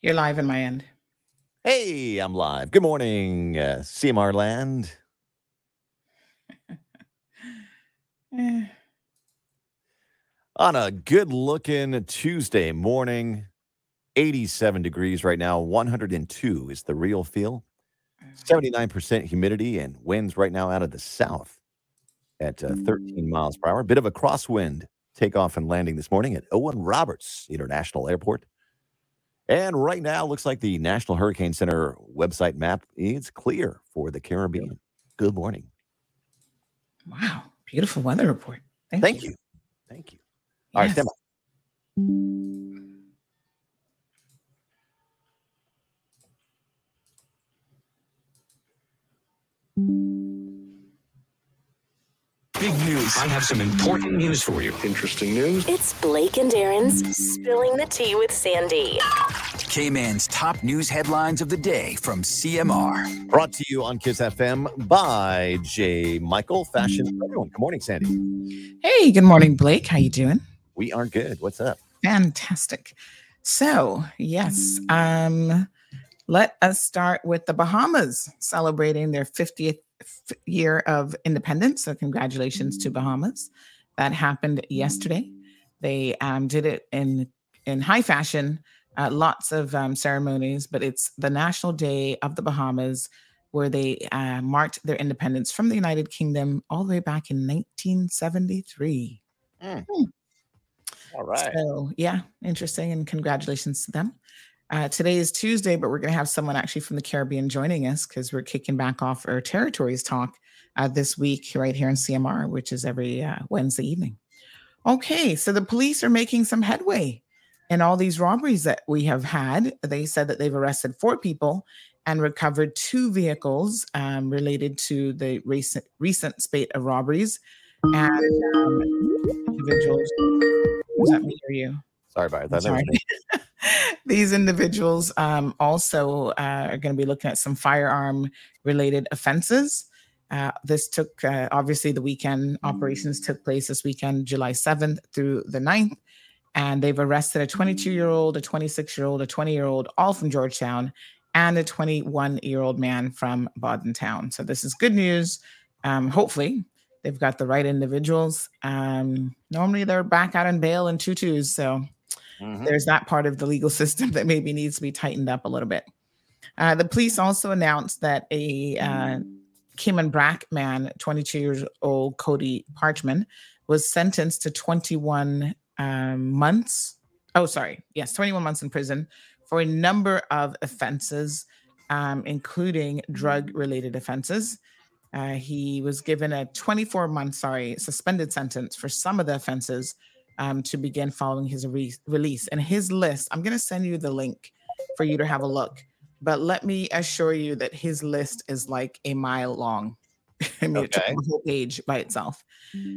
You're live in my end. Hey, I'm live. Good morning, uh, CMR land. Eh, On a good looking Tuesday morning, 87 degrees right now, 102 is the real feel, 79% humidity, and winds right now out of the south at uh, 13 miles per hour. Bit of a crosswind takeoff and landing this morning at Owen Roberts International Airport. And right now, looks like the National Hurricane Center website map is clear for the Caribbean. Good morning. wow, beautiful weather report. Thank, Thank you. Thank you. All right, Yes. stand by. Big news. I have some important news for you. Interesting news. It's Blake and Aaron's Spilling the Tea with Sandy. Cayman's top news headlines of the day from CMR. Brought to you on Kiss FM by J. Michael Fashion Everyone. Good morning, Sandy. Hey, good morning, Blake. How you doing? We are good. What's up? Fantastic. So, yes, um, let us start with the Bahamas celebrating their 50th year of independence. So, congratulations to Bahamas. That happened yesterday. They um, did it in in high fashion, uh, lots of um, ceremonies, but it's the National Day of the Bahamas, where they uh, marked their independence from the United Kingdom all the way back in 1973. All right. So yeah, interesting, and congratulations to them. Uh, today is Tuesday, but we're going to have someone actually from the Caribbean joining us because we're kicking back off our territories talk uh, this week right here in CMR, which is every uh, Wednesday evening. Okay, so the police are making some headway in all these robberies that we have had. They said that they've arrested four people and recovered two vehicles um, related to the recent recent spate of robberies and um, individuals. That me or you? Sorry about that. That sorry. These individuals um, also uh, are going to be looking at some firearm related offenses. Uh, this took uh, obviously the weekend operations took place this weekend, July 7th through the 9th. And they've arrested a 22 year old, a 26 year old, a 20 year old, all from Georgetown, and a 21 year old man from Bodden Town. So this is good news. Um, hopefully, they've got the right individuals. Um, normally, they're back out on bail in tutus. So Mhm. there's that part of the legal system that maybe needs to be tightened up a little bit. Uh, the police also announced that a uh, Cayman Brac man, 22 years old, Cody Parchman, was sentenced to 21 um, months. Oh, sorry. Yes, 21 months in prison for a number of offenses, um, including drug related offenses. Uh, he was given a 24 month, sorry, suspended sentence for some of the offenses um, to begin following his re- release. And his list, I'm going to send you the link for you to have a look. But let me assure you that his list is like a mile long. I mean, it took Okay. the whole page by itself.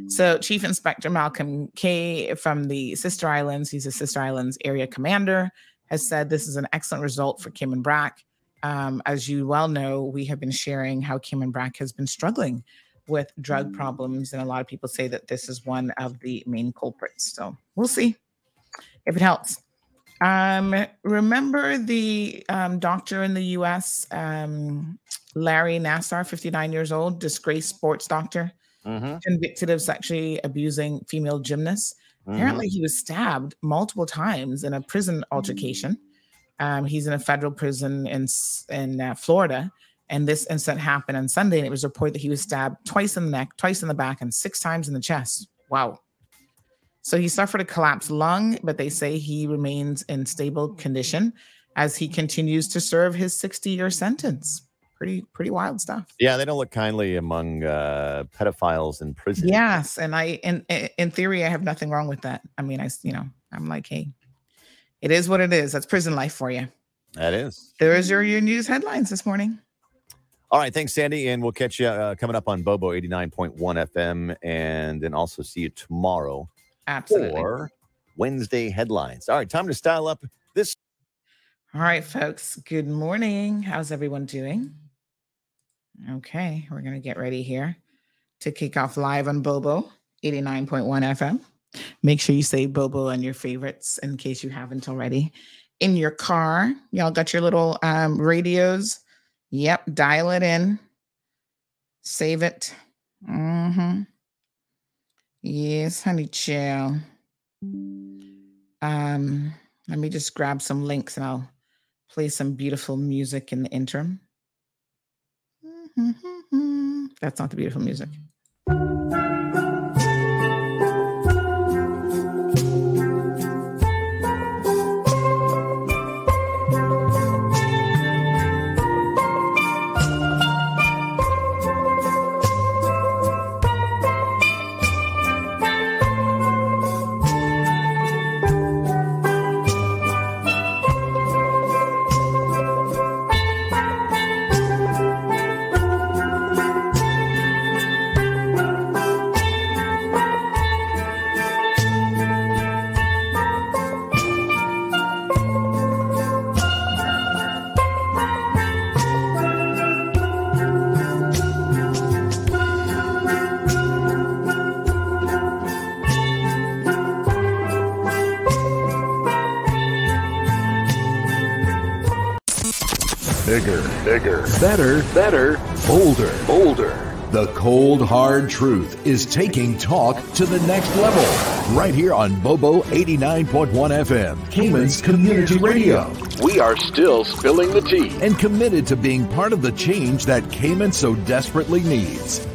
So, Chief Inspector Malcolm Kay from the Sister Islands, he's a Sister Islands area commander, has said this is an excellent result for Cayman Brac. Um, as you well know, we have been sharing how Cayman Brac has been struggling with drug problems, and a lot of people say that this is one of the main culprits. So we'll see if it helps. Um, remember the um, doctor in the U.S., um, Larry Nassar, 59 years old, disgraced sports doctor, Mhm. convicted of sexually abusing female gymnasts. Mhm. Apparently, he was stabbed multiple times in a prison altercation. Um, he's in a federal prison in in uh, Florida, and this incident happened on Sunday. And it was reported that he was stabbed twice in the neck, twice in the back, and six times in the chest. Wow. So he suffered a collapsed lung, but they say he remains in stable condition as he continues to serve his 60-year sentence. Pretty pretty wild stuff. Yeah, they don't look kindly among uh, pedophiles in prison. Yes, and I in in in theory I have nothing wrong with that. I mean, I, you know, I'm like, hey, it is what it is. That's prison life for you. That is. There is your, your news headlines this morning. All right. Thanks, Sandy. And we'll catch you uh, coming up on Bobo 89.1 FM and then also see you tomorrow Absolutely. for Wednesday headlines. All right. Time to style up this. All right, folks. Good morning. How's everyone doing? Okay, we're gonna get ready here to kick off live on Bobo 89.1 FM. Make sure you say Bobo and your favorites in case you haven't already. in your car. Y'all got your little um, radios. Yep, dial it in, save it. Mm-hmm. Yes, honey chill. Um, let me just grab some links and I'll play some beautiful music in the interim. That's not the beautiful music. Better, better, bolder, bolder. The cold, hard truth is taking talk to the next level. Right here on Bobo 89.1 FM, Cayman's Community Radio. We are still spilling the tea and committed to being part of the change that Cayman so desperately needs.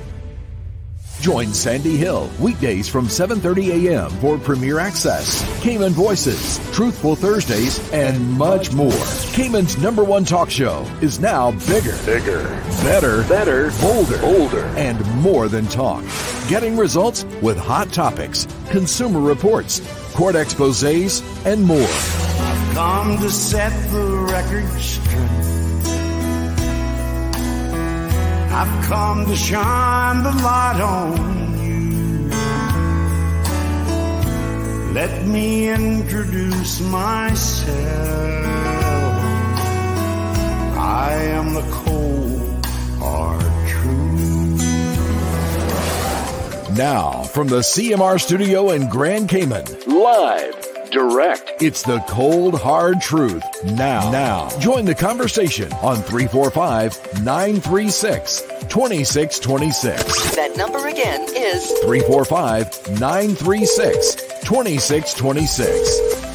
Join Sandy Hill weekdays from 7:30 a.m. for Premier Access, Cayman Voices, Truthful Thursdays, and much more. Cayman's number one talk show is now bigger, bigger, better, better, bolder, bolder, and more than talk. Getting results with hot topics, consumer reports, court exposés, and more. Come to set the record straight. I've come to shine the light on you. Let me introduce myself. I am the cold, hard truth. Now, from the CMR studio in Grand Cayman, live, direct, it's the cold, hard truth. Now, now, join the conversation on 345 936 2626. That number again is 345 936 2626.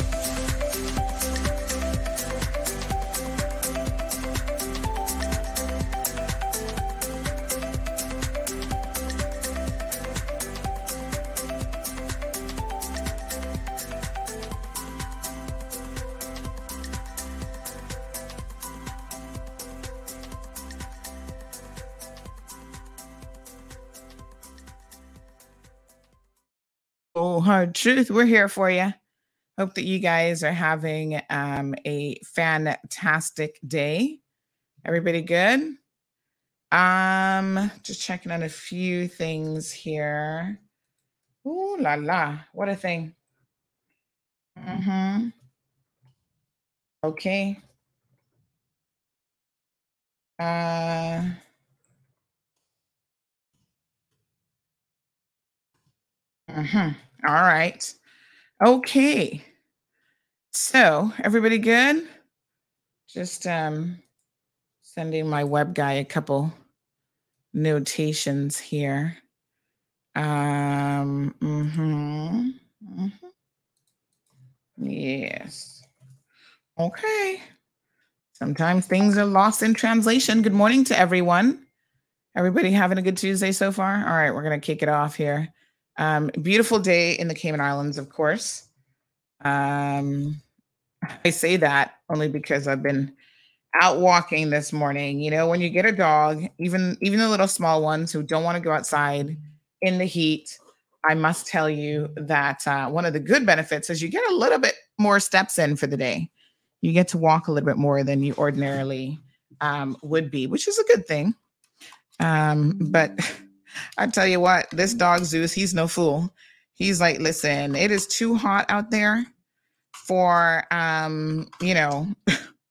Truth. We're here for you. Hope that you guys are having um, a fantastic day. Everybody good? Um, just checking on a few things here. Ooh la la! What a thing. Mm-hmm. Okay. Uh. mhm. All right. Okay. So, everybody good? Just um sending my web guy a couple notations here. Um mhm, mm-hmm. Yes. Okay. Sometimes things are lost in translation. Good morning to everyone. Everybody having a good Tuesday so far? All right, we're going to kick it off here. Um, beautiful day in the Cayman Islands, of course. Um, I say that only because I've been out walking this morning. You know, when you get a dog, even even the little small ones who don't want to go outside in the heat, I must tell you that uh, one of the good benefits is you get a little bit more steps in for the day. You get to walk a little bit more than you ordinarily um, would be, which is a good thing. Um, but I tell you what, this dog Zeus, he's no fool. He's like, listen, it is too hot out there for um, you know,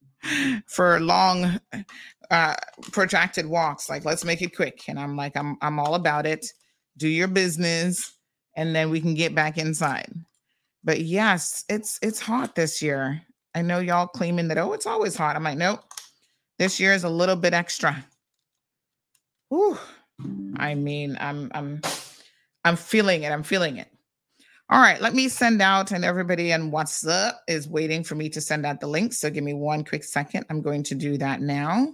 for long uh protracted walks. Like, let's make it quick. And I'm like, I'm I'm all about it. Do your business, and then we can get back inside. But yes, it's it's hot this year. I know y'all claiming that, oh, it's always hot. I'm like, nope. This year is a little bit extra. Whew. I mean, I'm I'm I'm feeling it. I'm feeling it. All right, let me send out, and everybody on WhatsApp is waiting for me to send out the link. So give me one quick second. I'm going to do that now.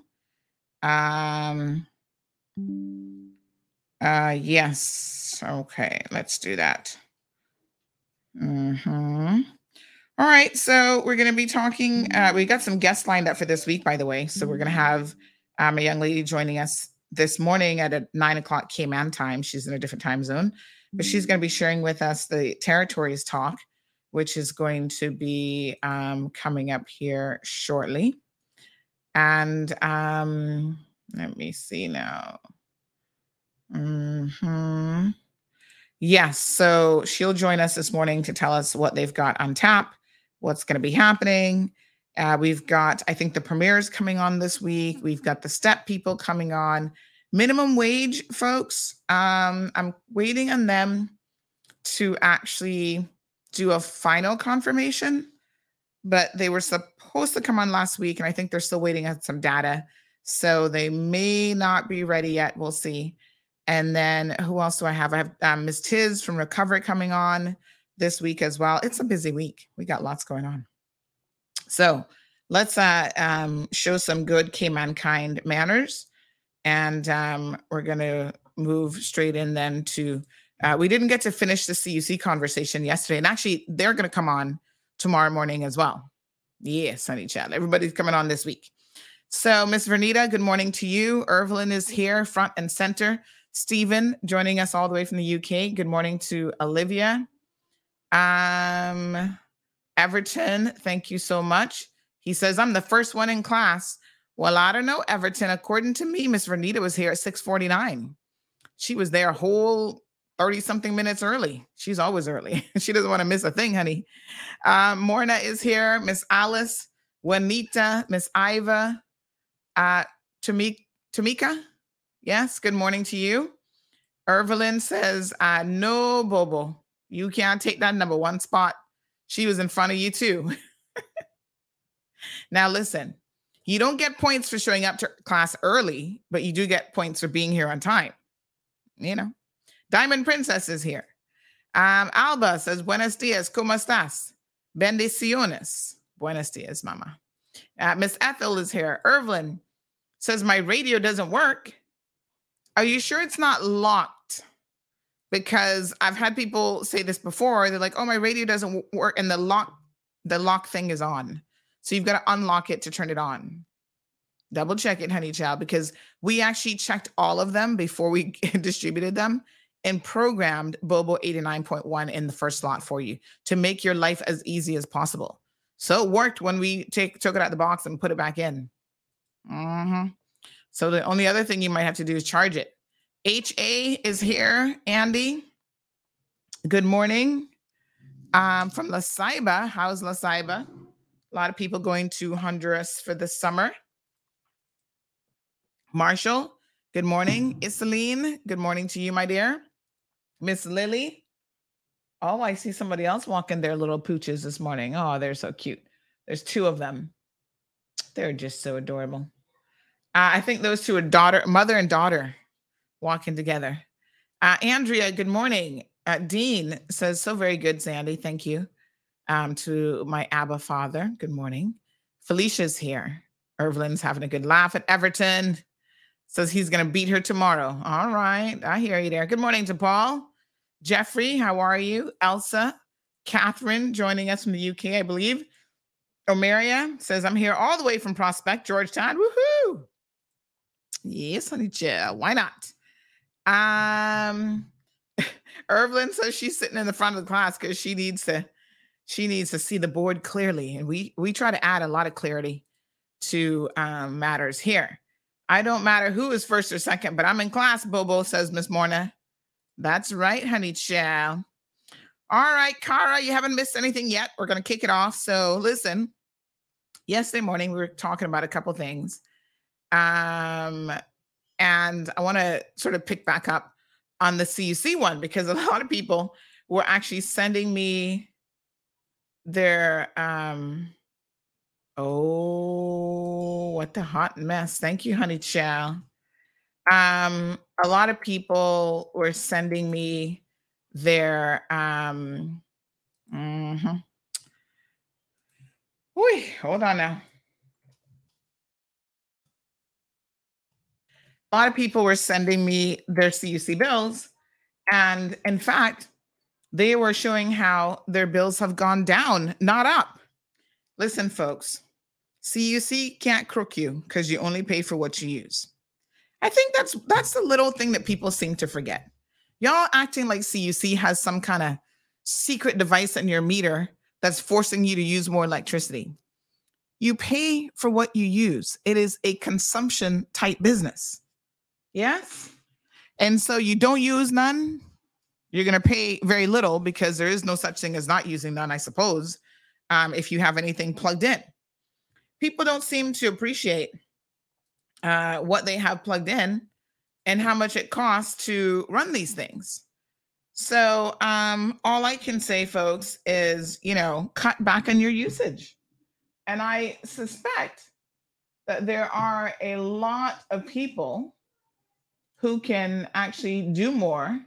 Um, uh, yes. Okay, let's do that. Hmm. All right, so we're going to be talking. Uh, we got some guests lined up for this week, by the way. So we're going to have um, a young lady joining us this morning at a nine o'clock Cayman time. She's in a different time zone but she's going to be sharing with us the territories talk, which is going to be um, coming up here shortly. And um, let me see now. hmm Yes, so she'll join us this morning to tell us what they've got on tap, what's going to be happening. Uh, we've got, I think, the premieres coming on this week. We've got the step people coming on. Minimum wage folks um i'm waiting on them to actually do a final confirmation but they were supposed to come on last week and i think they're still waiting on some data. So they may not be ready yet. We'll see. And then who else do i have? I have um, ms tiz from recovery coming on this week as well. It's a busy week. We got lots going on so let's uh, um, show some good Caymankind manners and um, we're going to move straight in then to. Uh, we didn't get to finish the CUC conversation yesterday, and actually, they're going to come on tomorrow morning as well. Yes, honey chat. Everybody's coming on this week. So, Miss Vernita, good morning to you. Irvelin is here, front and center. Stephen joining us all the way from the UK. Good morning to Olivia. Um, Everton, thank you so much. He says, I'm the first one in class. Well, I don't know, Everton. According to me, Miss Vernita was here at 649. She was there a whole 30 something minutes early. She's always early. she doesn't want to miss a thing, honey. Um, Morna is here. Miss Alice, Juanita, Miss Iva, uh, Tamika. Yes, good morning to you. Irvelin says, uh, no, Bobo, you can't take that number one spot. She was in front of you too. now listen, you don't get points for showing up to class early, but you do get points for being here on time. You know, Diamond Princess is here. Um, Alba says, Buenos dias, ¿cómo estás? Bendiciones. Buenos dias, mama. Uh, Miss Ethel is here. Irvlin says, My radio doesn't work. Are you sure it's not locked? Because I've had people say this before. They're like, Oh, my radio doesn't work. And the lock, the lock thing is on. So you've got to unlock it to turn it on. Double check it, honey child, because we actually checked all of them before we distributed them and programmed Bobo 89.1 in the first slot for you to make your life as easy as possible. So it worked when we take took it out of the box and put it back in. Mm-hmm. So the only other thing you might have to do is charge it. HA is here, Andy. Good morning. Um, from La Ceiba. How's La Ceiba? A lot of people going to Honduras for the summer. Marshall, good morning. Isaline, good morning to you, my dear. Miss Lily. Oh, I see somebody else walking their little pooches this morning. Oh, they're so cute. There's two of them. They're just so adorable. Uh, I think those two are daughter, mother and daughter walking together. Uh, Andrea, good morning. Uh, Dean says, so very good, Sandy. Thank you um, to my Abba father. Good morning. Felicia's here. Irvlin's having a good laugh at Everton. Says he's going to beat her tomorrow. All right. I hear you there. Good morning to Paul. Jeffrey, how are you? Elsa, Catherine joining us from the UK, I believe. Omeria says, I'm here all the way from Prospect, Georgetown. Woohoo! Yes, honey, chill. Why not? Um, Irvlin says she's sitting in the front of the class because she needs to she needs to see the board clearly and we we try to add a lot of clarity to um, matters here. I don't matter who is first or second but i'm in class bobo says miss morna. That's right honey chow all right kara you haven't missed anything yet. We're to kick it off. So listen yesterday morning we were talking about a couple things. Um and i want to sort of pick back up on the cuc one because a lot of people were actually sending me their um Oh, what a hot mess. Thank you, honey chow. Um, a lot of people were sending me their um mhm. Wait, hold on now. Lot of people were sending me their CUC bills. And in fact, they were showing how their bills have gone down, not up. Listen, folks, CUC can't crook you because you only pay for what you use. I think that's that's the little thing that people seem to forget. Y'all acting like CUC has some kind of secret device in your meter that's forcing you to use more electricity. You pay for what you use. It is a consumption type business. Yes? And so you don't use none, you're going to pay very little because there is no such thing as not using none, I suppose, um, if you have anything plugged in. People don't seem to appreciate uh, what they have plugged in and how much it costs to run these things. So, um, all I can say, folks, is you know, cut back on your usage. And I suspect that there are a lot of people who can actually do more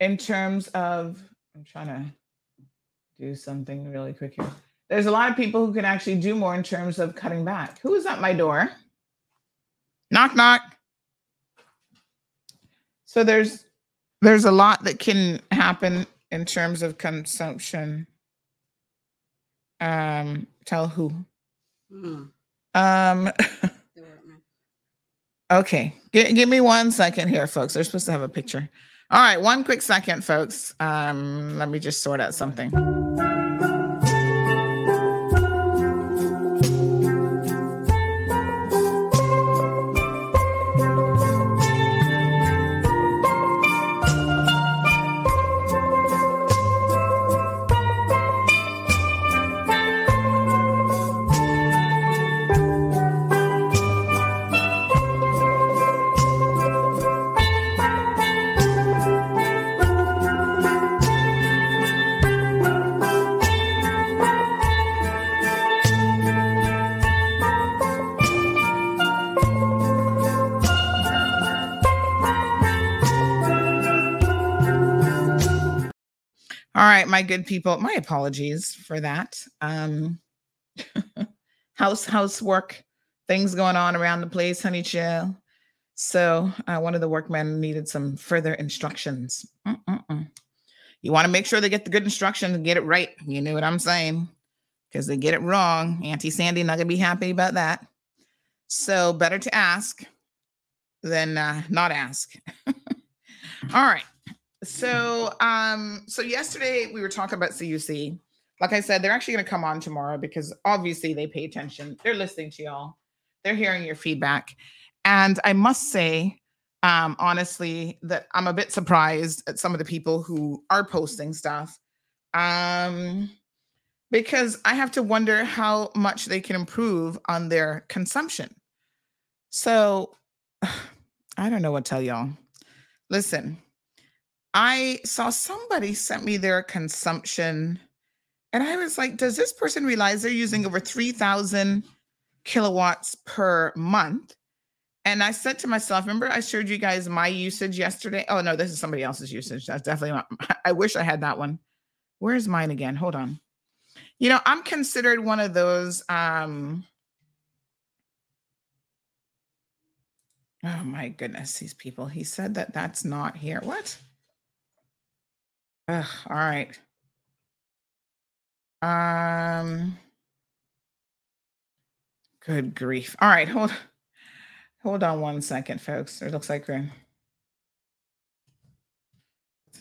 in terms of. I'm trying to do something really quick here. There's a lot of people who can actually do more in terms of cutting back. Who is at my door? Knock knock. So there's there's a lot that can happen in terms of consumption. Um, tell who? Mm. Um, They weren't me. Okay, Gi- give me one second here, folks. They're supposed to have a picture. All right, one quick second, folks. Um, let me just sort out something. Right, my good people. My apologies for that. Um, house housework things going on around the place, honey chill. So uh, one of the workmen needed some further instructions. Mm-mm-mm. You want to make sure they get the good instructions and get it right. You know what I'm saying? Because they get it wrong. Auntie Sandy not gonna be happy about that. So better to ask than uh, not ask. All right. So um so yesterday we were talking about CUC. Like I said, they're actually going to come on tomorrow because obviously they pay attention. They're listening to y'all. They're hearing your feedback. And I must say um honestly that I'm a bit surprised at some of the people who are posting stuff. Um because I have to wonder how much they can improve on their consumption. So I don't know what to tell y'all. Listen, I saw somebody sent me their consumption, and I was like, does this person realize they're using over 3,000 kilowatts per month? And I said to myself, remember I showed you guys my usage yesterday? Oh, no, this is somebody else's usage. That's definitely not, I wish I had that one. Where's mine again? Hold on. You know, I'm considered one of those. um Oh my goodness, these people. He said that that's not here. What? Ugh, all right. Um good grief. All right, hold hold on one second, folks. It looks like we're looks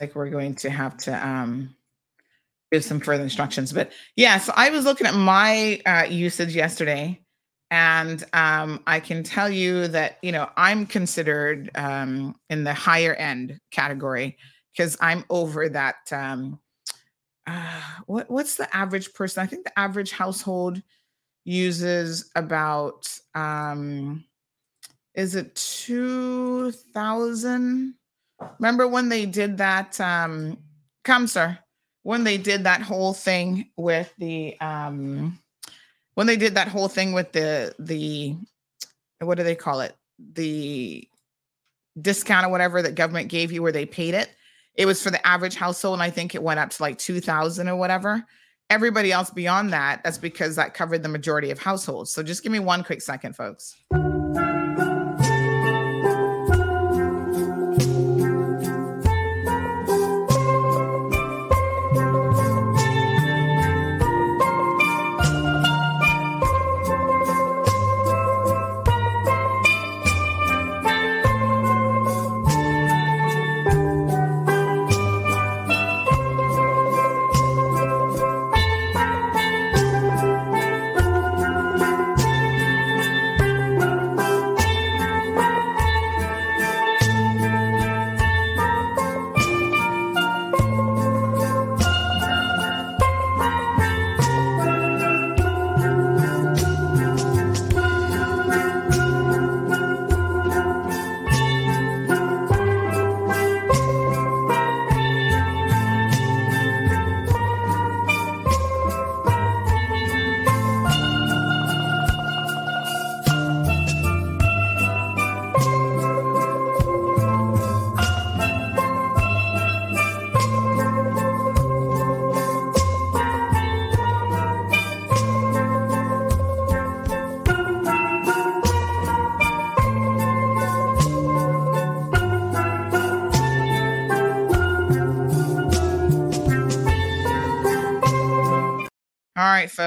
like we're going to have to um give some further instructions. But yeah, so I was looking at my uh usage yesterday and um I can tell you that you know I'm considered um in the higher end category because I'm over that um uh, what what's the average person? I think the average household uses about um is it 2000 remember when they did that um come sir when they did that whole thing with the um when they did that whole thing with the the what do they call it? The discount or whatever that government gave you where they paid it. It was for the average household, and I think it went up to like two thousand or whatever. Everybody else beyond that, that's because that covered the majority of households. So just give me one quick second, folks.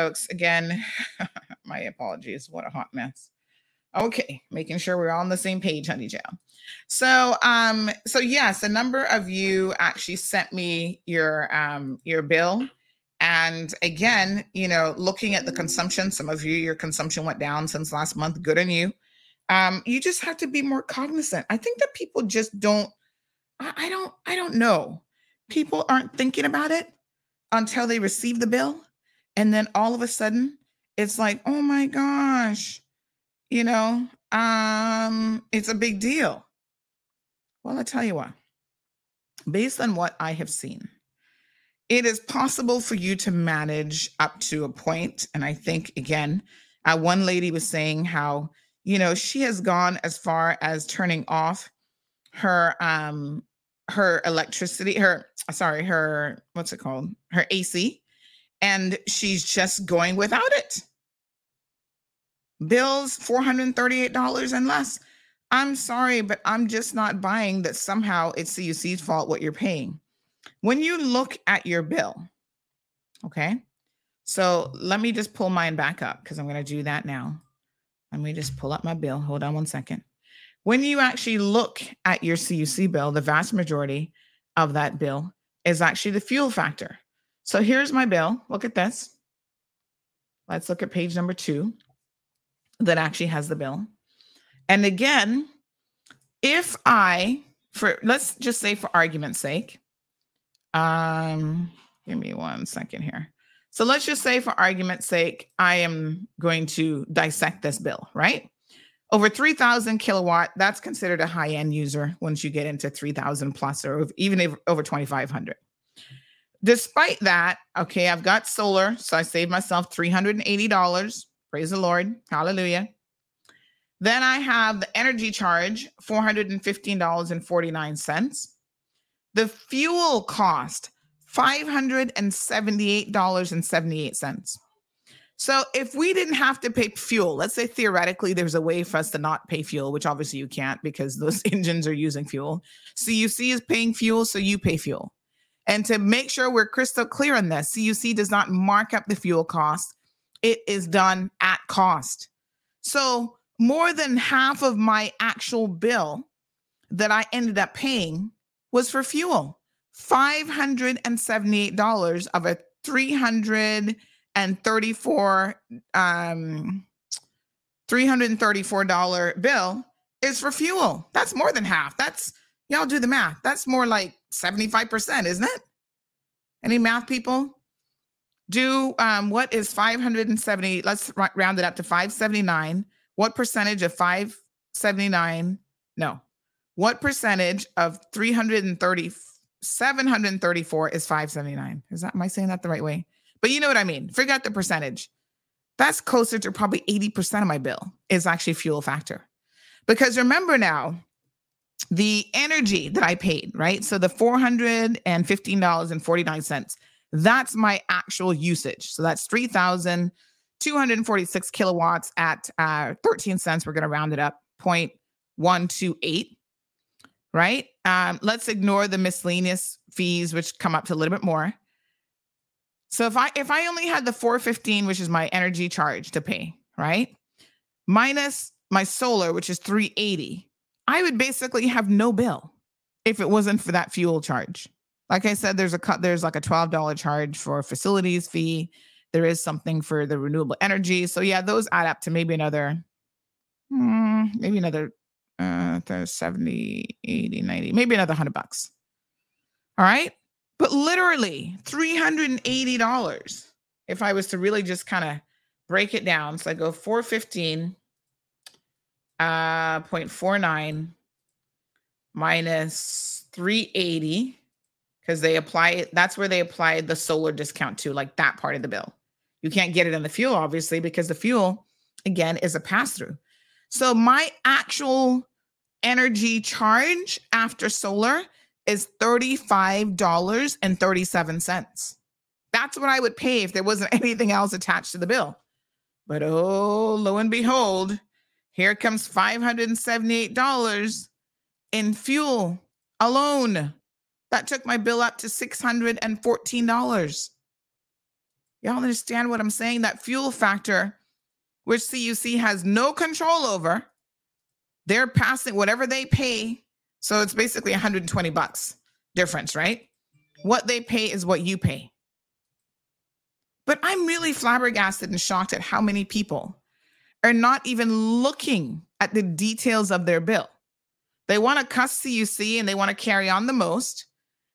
Folks. Again, my apologies. What a hot mess. Okay, making sure we're all on the same page, honey Joe. So, um, so yes, a number of you actually sent me your um your bill. And again, you know, looking at the consumption, some of you, your consumption went down since last month. Good on you. Um, you just have to be more cognizant. I think that people just don't, I, I don't, I don't know. People aren't thinking about it until they receive the bill. And then all of a sudden, it's like, oh my gosh, you know, um, it's a big deal. Well, I tell you what, based on what I have seen, it is possible for you to manage up to a point. And I think, again, uh, one lady was saying how, you know, she has gone as far as turning off her um her electricity her sorry her what's it called her ac and she's just going without it. Bills $438 and less. I'm sorry, but I'm just not buying that somehow it's CUC's fault what you're paying. When you look at your bill, okay, so let me just pull mine back up because I'm going to do that now. Let me just pull up my bill. Hold on one second. When you actually look at your CUC bill, the vast majority of that bill is actually the fuel factor. So here's my bill. Look at this. Let's look at page number two that actually has the bill. And again, if I, for let's just say for argument's sake, um, give me one second here. So let's just say for argument's sake, I am going to dissect this bill, right? Over 3000 kilowatt, that's considered a high end user once you get into 3000 plus or even over 2500. Despite that, okay, I've got solar, so I saved myself $380. Praise the Lord. Hallelujah. Then I have the energy charge, $415.49. The fuel cost, $578.78. So if we didn't have to pay fuel, let's say theoretically there's a way for us to not pay fuel, which obviously you can't because those engines are using fuel. CUC is paying fuel, so you pay fuel. And to make sure we're crystal clear on this, CUC does not mark up the fuel cost, it is done at cost. So, more than half of my actual bill that I ended up paying was for fuel $578 of a 334 um $334 bill is for fuel. That's more than half. That's y'all do the math. That's more like 75%, isn't it? Any math people? Do um, what is 570? Let's round it up to 579. What percentage of 579? No. What percentage of 330, 734 is 579? Is that, am I saying that the right way? But you know what I mean. Forget the percentage. that's closer to probably 80% of my bill is actually fuel factor. Because remember now, the energy that I paid, right? So the $415.49, that's my actual usage. So that's 3,246 kilowatts at uh, 13 cents. We're going to round it up 0.128, right? Um, let's ignore the miscellaneous fees, which come up to a little bit more. So if I if I only had the 415, which is my energy charge to pay, right? Minus my solar, which is 380, I would basically have no bill if it wasn't for that fuel charge. Like I said, there's a cut, there's like a $12 charge for facilities fee. There is something for the renewable energy. So yeah, those add up to maybe another, hmm, maybe another uh 70, 80, 90, maybe another hundred bucks. All right. But literally $380 if I was to really just kind of break it down. So I go 415 uh 0.49 minus 380 because they apply it that's where they apply the solar discount to like that part of the bill. You can't get it in the fuel obviously because the fuel again is a pass through so my actual energy charge after solar is $35.37 that's what i would pay if there wasn't anything else attached to the bill. But oh lo and behold here comes $578 in fuel alone. That took my bill up to $614. Y'all understand what I'm saying? That fuel factor, which CUC has no control over, they're passing whatever they pay. So it's basically 120 bucks difference, right? What they pay is what you pay. But I'm really flabbergasted and shocked at how many people are not even looking at the details of their bill. They want to cuss CUC and they want to carry on the most,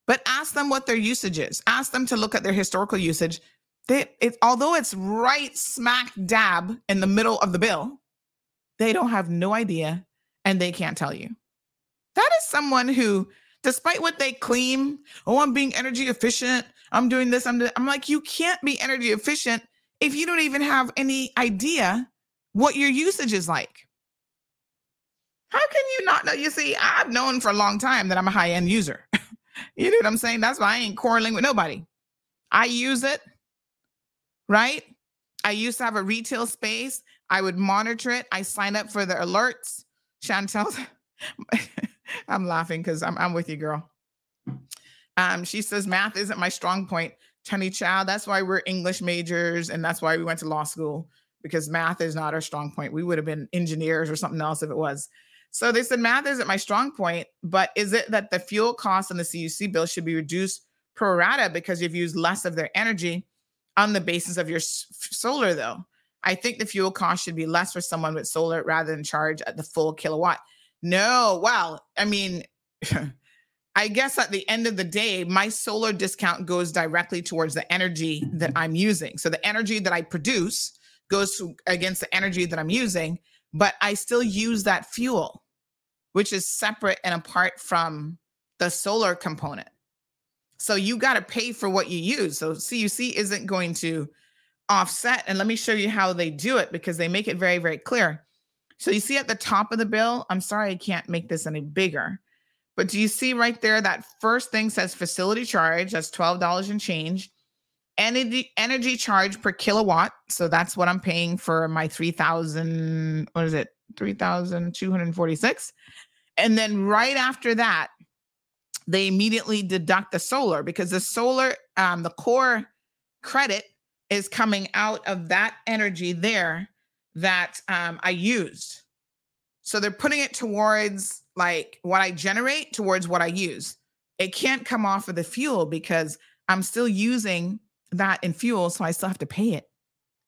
but ask them what their usage is. Ask them to look at their historical usage. They, it, although it's right smack dab in the middle of the bill, they don't have no idea and they can't tell you. That is someone who, despite what they claim, oh, I'm being energy efficient, I'm doing this, I'm, I'm like, you can't be energy efficient if you don't even have any idea what your usage is like. How can you not know? You see, I've known for a long time that I'm a high end user. you know what I'm saying? That's why I ain't quarreling with nobody. I use it, right? I used to have a retail space. I would monitor it. I sign up for the alerts. Chantel, I'm laughing because I'm, I'm with you, girl. Um, she says math isn't my strong point. Honey child, that's why we're English majors and that's why we went to law school because math is not our strong point. We would have been engineers or something else if it was. So they said math isn't my strong point, but is it that the fuel cost on the CUC bill should be reduced pro rata because you've used less of their energy on the basis of your s- solar though? I think the fuel cost should be less for someone with solar rather than charge at the full kilowatt. No, well, I mean, I guess at the end of the day, my solar discount goes directly towards the energy that I'm using. So the energy that I produce goes to, against the energy that I'm using, but I still use that fuel, which is separate and apart from the solar component. So you got to pay for what you use. So CUC isn't going to offset. And let me show you how they do it because they make it very, very clear. So you see at the top of the bill, I'm sorry I can't make this any bigger, but do you see right there that first thing says facility charge? That's $12 and change energy energy charge per kilowatt. So that's what I'm paying for my 3000 what is it? 3246. And then right after that they immediately deduct the solar because the solar um the core credit is coming out of that energy there that um I used. So they're putting it towards like what I generate towards what I use. It can't come off of the fuel because I'm still using that in fuel, so I still have to pay it.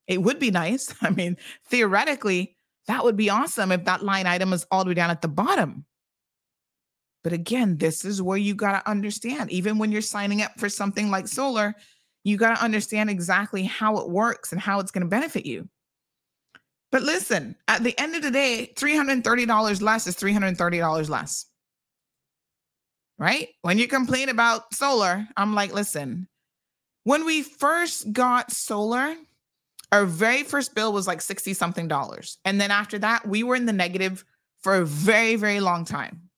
It would be nice. I mean, theoretically, that would be awesome if that line item is all the way down at the bottom. But again, this is where you got to understand. Even when you're signing up for something like solar, you got to understand exactly how it works and how it's going to benefit you. But listen, at the end of the day, $330 less is $330 less. Right? When you complain about solar, I'm like, listen, when we first got solar, Our very first bill was like 60 something dollars. And then after that, we were in the negative for a very, very long time.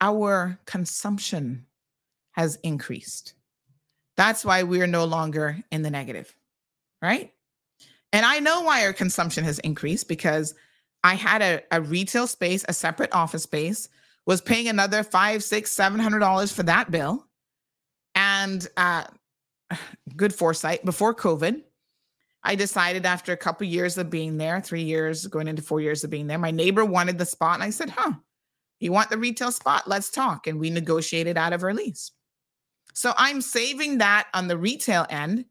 Our consumption has increased. That's why we are no longer in the negative, right? And I know why our consumption has increased because I had a, a retail space, a separate office space, was paying another five, six, seven hundred dollars for that bill. And uh, good foresight before COVID, I decided after a couple years of being there, three years going into four years of being there, my neighbor wanted the spot. And I said, huh, you want the retail spot? Let's talk. And we negotiated out of our lease. So I'm saving that on the retail end.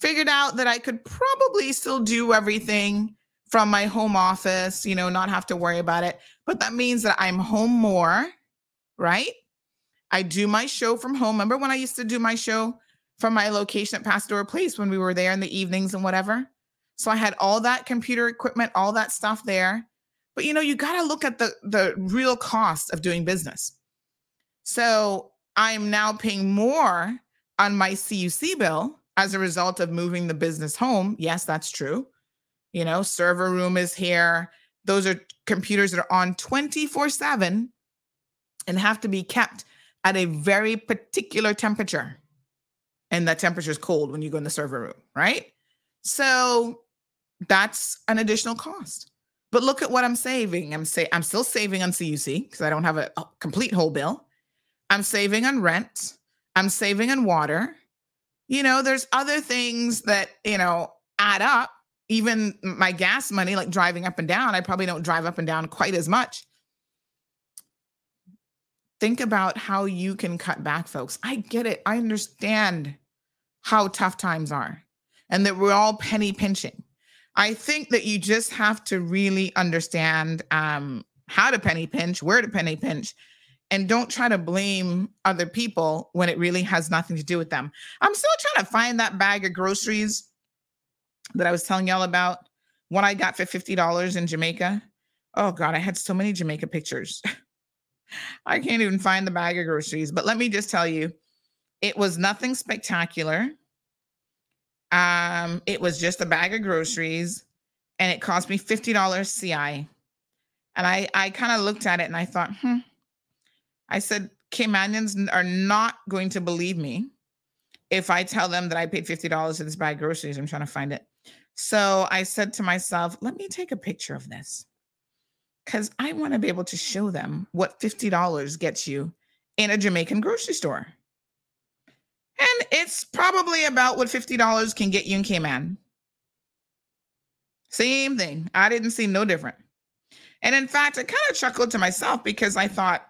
Figured out that I could probably still do everything from my home office, you know, not have to worry about it. But that means that I'm home more, right? I do my show from home. Remember when I used to do my show from my location at Pasadena Place when we were there in the evenings and whatever? So I had all that computer equipment, all that stuff there. But you know, you got to look at the the real cost of doing business. So I'm now paying more on my CUC bill as a result of moving the business home. Yes, that's true. You know, server room is here. Those are computers that are on 24 7 and have to be kept at a very particular temperature. And that temperature is cold when you go in the server room, right? So that's an additional cost. But look at what I'm saving. I'm say I'm still saving on CUC because I don't have a, a complete whole bill. I'm saving on rent. I'm saving on water. You know, there's other things that, you know, add up. Even my gas money, like driving up and down, I probably don't drive up and down quite as much. Think about how you can cut back, folks. I get it. I understand how tough times are and that we're all penny pinching. I think that you just have to really understand um, how to penny pinch, where to penny pinch, and don't try to blame other people when it really has nothing to do with them. I'm still trying to find that bag of groceries that I was telling y'all about what I got for $50 in Jamaica. Oh God, I had so many Jamaica pictures. I can't even find the bag of groceries. But let me just tell you, it was nothing spectacular. Um, it was just a bag of groceries and it cost me $50 CI. And I I kind of looked at it and I thought, hmm, I said, Caymanians are not going to believe me if I tell them that I paid $50 for this bag of groceries. I'm trying to find it. So I said to myself, let me take a picture of this because I want to be able to show them what $50 gets you in a Jamaican grocery store. And it's probably about what $50 can get you in Cayman. Same thing. I didn't see no different. And in fact, I kind of chuckled to myself because I thought,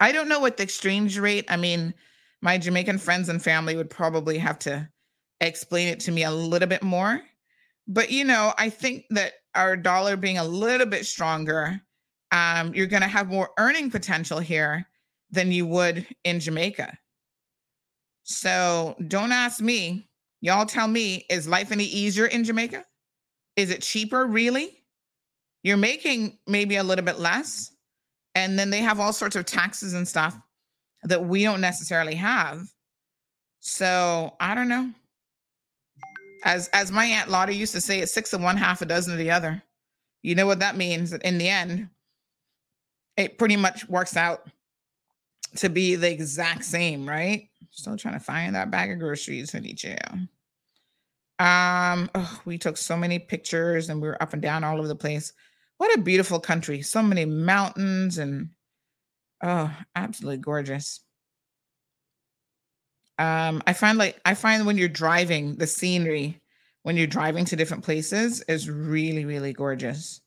I don't know what the exchange rate. I mean, my Jamaican friends and family would probably have to explain it to me a little bit more. But you know, I think that our dollar being a little bit stronger, um, you're going to have more earning potential here than you would in Jamaica. So don't ask me. Y'all tell me, is life any easier in Jamaica? Is it cheaper, really? You're making maybe a little bit less, and then they have all sorts of taxes and stuff that we don't necessarily have. So I don't know. As as my aunt Lottie used to say, it's six of one, half a dozen of the other. You know what that means? In the end, it pretty much works out to be the exact same, right? Still trying to find that bag of groceries in each jail. Um, oh, we took so many pictures and we were up and down all over the place. What a beautiful country. So many mountains and oh, absolutely gorgeous. Um, I find like I find when you're driving, the scenery when you're driving to different places is really, really gorgeous.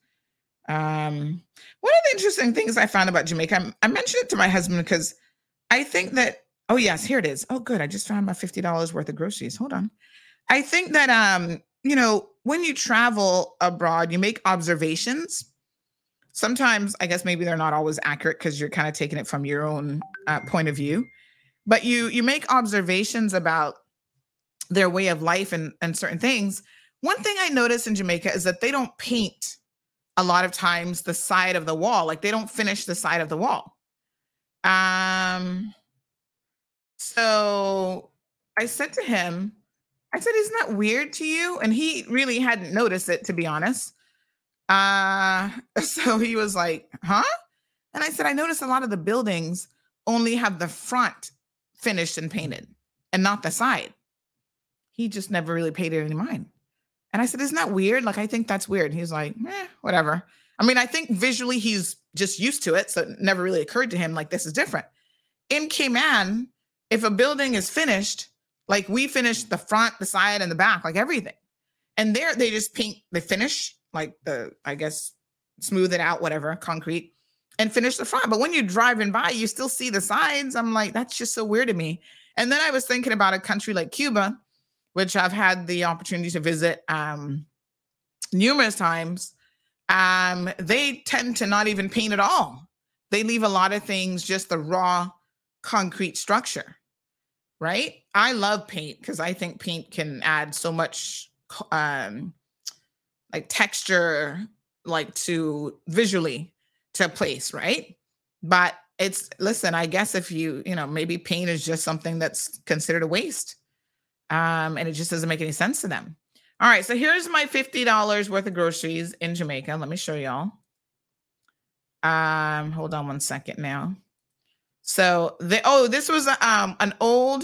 Um, one of the interesting things I found about Jamaica, I, mentioned it to my husband because I think that, oh, yes, here it is. Oh, good. I just found my $50 worth of groceries. Hold on. I think that, um, you know, when you travel abroad, you make observations. Sometimes, I guess maybe they're not always accurate because you're kind of taking it from your own uh, point of view. But you you make observations about their way of life and and certain things. One thing I notice in Jamaica is that they don't paint a lot of times the side of the wall. Like they don't finish the side of the wall. Um. So I said to him, I said, Isn't that weird to you? And he really hadn't noticed it, to be honest. Uh, so he was like, Huh? And I said, I noticed a lot of the buildings only have the front finished and painted and not the side. He just never really paid it any mind. And I said, Isn't that weird? Like, I think that's weird. He's like, eh, whatever. I mean, I think visually he's just used to it. So it never really occurred to him like this is different. In Cayman, if a building is finished, like we finish the front, the side, and the back, like everything. And there they just paint, they finish like the, I guess, smooth it out, whatever, concrete, and finish the front. But when you're driving by, you still see the sides. I'm like, that's just so weird to me. And then I was thinking about a country like Cuba, which I've had the opportunity to visit um, numerous times. Um, they tend to not even paint at all. They leave a lot of things just the raw concrete structure, right? I love paint because I think paint can add so much um, like texture, like to visually to place, right? But it's listen, I guess if you, you know, maybe pain is just something that's considered a waste. Um, and it just doesn't make any sense to them. All right, so here's my $50 worth of groceries in Jamaica. Let me show y'all. Um, hold on one second now. So the oh, this was um an old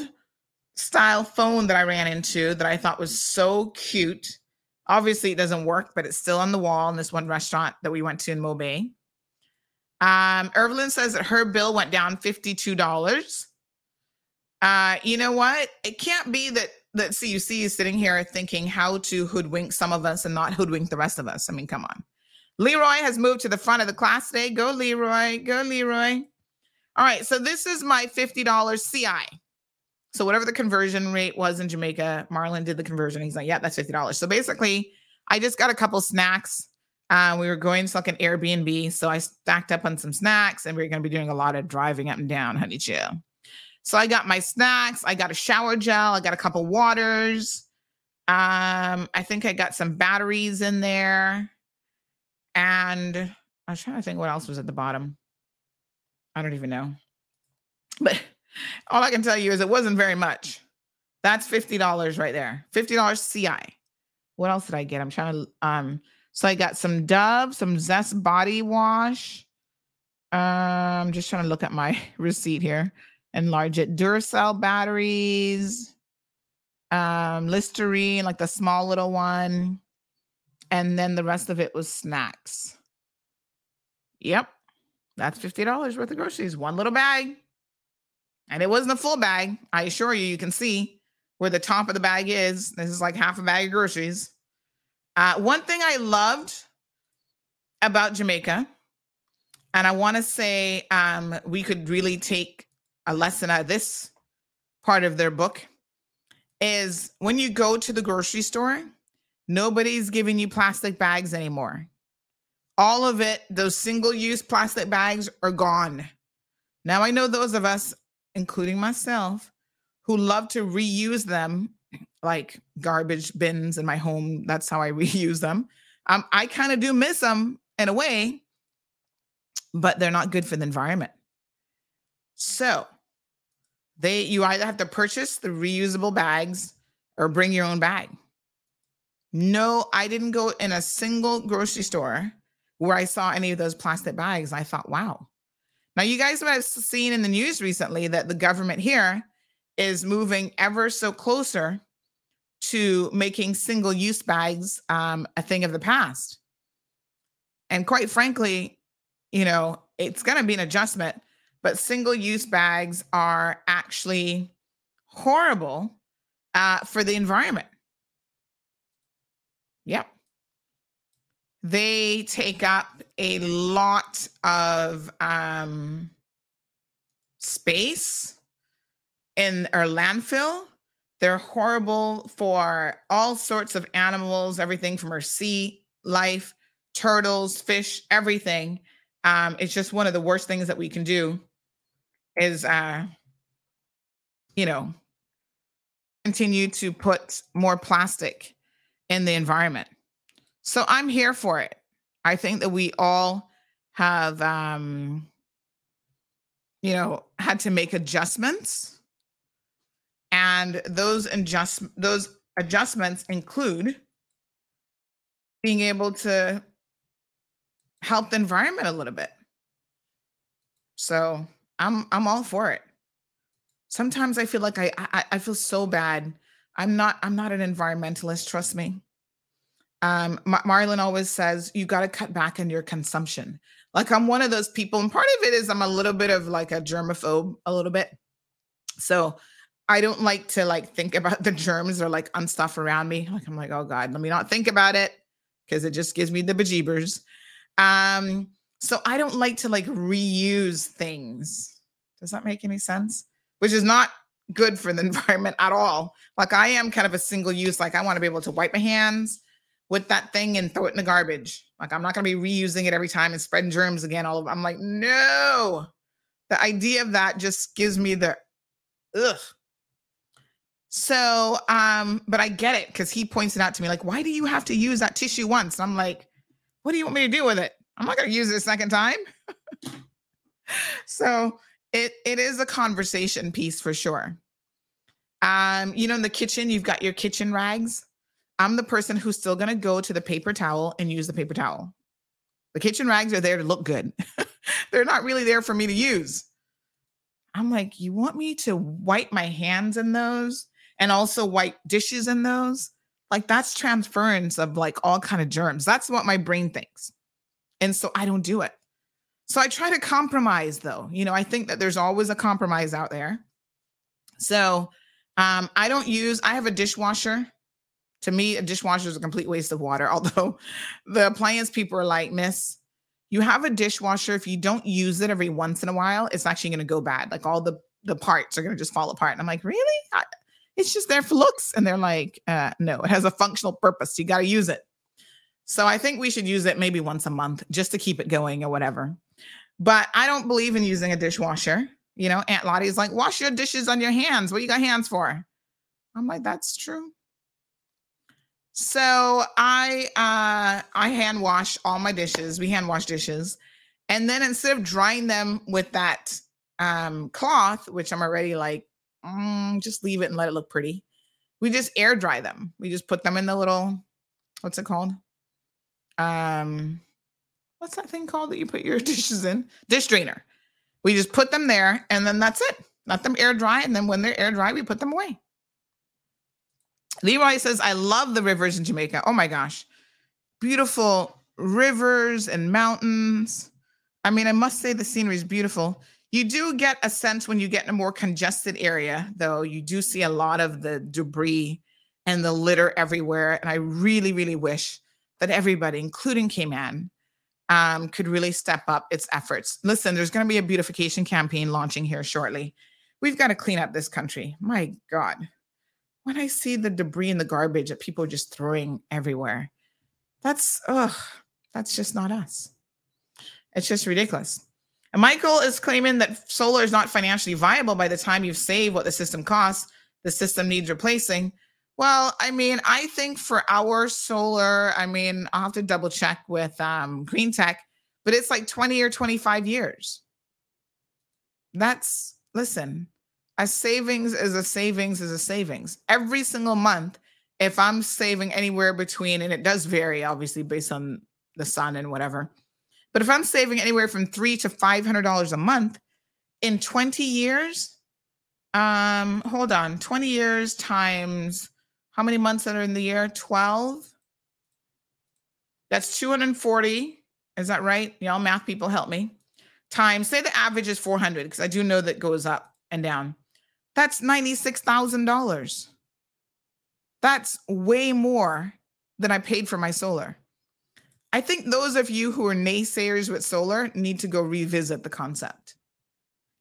style phone that I ran into that I thought was so cute. Obviously, it doesn't work, but it's still on the wall in this one restaurant that we went to in Mobay. Um, says that her bill went down $52. Uh, you know what? It can't be that that CUC is sitting here thinking how to hoodwink some of us and not hoodwink the rest of us. I mean, come on. Leroy has moved to the front of the class today. Go, Leroy. Go, Leroy. All right. So this is my $50 CI. So whatever the conversion rate was in Jamaica, Marlon did the conversion. He's like, yeah, that's $50. So basically, I just got a couple snacks. Uh, we were going to like an Airbnb. So I stacked up on some snacks and we are going to be doing a lot of driving up and down, honey chill. So I got my snacks, I got a shower gel, I got a couple waters. Um, I think I got some batteries in there. And I was trying to think what else was at the bottom. I don't even know. But all I can tell you is it wasn't very much. That's $50 right there. $50 CI. What else did I get? I'm trying to um so I got some Dove, some Zest body wash. Um, I'm just trying to look at my receipt here enlarge it. Duracell batteries, um, Listerine, like the small little one, and then the rest of it was snacks. Yep, that's fifty dollars worth of groceries, one little bag, and it wasn't a full bag. I assure you, you can see where the top of the bag is. This is like half a bag of groceries. Uh, one thing I loved about Jamaica, and I want to say um, we could really take a lesson out of this part of their book is when you go to the grocery store, nobody's giving you plastic bags anymore. All of it, those single use plastic bags are gone. Now, I know those of us, including myself, who love to reuse them like garbage bins in my home. That's how I reuse them. Um, I kind of do miss them in a way, but they're not good for the environment. So they you either have to purchase the reusable bags or bring your own bag. No, I didn't go in a single grocery store where I saw any of those plastic bags. I thought, wow. Now, you guys might have seen in the news recently that the government here is moving ever so closer to making single use bags um, a thing of the past. And quite frankly, you know, it's going to be an adjustment but single use bags are actually horrible uh, for the environment. Yep. They take up a lot of um, space in our landfill. They're horrible for all sorts of animals, everything from our sea life, turtles, fish, everything. Um, it's just one of the worst things that we can do is uh you know continue to put more plastic in the environment. So i'm here for it. I think that we all have um you know had to make adjustments and those adjust those adjustments include being able to help the environment a little bit. So I'm I'm all for it. Sometimes I feel like I I, I feel so bad. I'm not I'm not an environmentalist. Trust me. Um, Mar- Marlon always says you got to cut back on your consumption. Like I'm one of those people, and part of it is I'm a little bit of like a germaphobe, a little bit. So I don't like to like think about the germs or like on stuff around me. Like I'm like, oh God, let me not think about it because it just gives me the bejeebers. Um, so I don't like to like reuse things. Does that make any sense? Which is not good for the environment at all. Like I am kind of a single use. Like I want to be able to wipe my hands with that thing and throw it in the garbage. Like I'm not to be reusing it every time and spreading germs again. All of I'm like, no. The idea of that just gives me the ugh. So, um, but I get it because he points it out to me, like, why do you have to use that tissue once? I'm like, what do you want me to do with it? I'm not to use it a second time. so it it is a conversation piece for sure. Um, you know, in the kitchen, you've got your kitchen rags. I'm the person who's still to go to the paper towel and use the paper towel. The kitchen rags are there to look good. They're not really there for me to use. I'm like, you want me to wipe my hands in those and also wipe dishes in those? Like that's transference of like all kind of germs. That's what my brain thinks. And so I don't do it. So I try to compromise though. You know, I think that there's always a compromise out there. So um, I don't use, I have a dishwasher. To me, a dishwasher is a complete waste of water. Although the appliance people are like, Miss, you have a dishwasher. If you don't use it every once in a while, it's actually going to go bad. Like all the the parts are going to just fall apart. And I'm like, really? I, it's just there for looks. And they're like, uh, no, it has a functional purpose. You got to use it. So I think we should use it maybe once a month just to keep it going or whatever. But I don't believe in using a dishwasher. You know, Aunt Lottie's like, wash your dishes on your hands. What you got hands for? I'm like, that's true. So I uh I hand wash all my dishes. We hand wash dishes. And then instead of drying them with that um cloth, which I'm already like, mm, just leave it and let it look pretty. We just air dry them. We just put them in the little what's it called? Um what's that thing called that you put your dishes in? Dish drainer. We just put them there and then that's it. Let them air dry. And then when they're air dry, we put them away. Leroy says, I love the rivers in Jamaica. Oh my gosh. Beautiful rivers and mountains. I mean, I must say the scenery is beautiful. You do get a sense when you get in a more congested area, though, you do see a lot of the debris and the litter everywhere. And I really, really wish that everybody, including Cayman, um, could really step up its efforts. Listen, there's going to be a beautification campaign launching here shortly. We've got to clean up this country. My God when I see the debris and the garbage that people are just throwing everywhere, that's ugh, that's just not us. It's just ridiculous. And Michael is claiming that solar is not financially viable by the time you've saved what the system costs. The system needs replacing. Well, I mean, I think for our solar, I mean, I'll have to double check with um, Green Tech, but it's like 20 or 25 years. That's, listen, a savings is a savings is a savings. Every single month, if I'm saving anywhere between, and it does vary obviously based on the sun and whatever, but if I'm saving anywhere from three to five hundred dollars a month in 20 years, um, hold on, 20 years times how many months that are in the year? 12. That's 240. Is that right? Y'all math people help me. Times, say the average is 400, because I do know that goes up and down. That's $96,000. That's way more than I paid for my solar. I think those of you who are naysayers with solar need to go revisit the concept.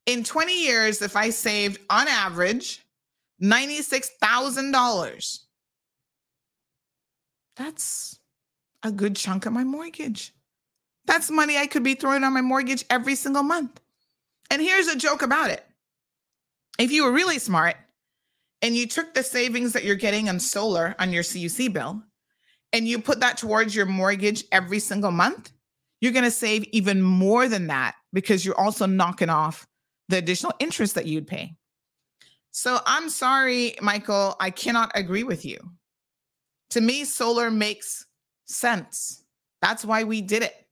In 20 years, if I saved on average $96,000, that's a good chunk of my mortgage. That's money I could be throwing on my mortgage every single month. And here's a joke about it if you were really smart and you took the savings that you're getting on solar on your CUC bill and you put that towards your mortgage every single month, you're going to save even more than that because you're also knocking off the additional interest that you'd pay. So I'm sorry, Michael, I cannot agree with you. To me, solar makes sense. That's why we did it.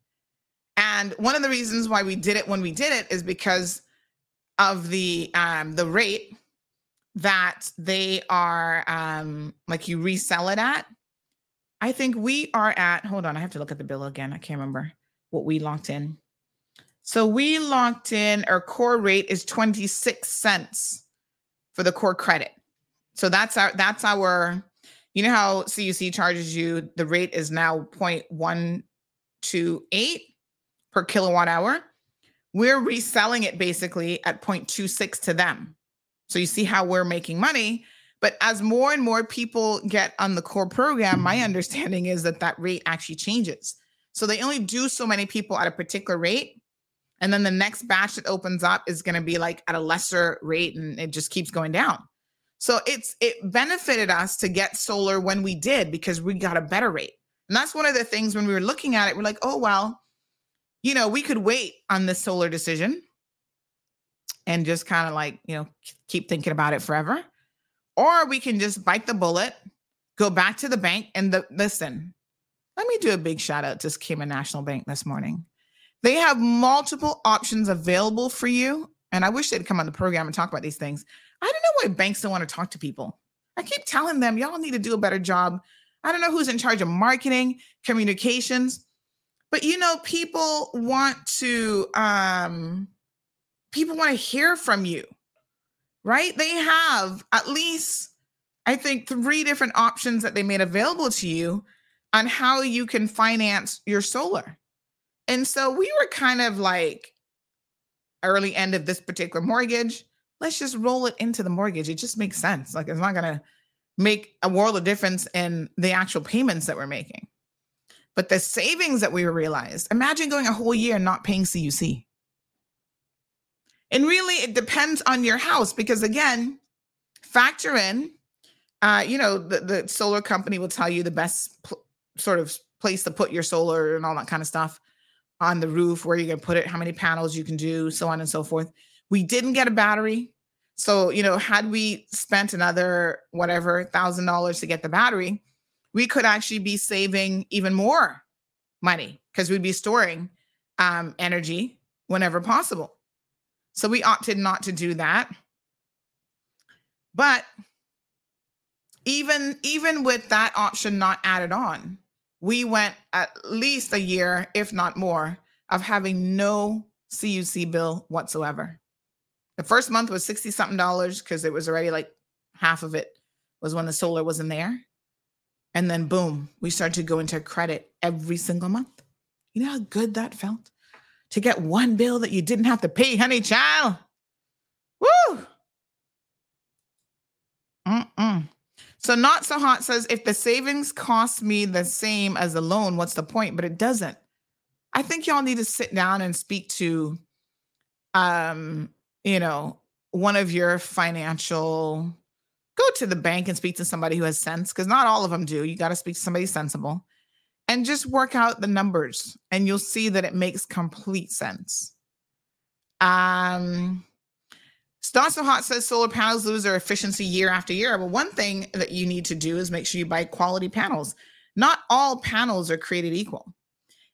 And one of the reasons why we did it when we did it is because of the um the rate that they are um like you resell it at. I think we are at hold on, I have to look at the bill again. I can't remember what we locked in. So we locked in our core rate is 26 cents for the core credit. So that's our that's our you know how CUC charges you the rate is now 0.128 per kilowatt hour. We're reselling it basically at 0.26 to them. So you see how we're making money. But as more and more people get on the core program, my mm-hmm. understanding is that that rate actually changes. So they only do so many people at a particular rate. And then the next batch that opens up is going to be like at a lesser rate and it just keeps going down. So it's it benefited us to get solar when we did because we got a better rate. And that's one of the things when we were looking at it, we're like, oh well, you know, we could wait on this solar decision and just kind of like, you know, keep thinking about it forever. Or we can just bite the bullet, go back to the bank and the listen. Let me do a big shout out to Cayman National Bank this morning. They have multiple options available for you. And I wish they'd come on the program and talk about these things. I don't know why banks don't want to talk to people. I keep telling them, y'all need to do a better job. I don't know who's in charge of marketing, communications, but you know, people want to um people want to hear from you. Right? They have at least I think three different options that they made available to you on how you can finance your solar. And so we were kind of like early end of this particular mortgage. Let's just roll it into the mortgage. It just makes sense. Like it's not going to make a world of difference in the actual payments that we're making. But the savings that we realized, imagine going a whole year not paying CUC. And really, it depends on your house because, again, factor in, uh, you know, the, the solar company will tell you the best pl- sort of place to put your solar and all that kind of stuff on the roof, where you're going to put it, how many panels you can do, so on and so forth. We didn't get a battery. So, you know, had we spent another whatever thousand dollars to get the battery, we could actually be saving even more money because we'd be storing um, energy whenever possible. So we opted not to do that. But even even with that option not added on, we went at least a year, if not more, of having no CUC bill whatsoever. The first month was 60 something dollars because it was already like half of it was when the solar wasn't there. And then boom, we started to go into credit every single month. You know how good that felt? To get one bill that you didn't have to pay, honey child. Woo! Mm-mm. So not so hot says if the savings cost me the same as the loan, what's the point? But it doesn't. I think y'all need to sit down and speak to um, you know, one of your financial go to the bank and speak to somebody who has sense because not all of them do. You got to speak to somebody sensible and just work out the numbers and you'll see that it makes complete sense. Um Not So Hot says solar panels lose their efficiency year after year. But one thing that you need to do is make sure you buy quality panels. Not all panels are created equal.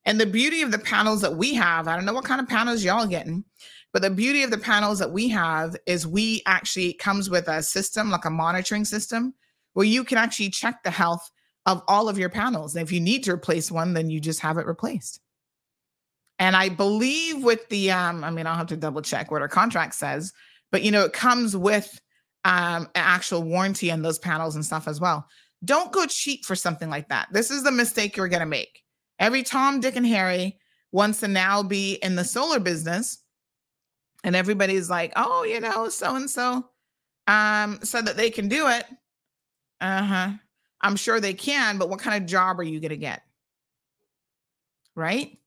And the beauty of the panels that we have, I don't know what kind of panels y'all getting, but the beauty of the panels that we have is we actually comes with a system, like a monitoring system, where you can actually check the health of all of your panels. And if you need to replace one, then you just have it replaced. And I believe with the, um, I mean, I'll have to double check what our contract says, but you know, it comes with um, an actual warranty on those panels and stuff as well. Don't go cheap for something like that. This is the mistake you're going to make. Every Tom, Dick, and Harry wants to now be in the solar business, and everybody's like, "Oh, you know, so and so, um, so that they can do it." Uh huh. I'm sure they can, but what kind of job are you going to get? Right?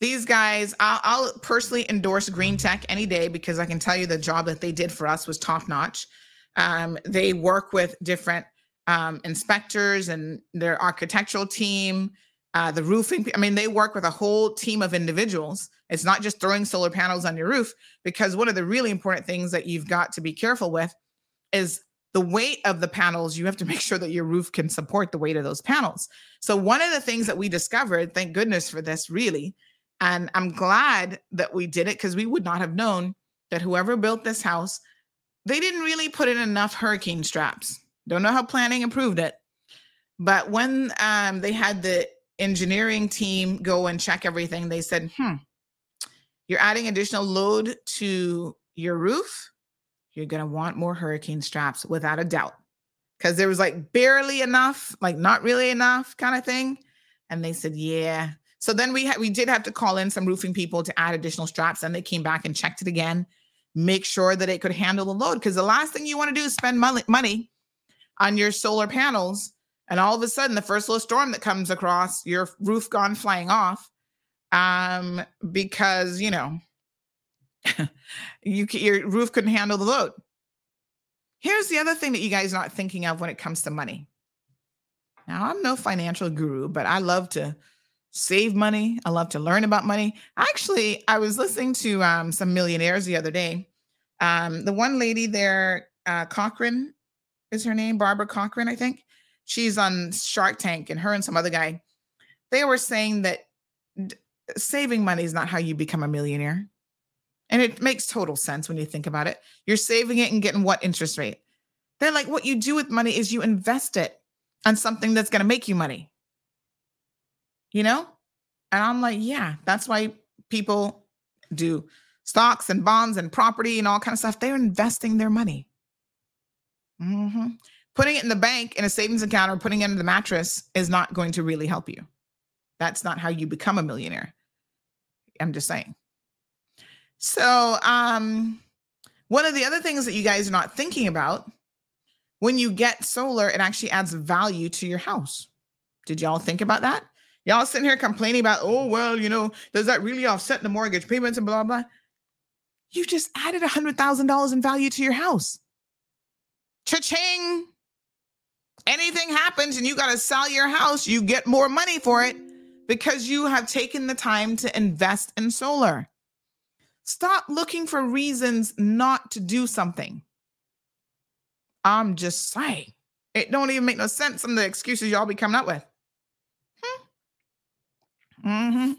These guys, I'll, I'll, personally endorse Green Tech any day because I can tell you the job that they did for us was top notch. Um, they work with different um, inspectors and their architectural team, uh, the roofing. I mean, they work with a whole team of individuals. It's not just throwing solar panels on your roof, because one of the really important things that you've got to be careful with is the weight of the panels, you have to make sure that your roof can support the weight of those panels. So, one of the things that we discovered, thank goodness for this, really, and I'm glad that we did it because we would not have known that whoever built this house, they didn't really put in enough hurricane straps. Don't know how planning improved it. But when um, they had the engineering team go and check everything, they said, hmm, you're adding additional load to your roof. You're going to want more hurricane straps without a doubt. Because there was like barely enough, like not really enough kind of thing. And they said, yeah. So then we had we did have to call in some roofing people to add additional straps. And they came back and checked it again, make sure that it could handle the load. Because the last thing you want to do is spend money money on your solar panels. And all of a sudden, the first little storm that comes across, your roof gone flying off. Um, because you know, you your roof couldn't handle the load. Here's the other thing that you guys are not thinking of when it comes to money. Now, I'm no financial guru, but I love to save money. I love to learn about money. Actually, I was listening to um, some millionaires the other day. Um, the one lady there, uh, Corcoran is her name, Barbara Corcoran, I think. She's on Shark Tank, and her and some other guy, they were saying that d- saving money is not how you become a millionaire. And it makes total sense when you think about it. You're saving it and getting what interest rate? They're like, what you do with money is you invest it on something that's going to make you money. You know? And I'm like, yeah, that's why people do stocks and bonds and property and all kind of stuff. They're investing their money. hmm Putting it in the bank in a savings account or putting it in the mattress is not going to really help you. That's not how you become a millionaire. I'm just saying. So, um, one of the other things that you guys are not thinking about when you get solar, it actually adds value to your house. Did y'all think about that? Y'all sitting here complaining about, oh, well, you know, does that really offset the mortgage payments and blah, blah? You just added a $100,000 in value to your house. Cha-ching. Anything happens and you got to sell your house, you get more money for it because you have taken the time to invest in solar. Stop looking for reasons not to do something. I'm just saying. It don't even make no sense some of the excuses y'all be coming up with. Hmm. Mm-hmm.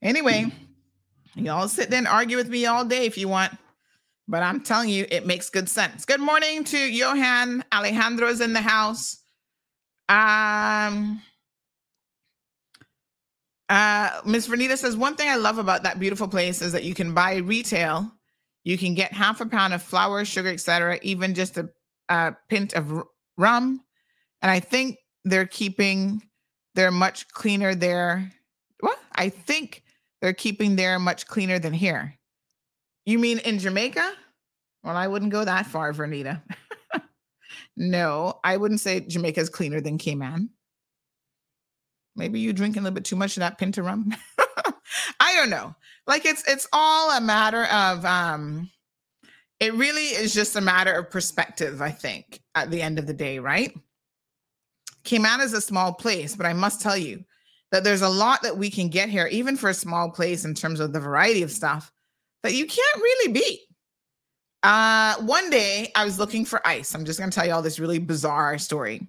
Anyway, y'all sit there and argue with me all day if you want. But I'm telling you, it makes good sense. Good morning to Johan. Alejandro's in the house. Um, uh, Miss Vernita says one thing I love about that beautiful place is that you can buy retail. You can get half a pound of flour, sugar, etc., even just a, a pint of rum. And I think they're keeping they're much cleaner there. What? I think they're keeping there much cleaner than here. You mean in Jamaica? Well, I wouldn't go that far, Vernita. no, I wouldn't say Jamaica's cleaner than Cayman. Maybe you drinking a little bit too much of that pinta rum. I don't know. Like it's it's all a matter of um it really is just a matter of perspective, I think, at the end of the day, right? Cayman is a small place, but I must tell you that there's a lot that we can get here, even for a small place in terms of the variety of stuff that you can't really beat. Uh, one day I was looking for ice. I'm just going to tell you all this really bizarre story.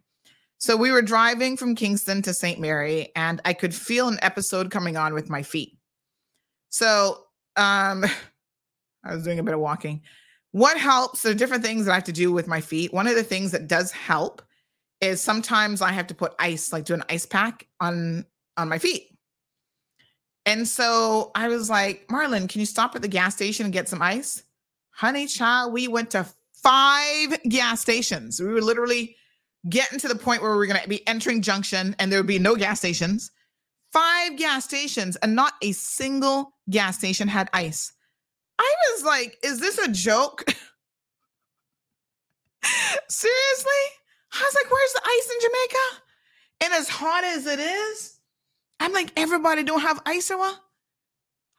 So we were driving from Kingston to St. Mary, and I could feel an episode coming on with my feet. So um, I was doing a bit of walking. What helps? There are different things that I have to do with my feet. One of the things that does help is sometimes I have to put ice, like do an ice pack on on my feet. And so I was like, Marlon, can you stop at the gas station and get some ice? Honey, child, we went to five gas stations. We were literally getting to the point where we're going to be entering Junction and there would be no gas stations. Five gas stations and not a single gas station had ice. I was like, is this a joke? Seriously? I was like, where's the ice in Jamaica? And as hot as it is, I'm like, everybody don't have ice or what?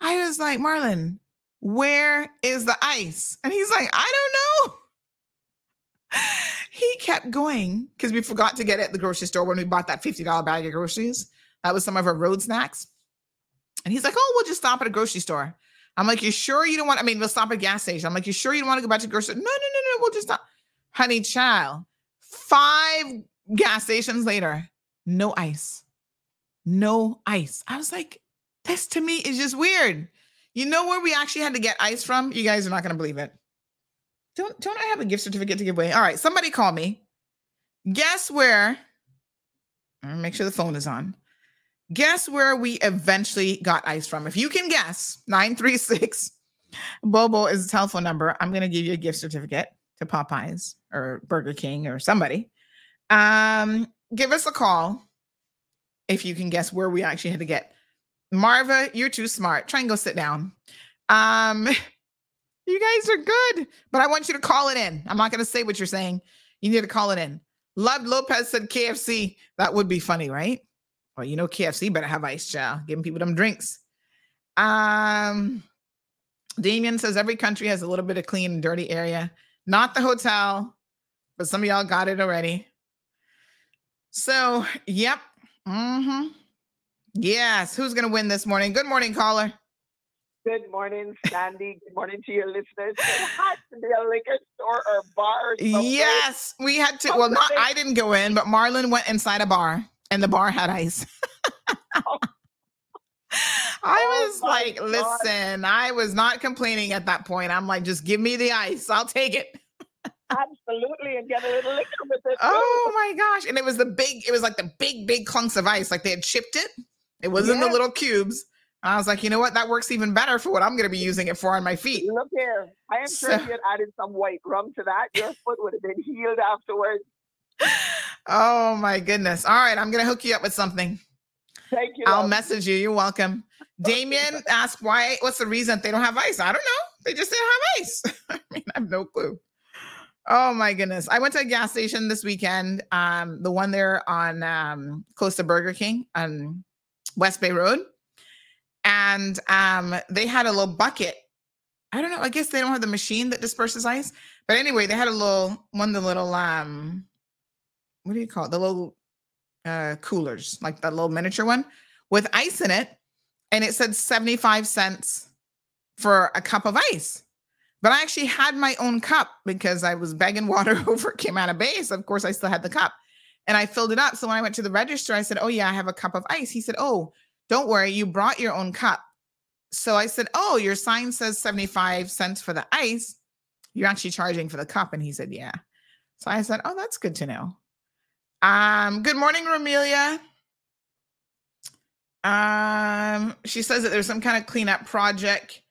I was like, Marlon, where is the ice? And he's like, I don't know. He kept going because we forgot to get at the grocery store when we bought that $50 bag of groceries. That was some of our road snacks. And he's like, Oh, we'll just stop at a grocery store. I'm like, You sure you don't want? I mean, we'll stop at a gas station. I'm like, You sure you don't want to go back to the grocery? No, no, no, no. We'll just stop. honey child. Five gas stations later, no ice. No ice. I was like, this to me is just weird. You know where we actually had to get ice from? You guys are not going to believe it. Don't don't I have a gift certificate to give away? All right, somebody call me. Guess where? Make sure the phone is on. Guess where we eventually got ice from? If you can guess, 936 Bobo is the telephone number. I'm going to give you a gift certificate to Popeyes or Burger King or somebody. Um, give us a call if you can guess where we actually had to get. Marva, you're too smart. Try and go sit down. Um, you guys are good, but I want you to call it in. I'm not going to say what you're saying. You need to call it in. Love Lopez said KFC. That would be funny, right? Well, you know, KFC better have ice, child. Giving people them drinks. Um, Damien says every country has a little bit of clean and dirty area. Not the hotel, but some of y'all got it already. So, yep. Mm-hmm. Yes. Who's gonna win this morning? Good morning, caller. Good morning, Sandy. Good morning to your listeners. It has to be a liquor store or bar. Or yes, we had to. Well, not I didn't go in, but Marlon went inside a bar, and the bar had ice. I Oh was my like, God. listen, I was not complaining at that point. I'm like, just give me the ice. I'll take it. Absolutely, and get a little liquor with it. Oh my gosh. And it was the big, it was like the big, big clunks of ice. Like they had chipped it. It wasn't the little cubes. I was like, you know what? That works even better for what I'm going to be using it for on my feet. Look here, I am sure So- if you had added some white rum to that, your foot would have been healed afterwards. Oh my goodness. All right. I'm going to hook you up with something. Thank you. I'll love. message you. You're welcome. Damien asked why, what's the reason they don't have ice? I don't know. They just didn't have ice. I mean, I have no clue. Oh my goodness. I went to a gas station this weekend. Um, the one there on um close to Burger King on West Bay Road. And um they had a little bucket. I don't know. I guess they don't have the machine that disperses ice. But anyway, they had a little one the little um what do you call it? The little uh coolers, like that little miniature one with ice in it. And it said 75 cents for a cup of ice. But I actually had my own cup because I was begging water over, came out of base. Of course, I still had the cup and I filled it up. So when I went to the register, I said, Oh, yeah, I have a cup of ice. He said, Oh, don't worry, you brought your own cup. So I said, Oh, your sign says 75 cents for the ice. You're actually charging for the cup. And he said, Yeah. So I said, Oh, that's good to know. Um, good morning, Romelia. Um, she says that there's some kind of cleanup project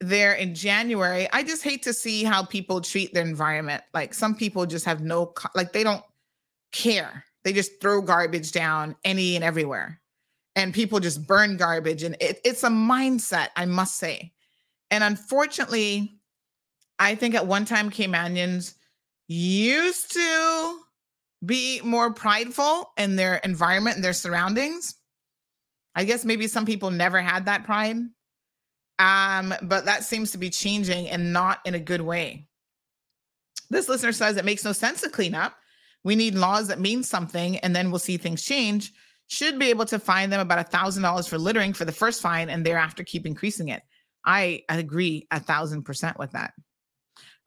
there in January. I just hate to see how people treat their environment. Like some people just have no like they don't care. They just throw garbage down any and everywhere. And people just burn garbage and it, it's a mindset, I must say. And unfortunately, I think at one time Caymanians used to be more prideful in their environment and their surroundings. I guess maybe some people never had that pride. Um, but that seems to be changing and not in a good way. This listener says it makes no sense to clean up. We need laws that mean something, and then we'll see things change. Should be able to fine them about a thousand dollars for littering for the first fine, and thereafter keep increasing it. I agree a thousand percent with that.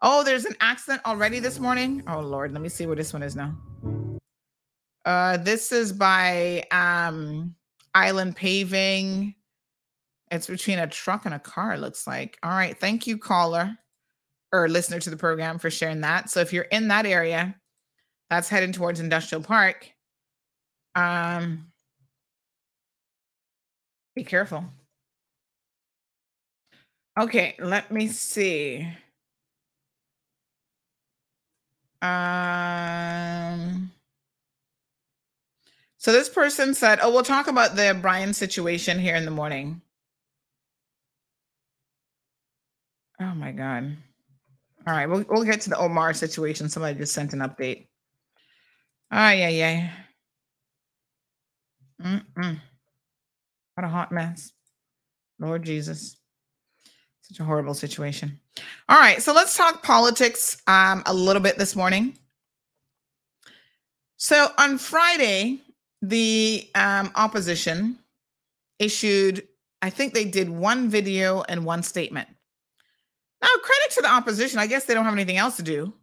Oh, there's an accident already this morning. Oh Lord, let me see where this one is now. Uh, this is by um Island Paving. It's between a truck and a car, looks like. All right. Thank you, caller or listener to the program for sharing that. So if you're in that area, that's heading towards Industrial Park. Um be careful. Okay, let me see. Um so this person said, "Oh, we'll talk about the Brian situation here in the morning." Oh my god! All right, we'll we'll get to the Omar situation. Somebody just sent an update. Ah, yeah, yeah. Mm-mm. What a hot mess, Lord Jesus! Such a horrible situation. All right, so let's talk politics um, a little bit this morning. So on Friday, the um, opposition issued, I think they did one video and one statement. Now, credit to the opposition. I guess they don't have anything else to do.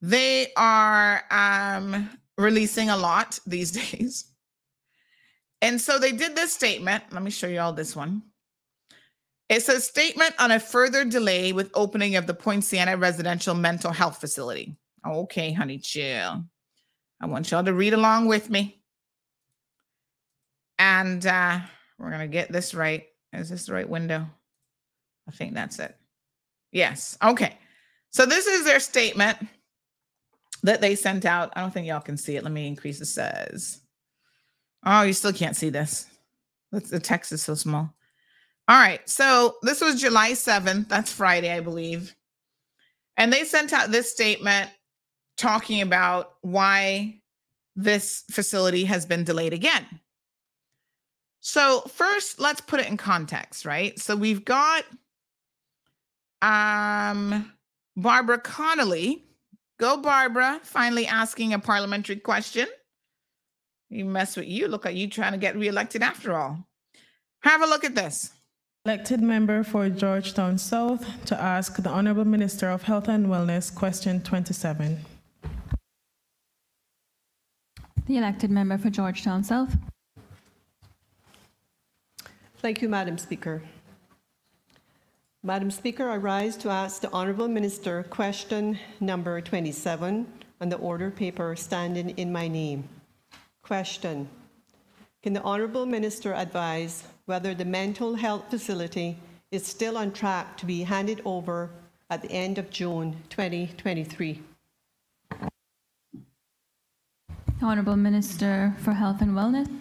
They are um, releasing a lot these days. And so they did this statement. Let me show you all this one. It says statement on a further delay with opening of the Poinciana Residential Mental Health Facility. Okay, honey, chill. I want y'all to read along with me. And uh, we're going to get this right. Is this the right window? I think that's it. Yes. Okay. So this is their statement that they sent out. I don't think y'all can see it. Let me increase the size. Oh, you still can't see this. The text is so small. All right. So this was July 7th. That's Friday, I believe. And they sent out this statement talking about why this facility has been delayed again. So, first, let's put it in context, right? So, we've got um, Barbara Conolly. Go, Barbara, finally asking a parliamentary question. You mess with you. Look at you trying to get reelected after all. Have a look at this. Elected member for Georgetown South to ask the Honorable Minister of Health and Wellness question 27. The elected member for Georgetown South. Thank you, Madam Speaker. Madam Speaker, I rise to ask the Honourable Minister question number 27 on the order paper standing in my name. Question. Can the Honourable Minister advise whether the mental health facility is still on track to be handed over at the end of June 2023? Honourable Minister for Health and Wellness.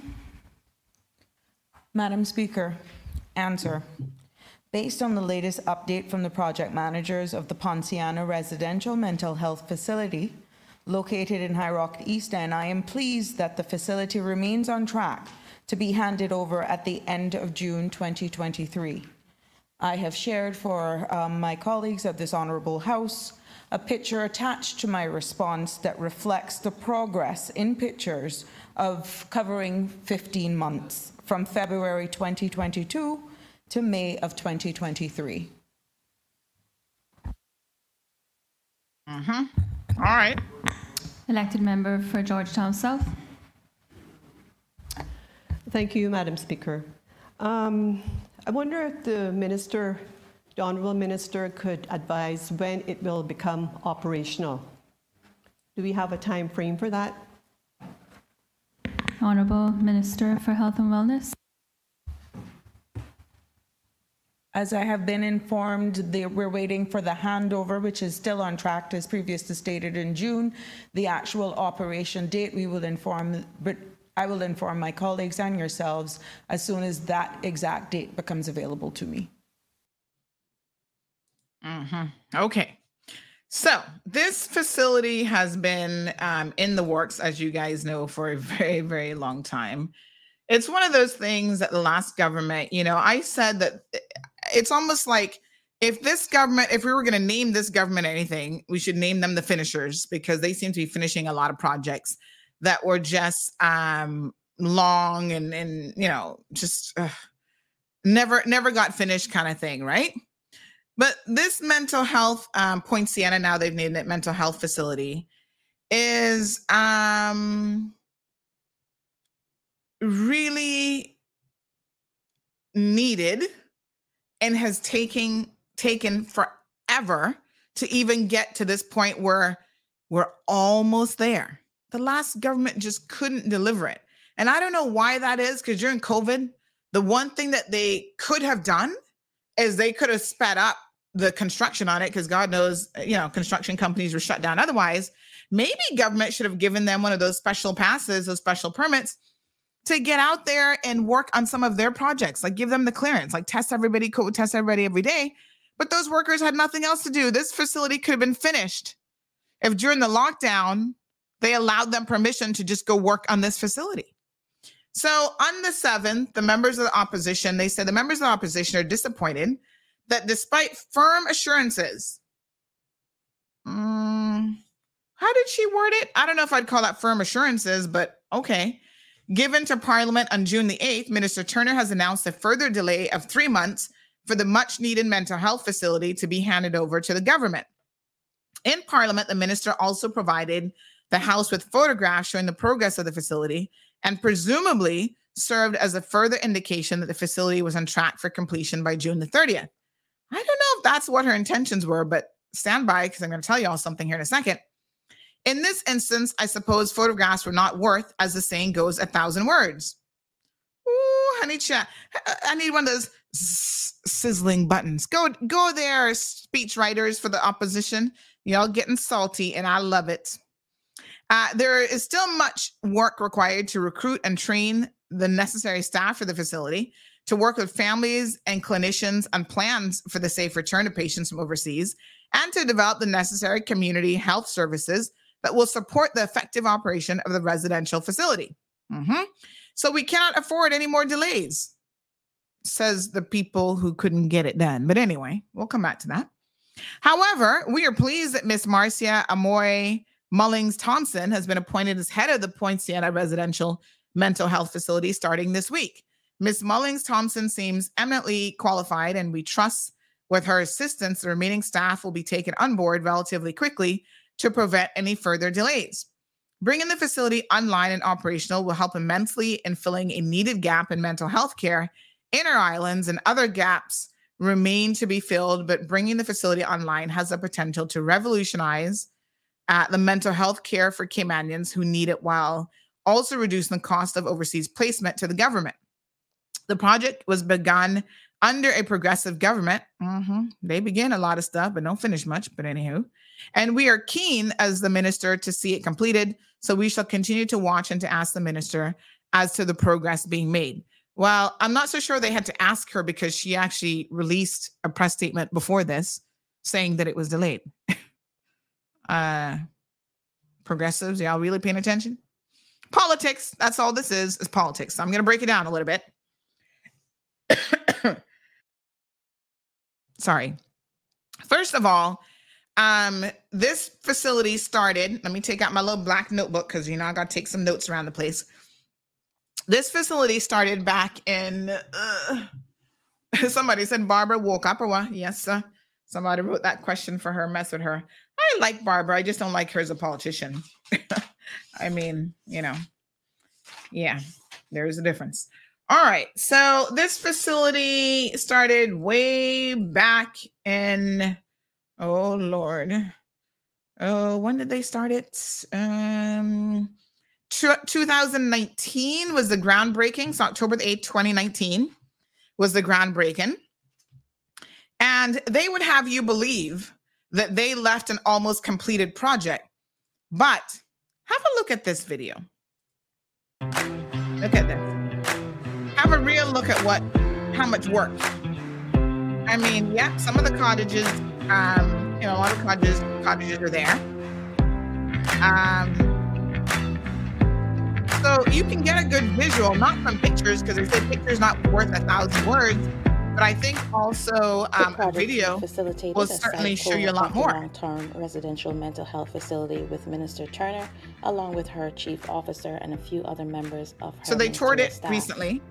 Madam Speaker, answer. Based on the latest update from the project managers of the Poinciana Residential Mental Health Facility, located in High Rock East End, I am pleased that the facility remains on track to be handed over at the end of June 2023. I have shared for um, my colleagues of this Honourable House a picture attached to my response that reflects the progress in pictures of covering 15 months from February 2022 to May of 2023. Mm-hmm. All right. Elected member for Georgetown South. Thank you, Madam Speaker. Um, I wonder if the minister the Honourable Minister could advise when it will become operational. Do we have a time frame for that? Honourable Minister for Health and Wellness. As I have been informed, we're waiting for the handover, which is still on track, as previously stated in June. The actual operation date, we will inform, but I will inform my colleagues and yourselves as soon as that exact date becomes available to me. Mm-hmm. Okay. So this facility has been um, in the works, as you guys know, for a very, very long time. It's one of those things that the last government, you know, I said that it's almost like if this government, if we were going to name this government anything, we should name them the finishers because they seem to be finishing a lot of projects that were just um, long and and you know just never never got finished kind of thing, right? But this mental health um, Poinciana, now they've named it mental health facility, is um, really needed and has taken taken forever to even get to this point where we're almost there. The last government just couldn't deliver it. And I don't know why that is because during COVID, the one thing that they could have done is they could have sped up the construction on it because God knows, you know, construction companies were shut down otherwise. Maybe government should have given them one of those special passes, those special permits to get out there and work on some of their projects, like give them the clearance, like test everybody, code test everybody every day. But those workers had nothing else to do. This facility could have been finished if during the lockdown they allowed them permission to just go work on this facility. So on the 7th, the members of the opposition, they said the members of the opposition are disappointed that despite firm assurances, um, how did she word it? I don't know if I'd call that firm assurances, but okay. Given to Parliament on June the 8th, Minister Turner has announced a further delay of three months for the much needed mental health facility to be handed over to the government. In Parliament, the minister also provided the House with photographs showing the progress of the facility and presumably served as a further indication that the facility was on track for completion by June the 30th. I don't know if that's what her intentions were, but stand by because I'm going to tell you all something here in a second. In this instance, I suppose photographs were not worth, as the saying goes, a thousand words. Ooh, honey chat. I need one of those sizzling buttons. Go, go there, speech writers for the opposition. Y'all getting salty, and I love it. Uh, there is still much work required to recruit and train the necessary staff for the facility, to work with families and clinicians on plans for the safe return of patients from overseas, and to develop the necessary community health services that will support the effective operation of the residential facility. Mm-hmm. So we cannot afford any more delays, says the people who couldn't get it done. But anyway, we'll come back to that. However, we are pleased that Miss Marcia Amoy Mullings Thompson has been appointed as head of the Poinciana Residential Mental Health Facility starting this week. Miss Mullings Thompson seems eminently qualified, and we trust with her assistance, the remaining staff will be taken on board relatively quickly to prevent any further delays. Bringing the facility online and operational will help immensely in filling a needed gap in mental health care Inner islands and other gaps remain to be filled, but bringing the facility online has the potential to revolutionize uh, the mental health care for Caymanians who need it while also reducing the cost of overseas placement to the government. The project was begun under a progressive government. Mm-hmm. They begin a lot of stuff, but don't finish much. But anywho, and we are keen as the minister to see it completed. So we shall continue to watch and to ask the minister as to the progress being made. Well, I'm not so sure they had to ask her because she actually released a press statement before this saying that it was delayed. uh progressives, y'all really paying attention? Politics, that's all this is, is politics. So I'm gonna break it down a little bit. Sorry. First of all, um, this facility started. Let me take out my little black notebook because you know I got to take some notes around the place. This facility started back in. Uh, somebody said Barbara woke up or what? Yes, sir. Somebody wrote that question for her. Mess with her. I like Barbara. I just don't like her as a politician. I mean, you know, yeah, there's a difference. All right. So this facility started way back in Oh Lord. Oh, when did they start it? Um 2019 was the groundbreaking. So October the 8th, 2019 was the groundbreaking. And they would have you believe that they left an almost completed project. But have a look at this video. Look at this. Have a real look at what how much work. I mean, yeah, some of the cottages um, you know, a lot of cottages cottages are there. Um, so you can get a good visual, not from pictures, because they say pictures not worth a thousand words. But I think also um, a video will certainly show you a lot more. Long-term residential mental health facility with Minister Turner, along with her chief officer and a few other members of her. So they toured it staff. recently.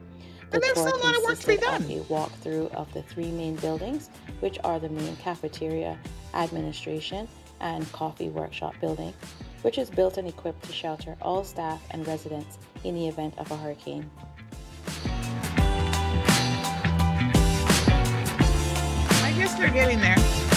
And there's still a lot of work to be done. a walkthrough of the three main buildings, which are the main cafeteria, administration, and coffee workshop building, which is built and equipped to shelter all staff and residents in the event of a hurricane. I guess they're getting there.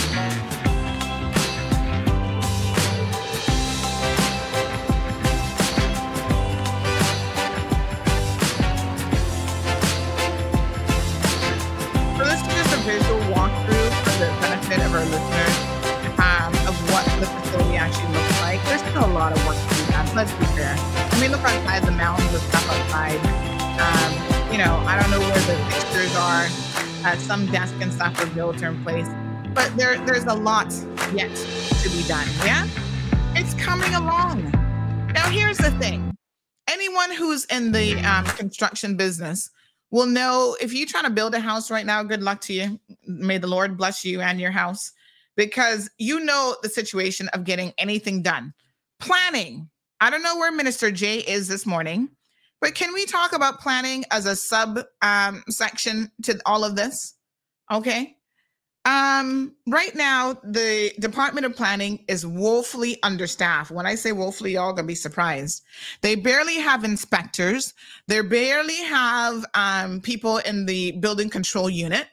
Let's be fair. I mean, look outside the mountains of stuff outside. Um, you know, I don't know where the fixtures are. Uh, some desks and stuff are built or in place, but there there's a lot yet to be done. Yeah, it's coming along. Now, here's the thing: anyone who's in the um, construction business will know if you're trying to build a house right now. Good luck to you. May the Lord bless you and your house, because you know the situation of getting anything done. Planning. I don't know where Minister Jay is this morning, but can we talk about planning as a sub um, section to all of this? Okay. Um, right now, the Department of Planning is woefully understaffed. When I say woefully, y'all gonna be surprised. They barely have inspectors. They barely have um, people in the building control unit.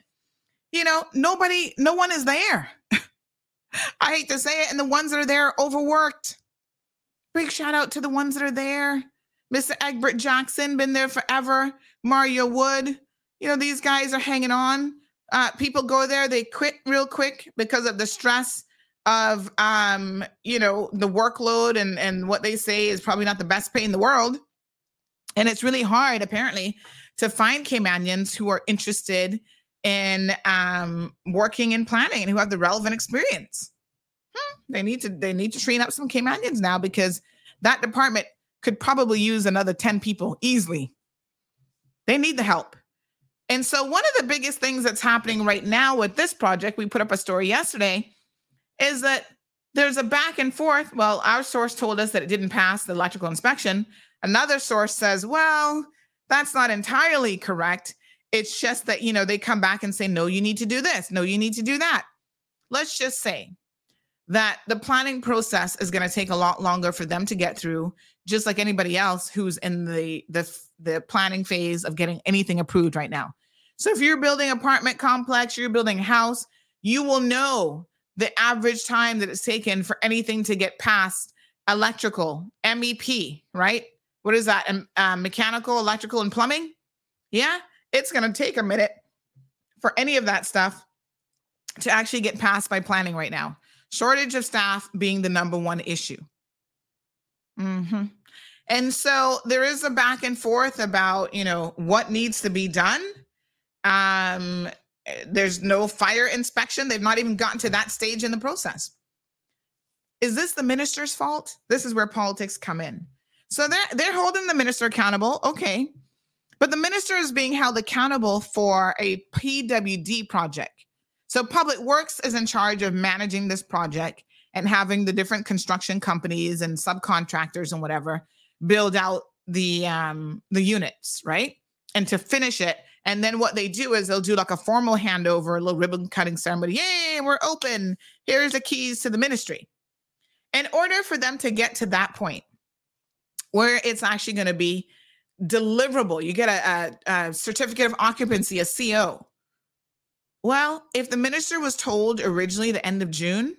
You know, nobody, no one is there. I hate to say it, and the ones that are there are overworked. Big shout out to the ones that are there. Mr. Egbert Jackson, been there forever. Mario Wood, you know, these guys are hanging on. Uh, people go there, they quit real quick because of the stress of um, you know, the workload and and what they say is probably not the best pay in the world. And it's really hard, apparently, to find Caymanians who are interested in um, working in planning and who have the relevant experience. They need to they need to train up some Caymanians now because that department could probably use another 10 people easily. They need the help. And so, one of the biggest things that's happening right now with this project, we put up a story yesterday, is that there's a back and forth. Well, our source told us that it didn't pass the electrical inspection. Another source says, well, that's not entirely correct. It's just that, you know, they come back and say, no, you need to do this. No, you need to do that. Let's just say that the planning process is going to take a lot longer for them to get through just like anybody else who's in the the the planning phase of getting anything approved right now. So if you're building apartment complex, you're building a house, you will know the average time that it's taken for anything to get past electrical, MEP, right? What is that? Um, uh, mechanical, electrical, and plumbing. Yeah, it's going to take a minute for any of that stuff to actually get passed by planning right now. Shortage of staff being the number one issue. Mm-hmm. And so there is a back and forth about, you know, what needs to be done. Um, there's no fire inspection. They've not even gotten to that stage in the process. Is this the minister's fault? This is where politics come in. So they're they're holding the minister accountable. Okay. But the minister is being held accountable for a PWD project. So Public Works is in charge of managing this project and having the different construction companies and subcontractors and whatever build out the um the units, right? And to finish it. And then what they do is they'll do like a formal handover, a little ribbon cutting ceremony. Yay, we're open. Here's the keys to the ministry. In order for them to get to that point where it's actually going to be deliverable, you get a, a, a certificate of occupancy, a CO. Well, if the minister was told originally the end of June,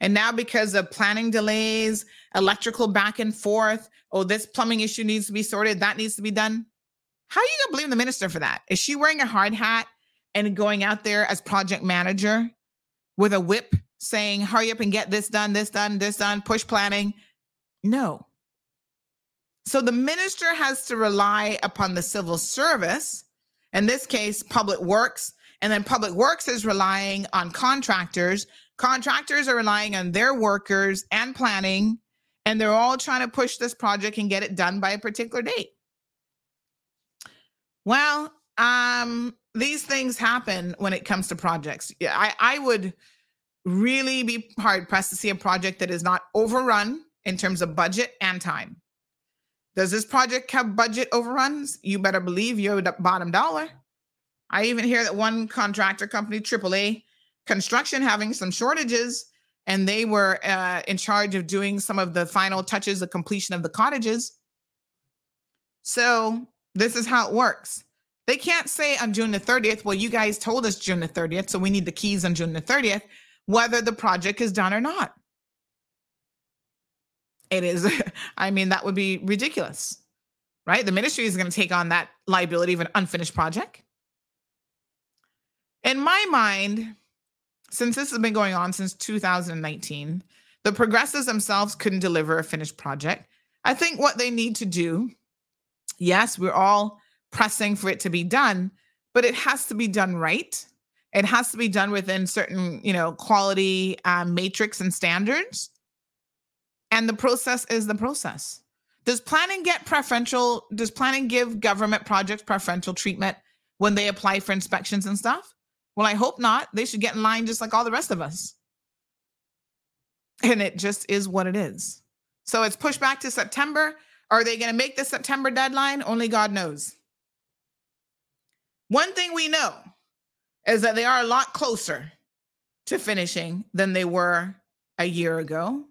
and now, because of planning delays, electrical back and forth, oh, this plumbing issue needs to be sorted, that needs to be done. How are you going to blame the minister for that? Is she wearing a hard hat and going out there as project manager with a whip saying, hurry up and get this done, this done, this done, push planning? No. So the minister has to rely upon the civil service, in this case, public works, and then public works is relying on contractors Contractors are relying on their workers and planning, and they're all trying to push this project and get it done by a particular date. Well, um, these things happen when it comes to projects. Yeah, I, I would really be hard pressed to see a project that is not overrun in terms of budget and time. Does this project have budget overruns? You better believe you're the bottom dollar. I even hear that one contractor company, AAA, construction having some shortages and they were uh, in charge of doing some of the final touches the completion of the cottages. So this is how it works. They can't say on June the 30th, well, you guys told us June the 30th, so we need the keys on June the 30th, whether the project is done or not. It is, I mean, that would be ridiculous, right? The ministry is going to take on that liability of an unfinished project. In my mind, since this has been going on since 2019, the progressives themselves couldn't deliver a finished project. I think what they need to do, yes, we're all pressing for it to be done, but it has to be done right. It has to be done within certain, you know, quality um, matrix and standards. And the process is the process. Does planning get preferential? Does planning give government projects preferential treatment when they apply for inspections and stuff? Well, I hope not. They should get in line just like all the rest of us. And it just is what it is. So it's pushed back to September. Are they going to make the September deadline? Only God knows. One thing we know is that they are a lot closer to finishing than they were a year ago.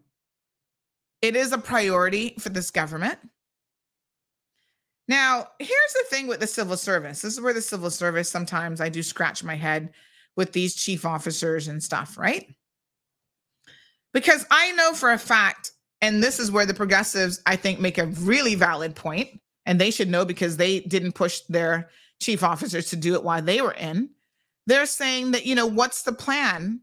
It is a priority for this government. Now, here's the thing with the civil service. This is where the civil service sometimes I do scratch my head with these chief officers and stuff, right? Because I know for a fact, and this is where the progressives, I think, make a really valid point, and they should know because they didn't push their chief officers to do it while they were in. They're saying that, you know, what's the plan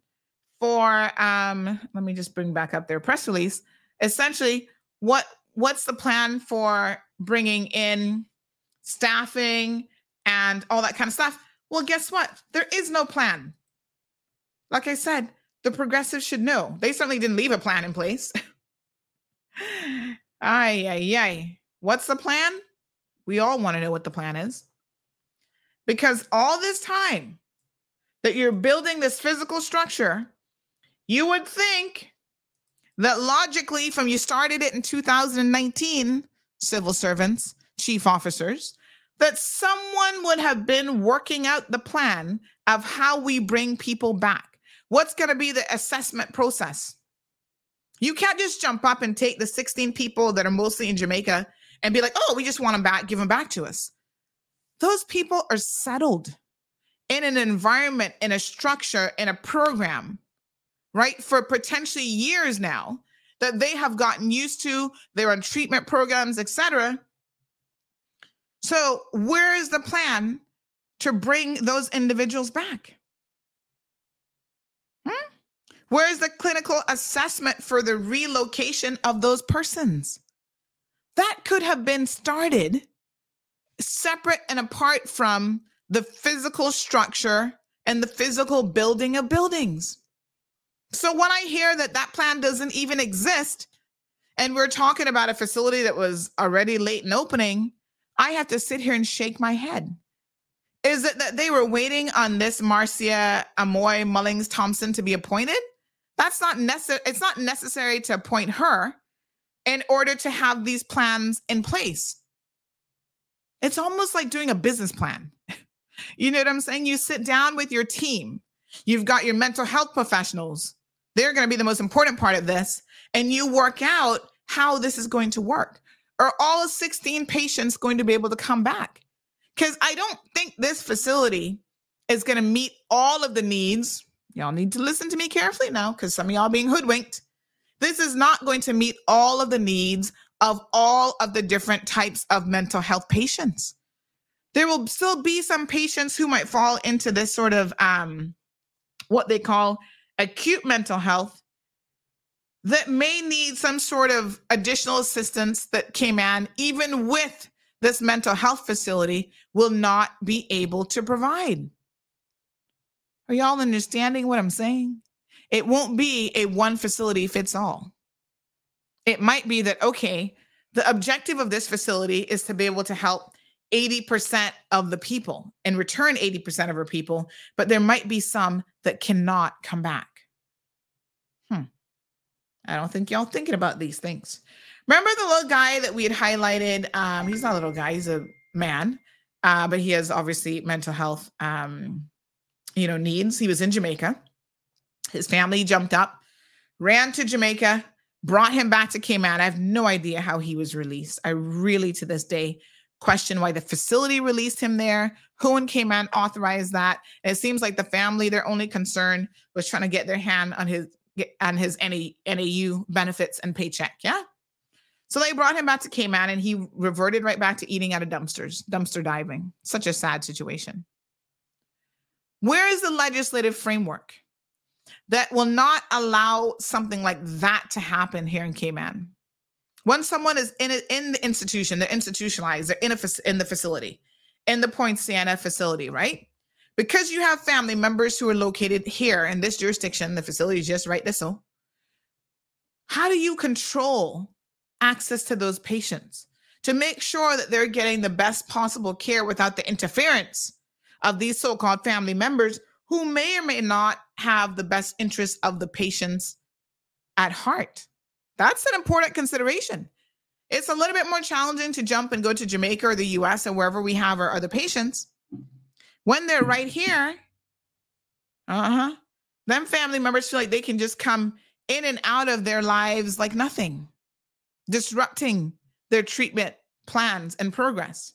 for um let me just bring back up their press release. Essentially, what what's the plan for bringing in staffing and all that kind of stuff? Well, guess what? There is no plan. Like I said, the progressives should know. They certainly didn't leave a plan in place. ay, ay, ay. What's the plan? We all want to know what the plan is. Because all this time that you're building this physical structure, you would think that logically, from you started it in 2019, civil servants, chief officers, that someone would have been working out the plan of how we bring people back. What's going to be the assessment process? You can't just jump up and take the 16 people that are mostly in Jamaica and be like, oh, we just want them back, give them back to us. Those people are settled in an environment, in a structure, in a program, right, for potentially years now that they have gotten used to. They're on treatment programs, etc. So, where is the plan to bring those individuals back? Hmm? Where's the clinical assessment for the relocation of those persons? That could have been started separate and apart from the physical structure and the physical building of buildings. So when I hear that that plan doesn't even exist, and we're talking about a facility that was already late in opening, I have to sit here and shake my head. Is it that they were waiting on this Marcia Amoy Mullings Thompson to be appointed? That's not necessary. It's not necessary to appoint her in order to have these plans in place. It's almost like doing a business plan. you know what I'm saying? You sit down with your team. You've got your mental health professionals. They're going to be the most important part of this. And you work out how this is going to work. Are all 16 patients going to be able to come back? Because I don't think this facility is going to meet all of the needs. Y'all need to listen to me carefully now because some of y'all being hoodwinked. This is not going to meet all of the needs of all of the different types of mental health patients. There will still be some patients who might fall into this sort of um, what they call acute mental health that may need some sort of additional assistance that Cayman, even with this mental health facility, will not be able to provide. Are y'all understanding what I'm saying? It won't be a one facility fits all. It might be that, okay, the objective of this facility is to be able to help 80% of the people and return 80% of our people, but there might be some that cannot come back. Hmm. I don't think y'all thinking about these things. Remember the little guy that we had highlighted? Um, he's not a little guy, he's a man, uh, but he has obviously mental health um, you know, needs. He was in Jamaica. His family jumped up, ran to Jamaica, brought him back to Cayman. I have no idea how he was released. I really, to this day, question why the facility released him there. Who in Cayman authorized that? And it seems like the family, their only concern was trying to get their hand on his on his NAU benefits and paycheck. Yeah. So they brought him back to Cayman and he reverted right back to eating out of dumpsters, dumpster diving. Such a sad situation. Where is the legislative framework that will not allow something like that to happen here in Cayman? When someone is in in the institution, they're institutionalized, they're in a in the facility, in the Poinciana facility, right? Because you have family members who are located here in this jurisdiction, the facility is just right this so. How do you control access to those patients to make sure that they're getting the best possible care without the interference of these so-called family members who may or may not have the best interests of the patients at heart. That's an important consideration. It's a little bit more challenging to jump and go to Jamaica or the US or wherever we have our other patients. When they're right here, uh-huh. Them family members feel like they can just come in and out of their lives like nothing, disrupting their treatment plans and progress.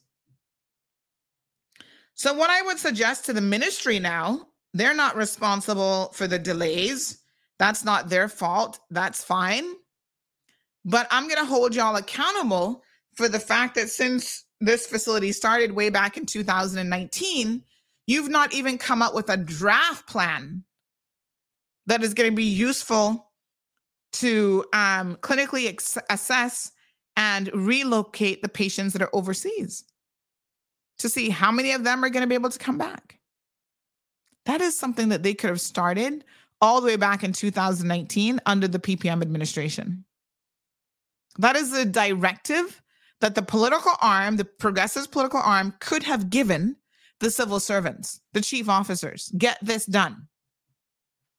So, what I would suggest to the ministry now, they're not responsible for the delays. That's not their fault. That's fine. But I'm going to hold y'all accountable for the fact that since this facility started way back in 2019, you've not even come up with a draft plan that is going to be useful to um, clinically ex- assess and relocate the patients that are overseas to see how many of them are going to be able to come back. That is something that they could have started all the way back in 2019 under the PPM administration. That is a directive that the political arm, the progressive political arm, could have given the civil servants, the chief officers. Get this done.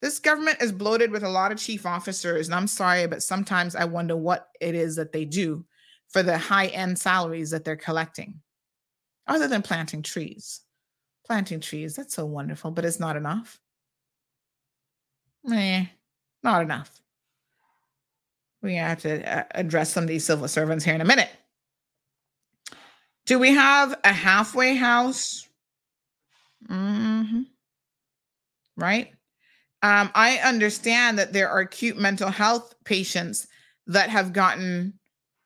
This government is bloated with a lot of chief officers, and I'm sorry, but sometimes I wonder what it is that they do for the high end salaries that they're collecting, other than planting trees. Planting trees, that's so wonderful, but it's not enough. Eh, not enough. We have to uh, address some of these civil servants here in a minute. Do we have a halfway house? Mm-hmm. Right? Um, I understand that there are acute mental health patients that have gotten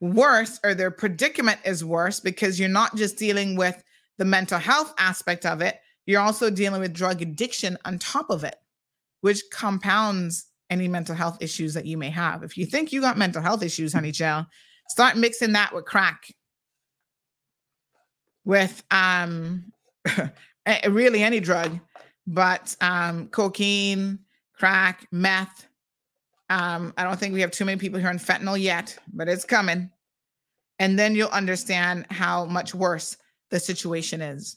worse or their predicament is worse because you're not just dealing with the mental health aspect of it, you're also dealing with drug addiction on top of it, which compounds any mental health issues that you may have. If you think you got mental health issues, honey child, start mixing that with crack. With um really any drug, but um cocaine, crack, meth. Um, I don't think we have too many people here on fentanyl yet, but it's coming. And then you'll understand how much worse the situation is.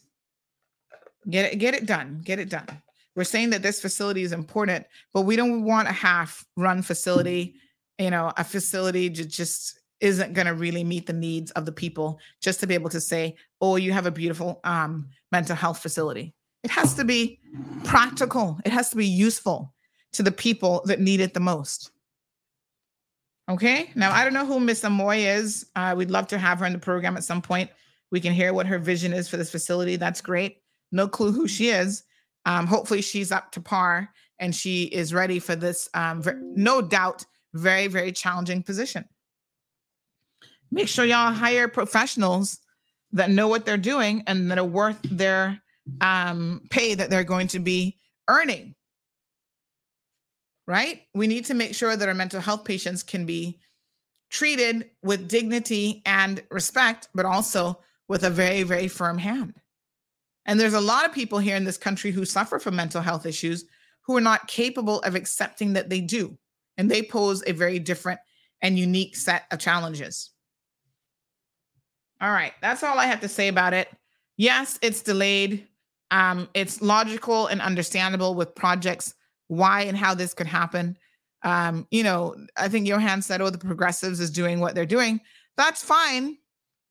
Get it, get it done. Get it done. We're saying that this facility is important, but we don't want a half run facility, you know, a facility just isn't going to really meet the needs of the people just to be able to say, oh, you have a beautiful um, mental health facility. It has to be practical, it has to be useful to the people that need it the most. Okay. Now, I don't know who Miss Amoy is. Uh, we'd love to have her in the program at some point. We can hear what her vision is for this facility. That's great. No clue who she is. Um, hopefully, she's up to par and she is ready for this, um, no doubt, very, very challenging position. Make sure y'all hire professionals that know what they're doing and that are worth their um, pay that they're going to be earning right? We need to make sure that our mental health patients can be treated with dignity and respect, but also with a very, very firm hand. And there's a lot of people here in this country who suffer from mental health issues who are not capable of accepting that they do. And they pose a very different and unique set of challenges. All right, that's all I have to say about it. Yes, it's delayed. Um, it's logical and understandable with projects why and how this could happen. Um, you know, I think Johan said, oh, the progressives is doing what they're doing. That's fine.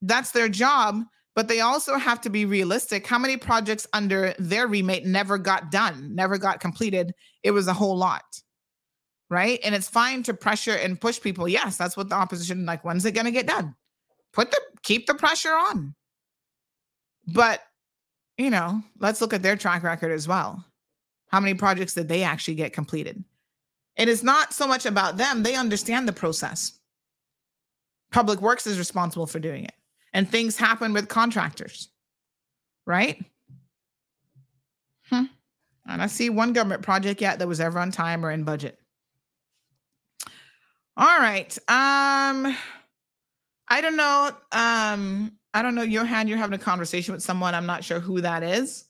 That's their job. But they also have to be realistic. How many projects under their remit never got done, never got completed? It was a whole lot. Right. And it's fine to pressure and push people. Yes, that's what the opposition like. When's it going to get done? Put the keep the pressure on. But, you know, let's look at their track record as well. How many projects did they actually get completed? And It is not so much about them, they understand the process. Public Works is responsible for doing it. And things happen with contractors, right? Hmm. And I see one government project yet that was ever on time or in budget. All right. Um, I don't know. Um, I don't know, Johan, you're having a conversation with someone. I'm not sure who that is.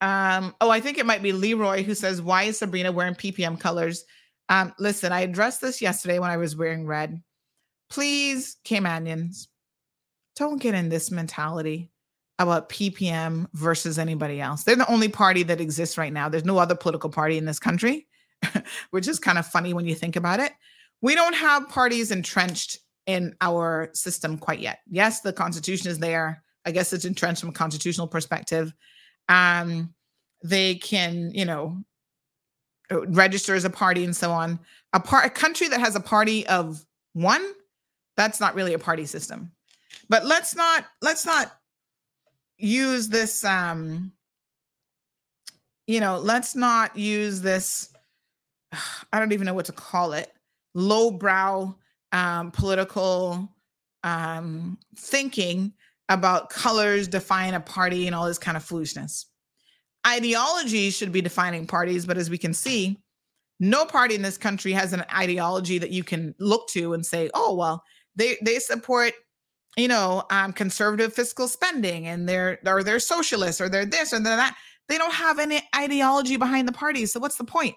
Um, oh, I think it might be Leroy who says, Why is Sabrina wearing PPM colors? Um, listen, I addressed this yesterday when I was wearing red. Please, Caymanians, don't get in this mentality about PPM versus anybody else. They're the only party that exists right now. There's no other political party in this country, which is kind of funny when you think about it. We don't have parties entrenched in our system quite yet. Yes, the Constitution is there. I guess it's entrenched from a constitutional perspective um, they can, you know, uh, register as a party and so on. A a country that has a party of one, that's not really a party system. But let's not let's not use this um you know, let's not use this I don't even know what to call it, lowbrow um political um thinking about colors define a party and all this kind of foolishness. Ideology should be defining parties, but as we can see, no party in this country has an ideology that you can look to and say, "Oh, well, they they support, you know, um, conservative fiscal spending, and they're or they're socialists, or they're this or they're that." They don't have any ideology behind the party. So what's the point?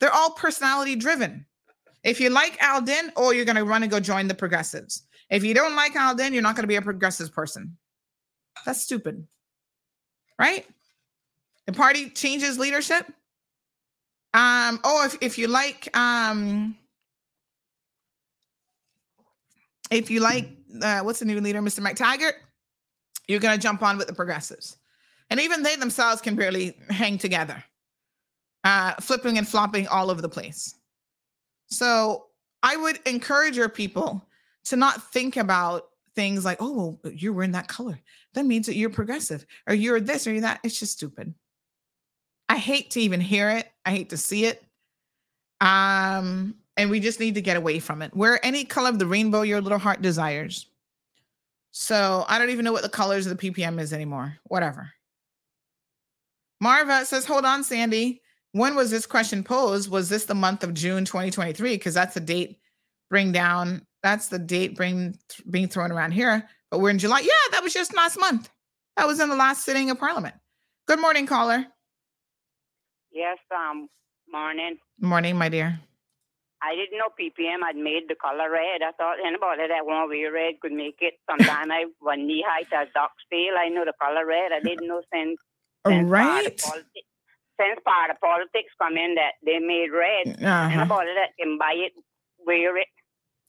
They're all personality driven. If you like Alden, oh, you're going to run and go join the progressives. If you don't like Alden, you're not going to be a progressive person. That's stupid. Right? The party changes leadership. Um, oh, if, if you like um if you like uh, what's the new leader, Mr. McTaggart, you're gonna jump on with the progressives. And even they themselves can barely hang together. Uh, flipping and flopping all over the place. So I would encourage your people to not think about things like, oh, you're wearing that color. That means that you're progressive or you're this or you're that. It's just stupid. I hate to even hear it. I hate to see it. Um, and we just need to get away from it. Wear any color of the rainbow your little heart desires. So I don't even know what the colors of the PPM is anymore. Whatever. Marva says, hold on, Sandy. When was this question posed? Was this the month of June 2023? Because that's the date bring down. That's the date bring being thrown around here. But we're in July. Yeah, that was just last month. That was in the last sitting of Parliament. Good morning, caller. Yes, um, morning. Morning, my dear. I didn't know PPM had made the color red. I thought anybody that want to wear red could make it. Sometime I when knee height as Docksdale, I know the color red. I didn't know since, since right. Politi- since part of politics come in that they made red. Uh-huh. Anybody that can buy it, wear it.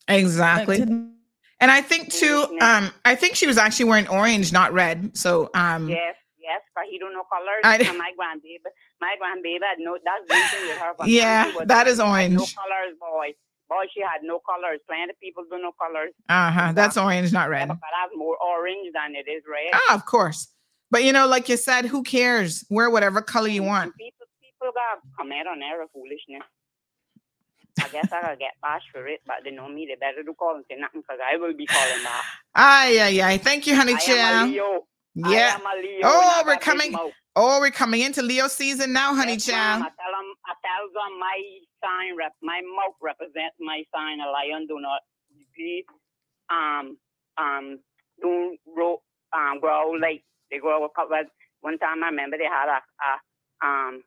Exactly. And I think too, um, I think she was actually wearing orange, not red. So um Yes, yes, but he don't know colors. I- and my grandbaby, my grandbaby had no. That's the thing with her. but Yeah, that is orange. No colors, boy. Boy, she had no colors. Plenty of people do no colors. uh-huh. That's orange, not red. But I have more orange than it is red. Ah, of course. But you know, like you said, who cares? Wear whatever color you want. People, people got comment on their foolishness. I guess I gotta get bashed for it, but they know me. They better do call and say nothing because I will be calling back. Ay, ay, ay. Thank you, honey I am a. Leo. Yeah. I am a Leo. Oh, we're coming. Oh, we're coming into Leo season now, honey Yes, child. I tell them, I tell them my sign rep, my mouth represents my sign. A lion do not be, um, um, do ro- um, grow like they grow a couple. One time I remember they had a, a um,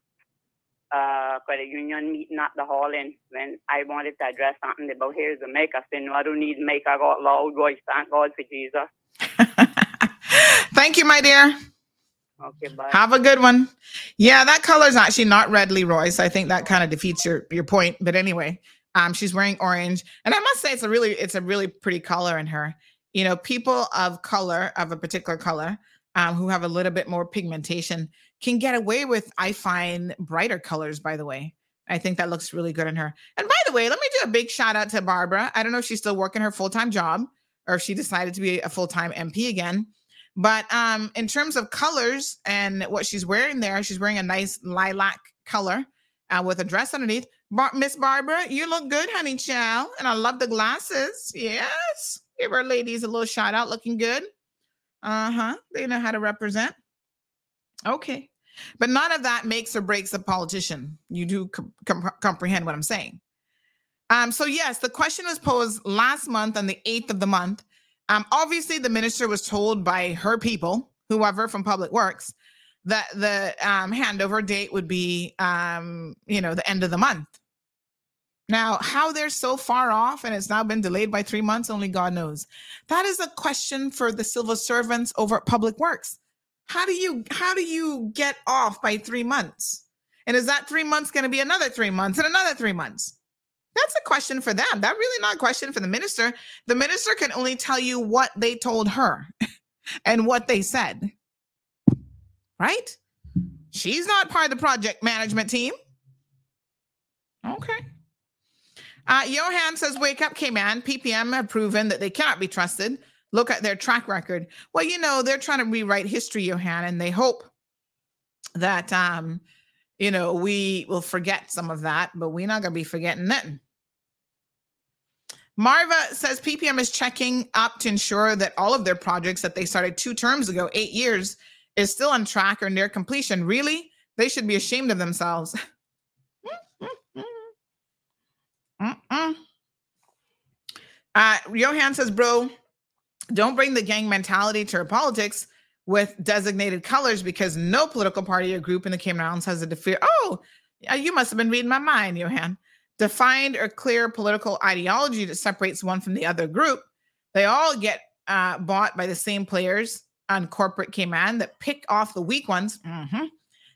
uh, credit union meeting at the hall, and when I wanted to address something about here's the make, I said, no, I don't need make. I got loud voice. Thank God for Jesus. Thank you, my dear. Okay, bye. Have a good one. Yeah, that color is actually not red, Leroy. So I think that kind of defeats your your point. But anyway, um, she's wearing orange, and I must say it's a really it's a really pretty color in her. You know, people of color of a particular color, um, who have a little bit more pigmentation, can get away with I find brighter colors. By the way, I think that looks really good in her. And by the way, let me do a big shout out to Barbara. I don't know if she's still working her full time job or if she decided to be a full time MP again. But um, in terms of colors and what she's wearing there, she's wearing a nice lilac color uh, with a dress underneath. Bar- Miss Barbara, you look good, honey child. And I love the glasses. Yes. Give our ladies a little shout out, looking good. Uh huh. They know how to represent. Okay. But none of that makes or breaks a politician. You do com- com- comprehend what I'm saying. Um, so yes, the question was posed last month on the 8th of the month. Um, obviously, the minister was told by her people, whoever from Public Works, that the um, handover date would be, um, you know, the end of the month. Now, how they're so far off and it's now been delayed by three months, only God knows. That is a question for the civil servants over at Public Works. How do you how do you get off by three months? And is that three months going to be another three months and another three months? That's a question for them. That really not a question for the minister. The minister can only tell you what they told her and what they said. Right? She's not part of the project management team. Okay. Uh, Johan says, Wake up, Cayman. PPM have proven that they cannot be trusted. Look at their track record. Well, you know, they're trying to rewrite history, Johan, and they hope that, um, you know, we will forget some of that, but we're not going to be forgetting nothing. Marva says PPM is checking up to ensure that all of their projects that they started two terms ago, eight years, is still on track or near completion. Really? They should be ashamed of themselves. Uh, Johan says, bro, don't bring the gang mentality to our politics with designated colors because no political party or group in the Cayman Islands has a fear. Oh, you must have been reading my mind, Johan defined or clear political ideology that separates one from the other group. They all get uh, bought by the same players on corporate Cayman that pick off the weak ones mm-hmm,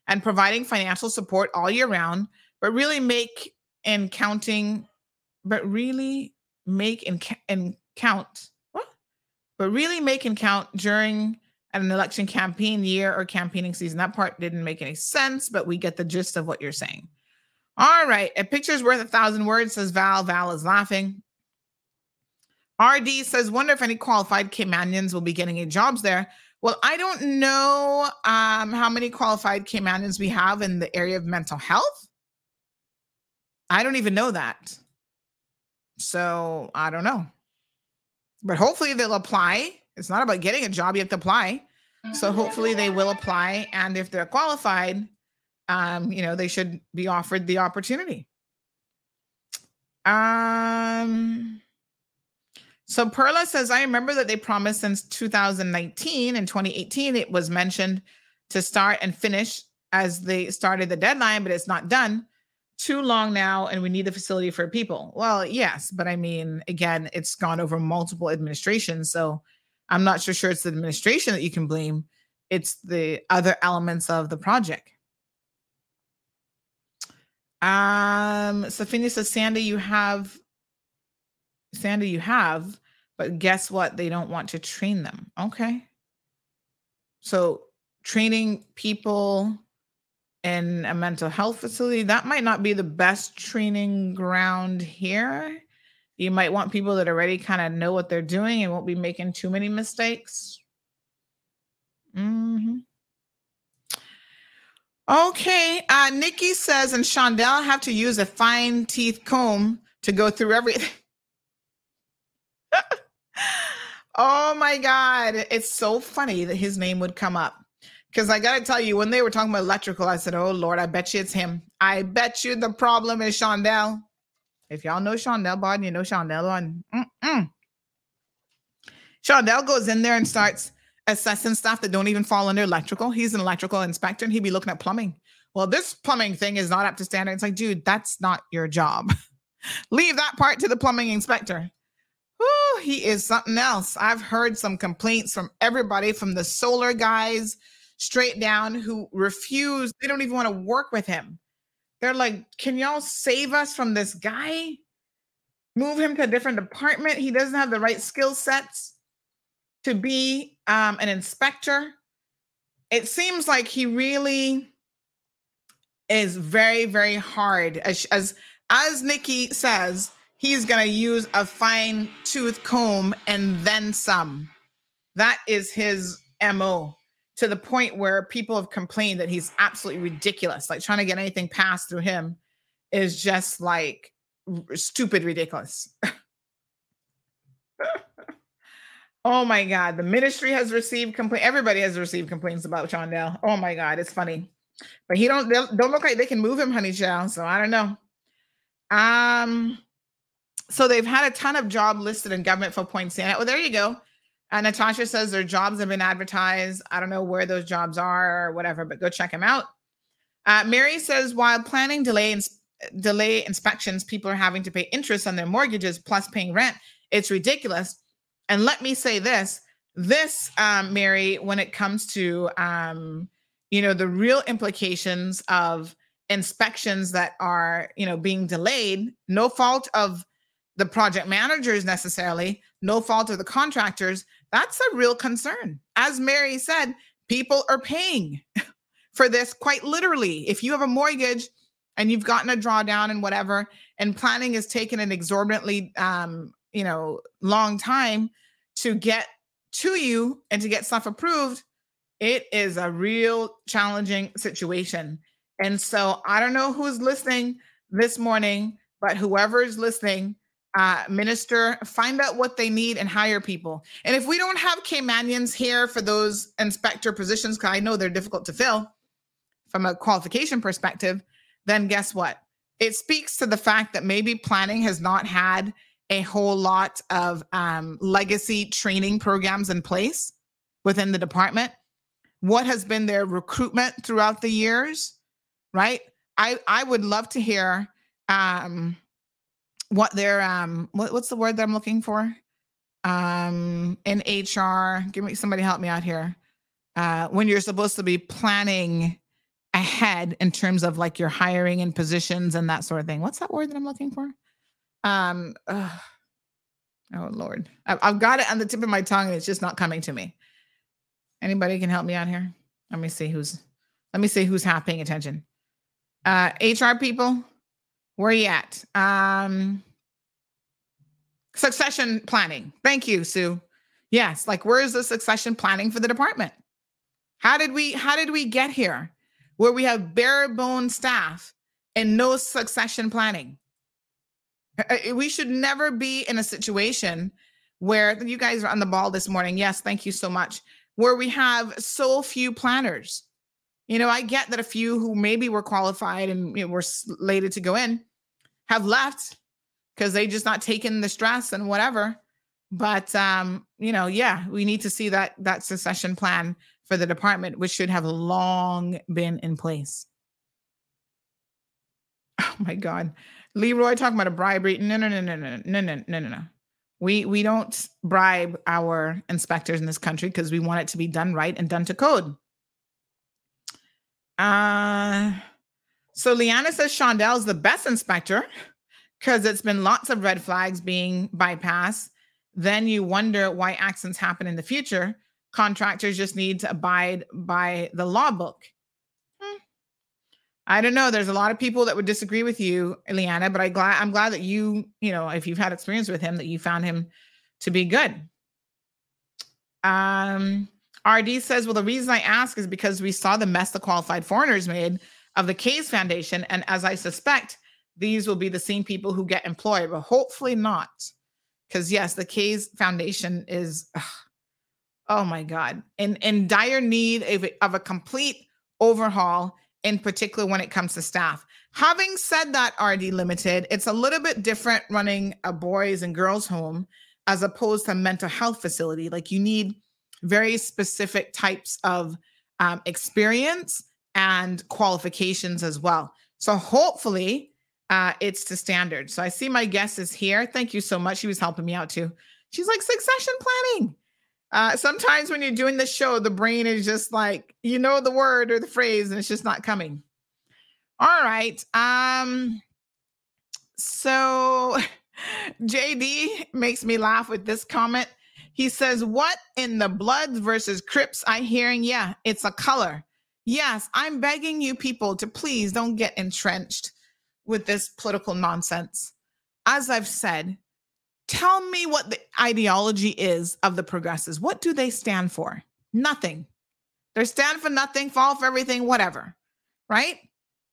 and providing financial support all year round, but really make and counting, but really make and, and count, what? but really make and count during an election campaign year or campaigning season. That part didn't make any sense, but we get the gist of what you're saying. All right. A picture's worth a thousand words, says Val. Val is laughing. RD says, wonder if any qualified Caymanians will be getting any jobs there. Well, I don't know um, how many qualified Caymanians we have in the area of mental health. I don't even know that. So I don't know. But hopefully they'll apply. It's not about getting a job, you have to apply. So hopefully they will apply. And if they're qualified, um, you know, they should be offered the opportunity. Um, so Perla says, I remember that they promised since 2019 and 2018, it was mentioned to start and finish as they started the deadline, but it's not done. Too long now, and we need the facility for people. Well, yes, but I mean, again, it's gone over multiple administrations. So I'm not so sure it's the administration that you can blame. It's the other elements of the project. Um, Safina says, Sandy, you have, Sandy, you have, but guess what? They don't want to train them. Okay. So training people in a mental health facility, that might not be the best training ground here. You might want people that already kind of know what they're doing and won't be making too many mistakes. Mm-hmm. Okay. Uh, Nikki says, and Shondell have to use a fine teeth comb to go through everything. oh my God. It's so funny that his name would come up. Because I got to tell you, when they were talking about electrical, I said, oh Lord, I bet you it's him. I bet you the problem is Shondell. If y'all know Shondell Bond, you know Shondell on. Shondell goes in there and starts assessing stuff that don't even fall under electrical. He's an electrical inspector and he'd be looking at plumbing. Well, this plumbing thing is not up to standard. It's like, dude, that's not your job. Leave that part to the plumbing inspector. Ooh, he is something else. I've heard some complaints from everybody from the solar guys straight down who refuse. They don't even want to work with him. They're like, can y'all save us from this guy? Move him to a different department. He doesn't have the right skill sets to be um, an inspector. It seems like he really is very, very hard. As as, as Nikki says, he's going to use a fine tooth comb and then some. That is his mo. To the point where people have complained that he's absolutely ridiculous. Like trying to get anything passed through him is just like stupid ridiculous. Oh my God. The ministry has received complaint. Everybody has received complaints about Shondell. Oh my God. It's funny. But he don't don't look like they can move him, honey child. So I don't know. Um, so they've had a ton of job listed in government for Point Santa. Well, there you go. Uh, Natasha says their jobs have been advertised. I don't know where those jobs are or whatever, but go check them out. Uh, Mary says while planning delay ins- delay inspections, people are having to pay interest on their mortgages plus paying rent. It's ridiculous. And let me say this this, um, Mary, when it comes to, um, you know, the real implications of inspections that are, you know, being delayed, no fault of the project managers necessarily, no fault of the contractors, that's a real concern. As Mary said, people are paying for this quite literally. If you have a mortgage and you've gotten a drawdown and whatever, and planning is taken an exorbitantly, um, you know, long time to get to you and to get stuff approved, it is a real challenging situation. And so I don't know who's listening this morning, but whoever is listening, uh, minister, find out what they need and hire people. And if we don't have Caymanians here for those inspector positions, because I know they're difficult to fill from a qualification perspective, then guess what? It speaks to the fact that maybe planning has not had a whole lot of um, legacy training programs in place within the department. What has been their recruitment throughout the years, right? I I would love to hear um, what their um what, what's the word that I'm looking for? Um, in HR, give me somebody help me out here. Uh, when you're supposed to be planning ahead in terms of like your hiring and positions and that sort of thing. What's that word that I'm looking for? Um, ugh. oh Lord, I've, I've got it on the tip of my tongue and it's just not coming to me. Anybody can help me out here? Let me see who's. Let me see who's half paying attention. Uh, HR people, where are you at? Um, succession planning. Thank you, Sue. Yes, like where is the succession planning for the department? How did we how did we get here where we have bare bone staff and no succession planning? Uh, uh, We should never be in a situation where you guys are on the ball this morning. Yes, thank you so much. Where we have so few planners. You know, I get that a few who maybe were qualified and you know, were slated to go in have left because they just not taken the stress and whatever. But um, you know, yeah, we need to see that that succession plan for the department, which should have long been in place. Oh my God. Leroy talking about a bribery. No, no, no, no, no, no, no, no, no, no. We we don't bribe our inspectors in this country because we want it to be done right and done to code. Uh so Liana says Shondell's the best inspector because it's been lots of red flags being bypassed. Then you wonder why accidents happen in the future. Contractors just need to abide by the law book. I don't know. There's a lot of people that would disagree with you, Liana, but I glad I'm glad that you, you know, if you've had experience with him, that you found him to be good. Um, RD says, well, the reason I ask is because we saw the mess the qualified foreigners made of the CAYS Foundation, and as I suspect, these will be the same people who get employed, but hopefully not. Because yes, the CAYS Foundation is, ugh, oh my God, in, in dire need of, of a complete overhaul, in particular when it comes to staff. Having said that, RD Limited, it's a little bit different running a boys and girls home as opposed to a mental health facility. Like you need very specific types of um, experience and qualifications as well. So hopefully uh, it's to standard. So I see my guest is here. Thank you so much. She was helping me out too. She's like succession planning. Uh, sometimes when you're doing the show, the brain is just like, you know, the word or the phrase, and it's just not coming. All right. Um, so JD makes me laugh with this comment. He says, What in the Bloods versus Crips I hearing? Yeah, it's a color. Yes, I'm begging you people to please don't get entrenched with this political nonsense. As I've said, tell me what the ideology is of the progressives. What do they stand for? Nothing. They stand for nothing, fall for everything, whatever. Right?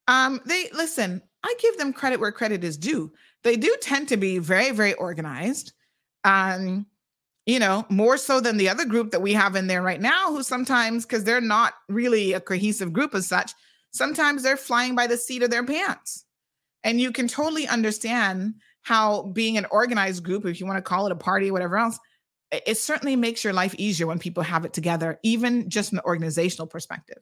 Um, they listen, I give them credit where credit is due. They do tend to be very, very organized. Um, you know, more so than the other group that we have in there right now, who sometimes, because they're not really a cohesive group as such, sometimes they're flying by the seat of their pants. And you can totally understand how being an organized group, if you want to call it a party, or whatever else, it certainly makes your life easier when people have it together, even just from an organizational perspective.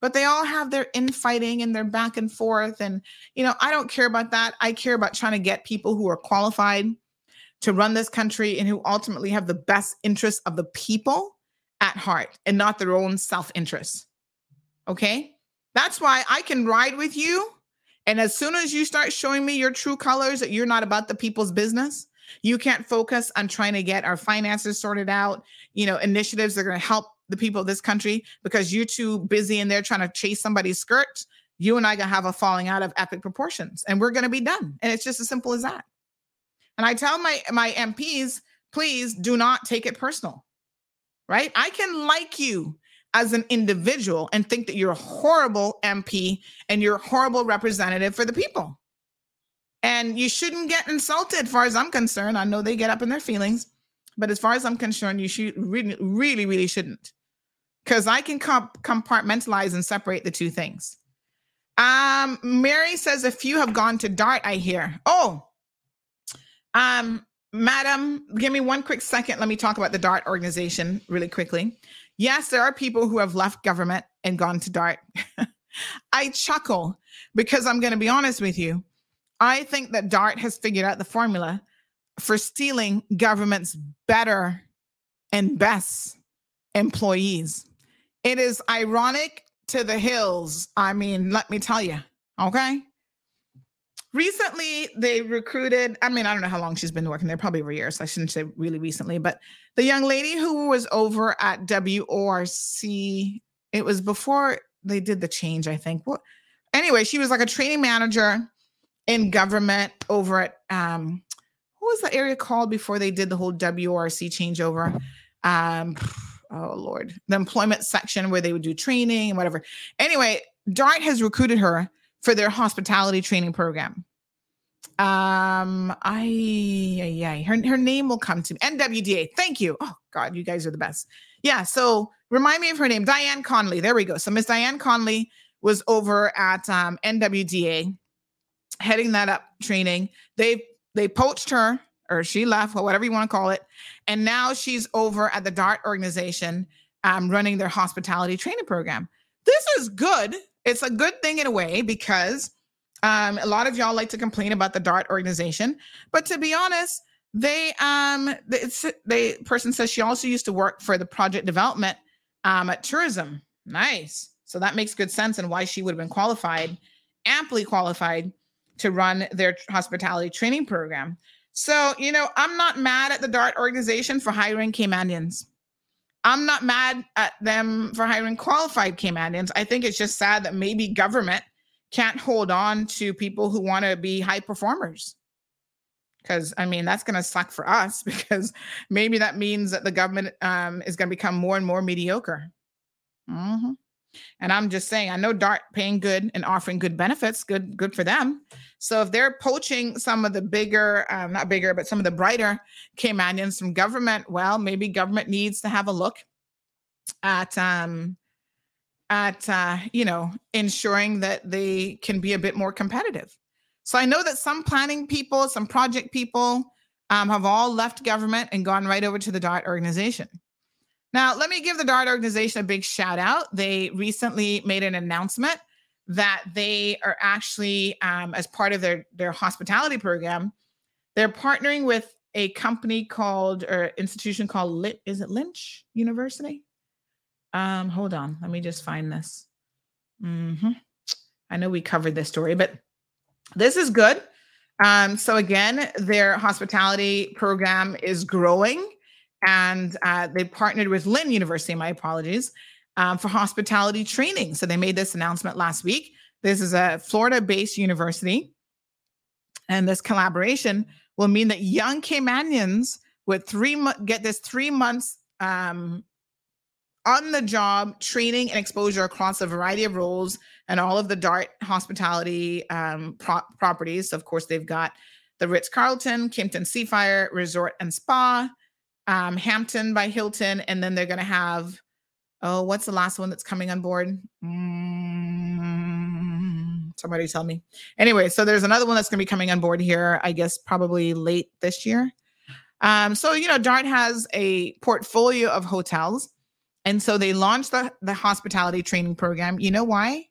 But they all have their infighting and their back and forth. And, you know, I don't care about that. I care about trying to get people who are qualified to run this country and who ultimately have the best interests of the people at heart and not their own self interest. Okay. That's why I can ride with you. And as soon as you start showing me your true colors that you're not about the people's business, you can't focus on trying to get our finances sorted out, you know, initiatives that are going to help the people of this country because you're too busy in there trying to chase somebody's skirt. you and I gonna have a falling out of epic proportions, and we're gonna be done. And it's just as simple as that. And I tell my my MPs, please do not take it personal. Right? I can like you as an individual and think that you're a horrible MP and you're a horrible representative for the people. And you shouldn't get insulted, as far as I'm concerned. I know they get up in their feelings, but as far as I'm concerned, you should really, really, really shouldn't. Because I can comp- compartmentalize and separate the two things. Um, Mary says a few have gone to Dart, I hear. Oh, um, madam, give me one quick second. Let me talk about the DART organization really quickly. Yes, there are people who have left government and gone to DART. I chuckle because I'm going to be honest with you. I think that DART has figured out the formula for stealing government's better and best employees. It is ironic to the hills. I mean, let me tell you, okay? recently they recruited i mean i don't know how long she's been working there probably over years so i shouldn't say really recently but the young lady who was over at WORC it was before they did the change i think. What anyway she was like a training manager in government over at um what was the area called before they did the whole WORC changeover? Um oh lord. The employment section where they would do training and whatever. Anyway dart has recruited her for their hospitality training program. Um, I yeah, her her name will come to me. NWDA. Thank you. Oh God, you guys are the best. Yeah. So remind me of her name, Diane Conley. There we go. So Miss Diane Conley was over at um, NWDA, heading that up training. They they poached her, or she left, or whatever you want to call it, and now she's over at the Dart organization, um, running their hospitality training program. This is good it's a good thing in a way because um, a lot of y'all like to complain about the Dart organization, but to be honest, they um they person says she also used to work for the project development um at tourism. Nice. So that makes good sense and why she would have been qualified, amply qualified to run their hospitality training program. So, you know, I'm not mad at the DART organization for hiring Caymanians. I'm not mad at them for hiring qualified Caymanians. I think it's just sad that maybe government can't hold on to people who want to be high performers. Because I mean, that's going to suck for us because maybe that means that the government um, is going to become more and more mediocre. Mm-hmm. And I'm just saying, I know Dart paying good and offering good benefits, good, good for them. So if they're poaching some of the bigger, um, not bigger, but some of the brighter Caymanians from government, well, maybe government needs to have a look at um at uh, you know ensuring that they can be a bit more competitive. So I know that some planning people, some project people um, have all left government and gone right over to the DART organization. Now, let me give the DART organization a big shout out. They recently made an announcement that they are actually, um, as part of their, their hospitality program, they're partnering with a company called or institution called Lit. is it Lynch University? Um, hold on, let me just find this. Mm-hmm. I know we covered this story, but this is good. Um, so again, their hospitality program is growing and uh, they partnered with Lynn University, my apologies, um, for hospitality training. So they made this announcement last week. This is a Florida based university. And this collaboration will mean that young Caymanians with three get this three months um, on the job training and exposure across a variety of roles and all of the Dart hospitality um, pro- properties. Of course, they've got the Ritz Carlton, Kimpton Seafire Resort and Spa, um, Hampton by Hilton, and then they're going to have oh, what's the last one that's coming on board? Mm, somebody tell me. Anyway, so there's another one that's going to be coming on board here. I guess probably late this year. Um, so you know, Dart has a portfolio of hotels, and so they launched the the hospitality training program. You know why?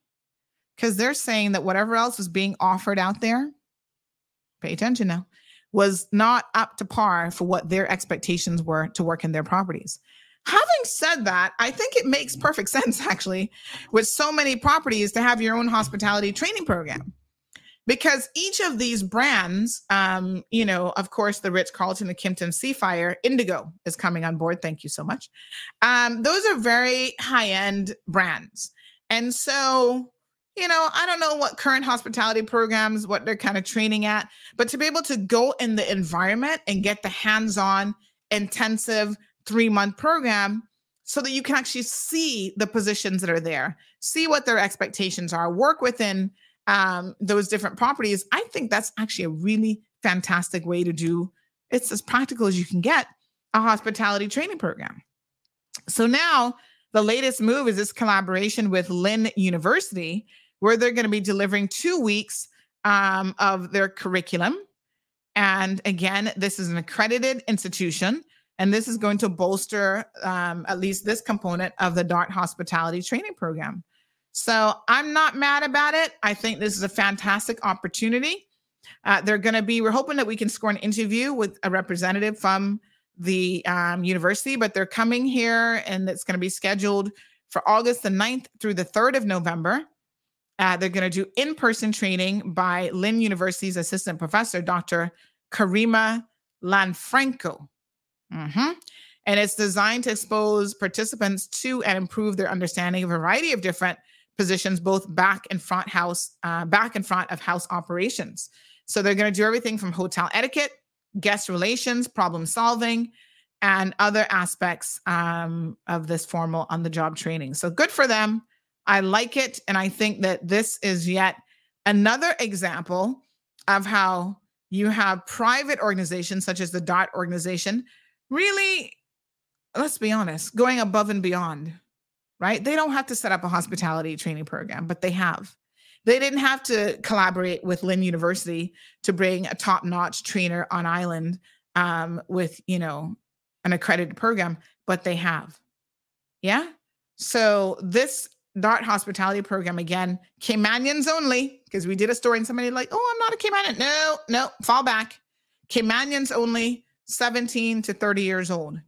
Because they're saying that whatever else was being offered out there, pay attention now was not up to par for what their expectations were to work in their properties. Having said that, I think it makes perfect sense actually with so many properties to have your own hospitality training program. Because each of these brands, um, you know, of course, the Ritz Carlton, the Kimpton Seafire, Indigo is coming on board. Thank you so much. Um, those are very high end brands. And so you know, I don't know what current hospitality programs, what they're kind of training at, but to be able to go in the environment and get the hands on intensive three month program so that you can actually see the positions that are there, see what their expectations are, work within um, those different properties. I think that's actually a really fantastic way to do it's as practical as you can get a hospitality training program. So now the latest move is this collaboration with Lynn University, where they're going to be delivering two weeks um, of their curriculum. And again, this is an accredited institution, and this is going to bolster um, at least this component of the DART hospitality training program. So I'm not mad about it. I think this is a fantastic opportunity. Uh, they're going to be, we're hoping that we can score an interview with a representative from the um, university, but they're coming here and it's going to be scheduled for August the 9th through the 3rd of November. Uh, they're going to do in person training by Lynn University's assistant professor, Dr. Karima Lanfranco. Mm-hmm. And it's designed to expose participants to and improve their understanding of a variety of different positions, both back and front house, uh, back and front of house operations. So they're going to do everything from hotel etiquette, guest relations, problem solving, and other aspects um, of this formal on the job training. So good for them. I like it. And I think that this is yet another example of how you have private organizations such as the Dart organization really, let's be honest, going above and beyond, right? They don't have to set up a hospitality training program, but they have. They didn't have to collaborate with Lynn University to bring a top-notch trainer on island um, with, you know, an accredited program, but they have. Yeah. So this Dart hospitality program again, Caymanians only, because we did a story and somebody like, oh, I'm not a Caymanian. No, no, fall back. Caymanians only, 17 to 30 years old.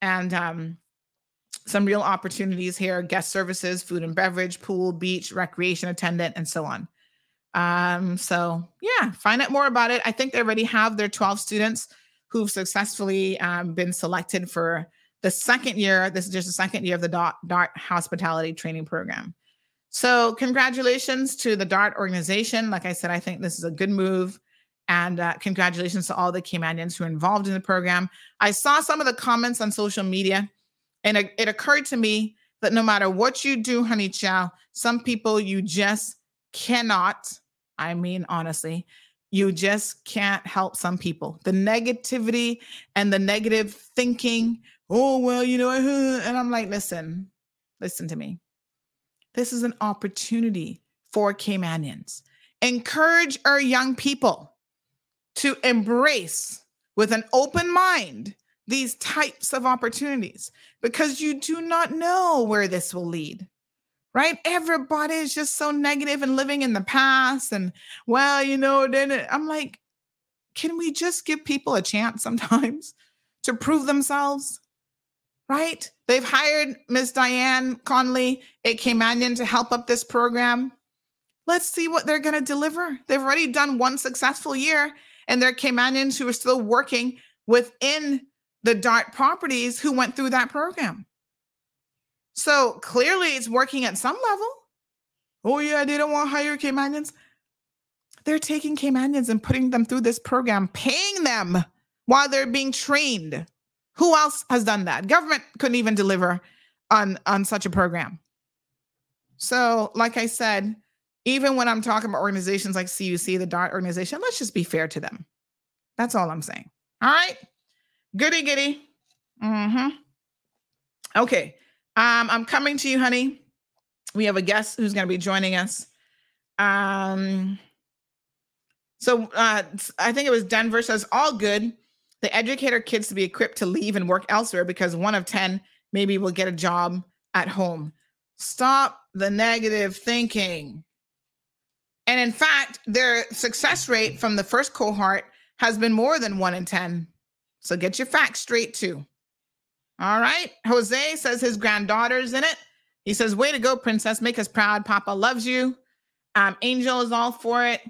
And um, some real opportunities here guest services, food and beverage, pool, beach, recreation attendant, and so on. Um, so, yeah, find out more about it. I think they already have their 12 students who've successfully um, been selected for the second year. This is just the second year of the DART, DART Hospitality Training Program. So, congratulations to the DART organization. Like I said, I think this is a good move. And uh, congratulations to all the Caymanians who are involved in the program. I saw some of the comments on social media and it, it occurred to me that no matter what you do, honey child, some people you just cannot, I mean, honestly, you just can't help some people. The negativity and the negative thinking, oh, well, you know, and I'm like, listen, listen to me. This is an opportunity for Caymanians. Encourage our young people to embrace with an open mind these types of opportunities because you do not know where this will lead. Right? Everybody is just so negative and living in the past. And well, you know, then I'm like, can we just give people a chance sometimes to prove themselves? Right? They've hired Miss Diane Conley at Caymanian to help up this program. Let's see what they're going to deliver. They've already done one successful year, and there are Caymanians who are still working within the DART properties who went through that program. So clearly it's working at some level. Oh, yeah, they don't want to hire Caymanians. They're taking Caymanians and putting them through this program, paying them while they're being trained. Who else has done that? Government couldn't even deliver on, on such a program. So, like I said, even when I'm talking about organizations like CUC, the DART organization, let's just be fair to them. That's all I'm saying. All right. Goody goody. Mm-hmm. Okay. Um, I'm coming to you, honey. We have a guest who's going to be joining us. Um, so uh, I think it was Denver says all good. They educate our kids to be equipped to leave and work elsewhere because one of 10 maybe will get a job at home. Stop the negative thinking. And in fact, their success rate from the first cohort has been more than one in 10 so get your facts straight too. All right. Jose says his granddaughter's in it. He says, Way to go, princess. Make us proud. Papa loves you. Um, Angel is all for it.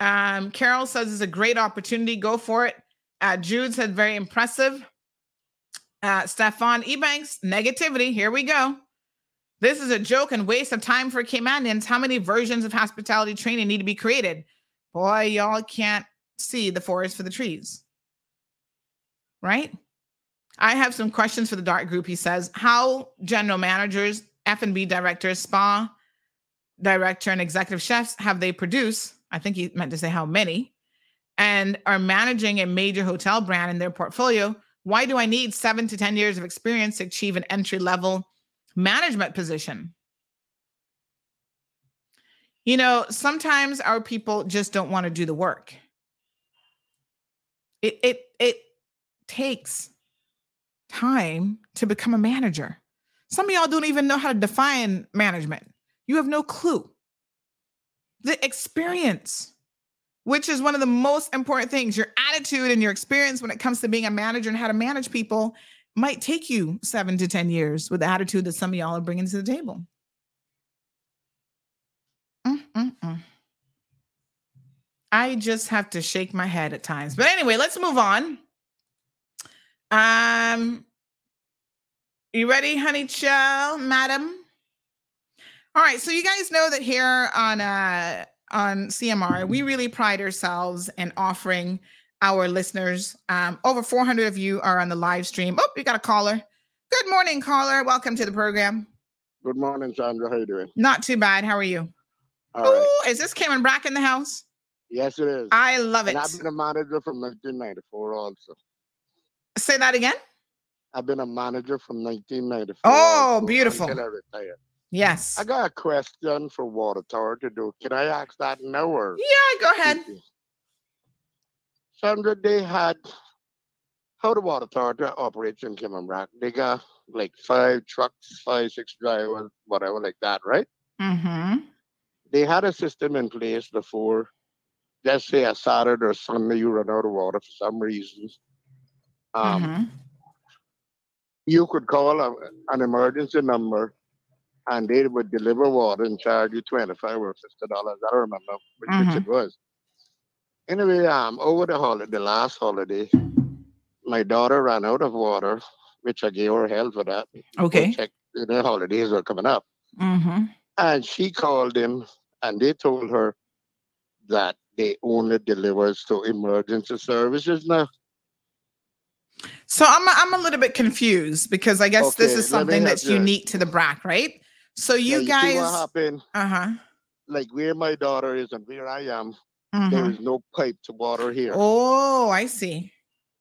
Um, Carol says it's a great opportunity. Go for it. Uh, Jude said, Very impressive. Uh, Stefan Ebanks, negativity. Here we go. This is a joke and waste of time for Caymanians. How many versions of hospitality training need to be created? Boy, y'all can't see the forest for the trees. Right? I have some questions for the Dart group. He says, how general managers, F&B directors, spa director, and executive chefs have they produced? I think he meant to say how many, and are managing a major hotel brand in their portfolio. Why do I need seven to 10 years of experience to achieve an entry level management position? You know, sometimes our people just don't want to do the work. It it it takes time to become a manager. Some of y'all don't even know how to define management. You have no clue. The experience, which is one of the most important things, your attitude and your experience when it comes to being a manager and how to manage people might take you seven to 10 years with the attitude that some of y'all are bringing to the table. Mm-mm-mm. I just have to shake my head at times. But anyway, let's move on. Um, you ready, honey chill, madam? All right, so you guys know that here on uh on CMR, we really pride ourselves in offering our listeners. Um, over 400 of you are on the live stream. Oh, we got a caller. Good morning, caller. Welcome to the program. Good morning, Sandra. How you doing? Not too bad. How are you? All right. Ooh, is this Cayman Brac in the house? Yes, it is. I love And it. I've been a manager from 1994 also. Say that again. I've been a manager from 1994. Oh, beautiful. Until I retired. Yes. I got a question for Water Authority. Do can I ask that now or? Yeah, go ahead. Sandra, they had how the Water Authority operates in Kimmerock. They got like five trucks, five, six drivers, whatever, like that, right? Mm-hmm. They had a system in place before. Let's say a Saturday or Sunday you run out of water for some reasons. Um, Mm-hmm. you could call a, an emergency number and they would deliver water and charge you 25 or 50 dollars. I don't remember which, which it was. Anyway, um, over the holiday, the last holiday, my daughter ran out of water, which I gave her hell for that. Okay. Check, the holidays were coming up. Mm-hmm. And she called him and they told her that they only delivers to emergency services now. So I'm I'm a little bit confused because I guess this is something that's you. unique to the BRAC, right? So you Now, see what guys, happened? uh-huh. Like where my daughter is and where I am, there Mhm. is no pipe to water here. Oh, I see.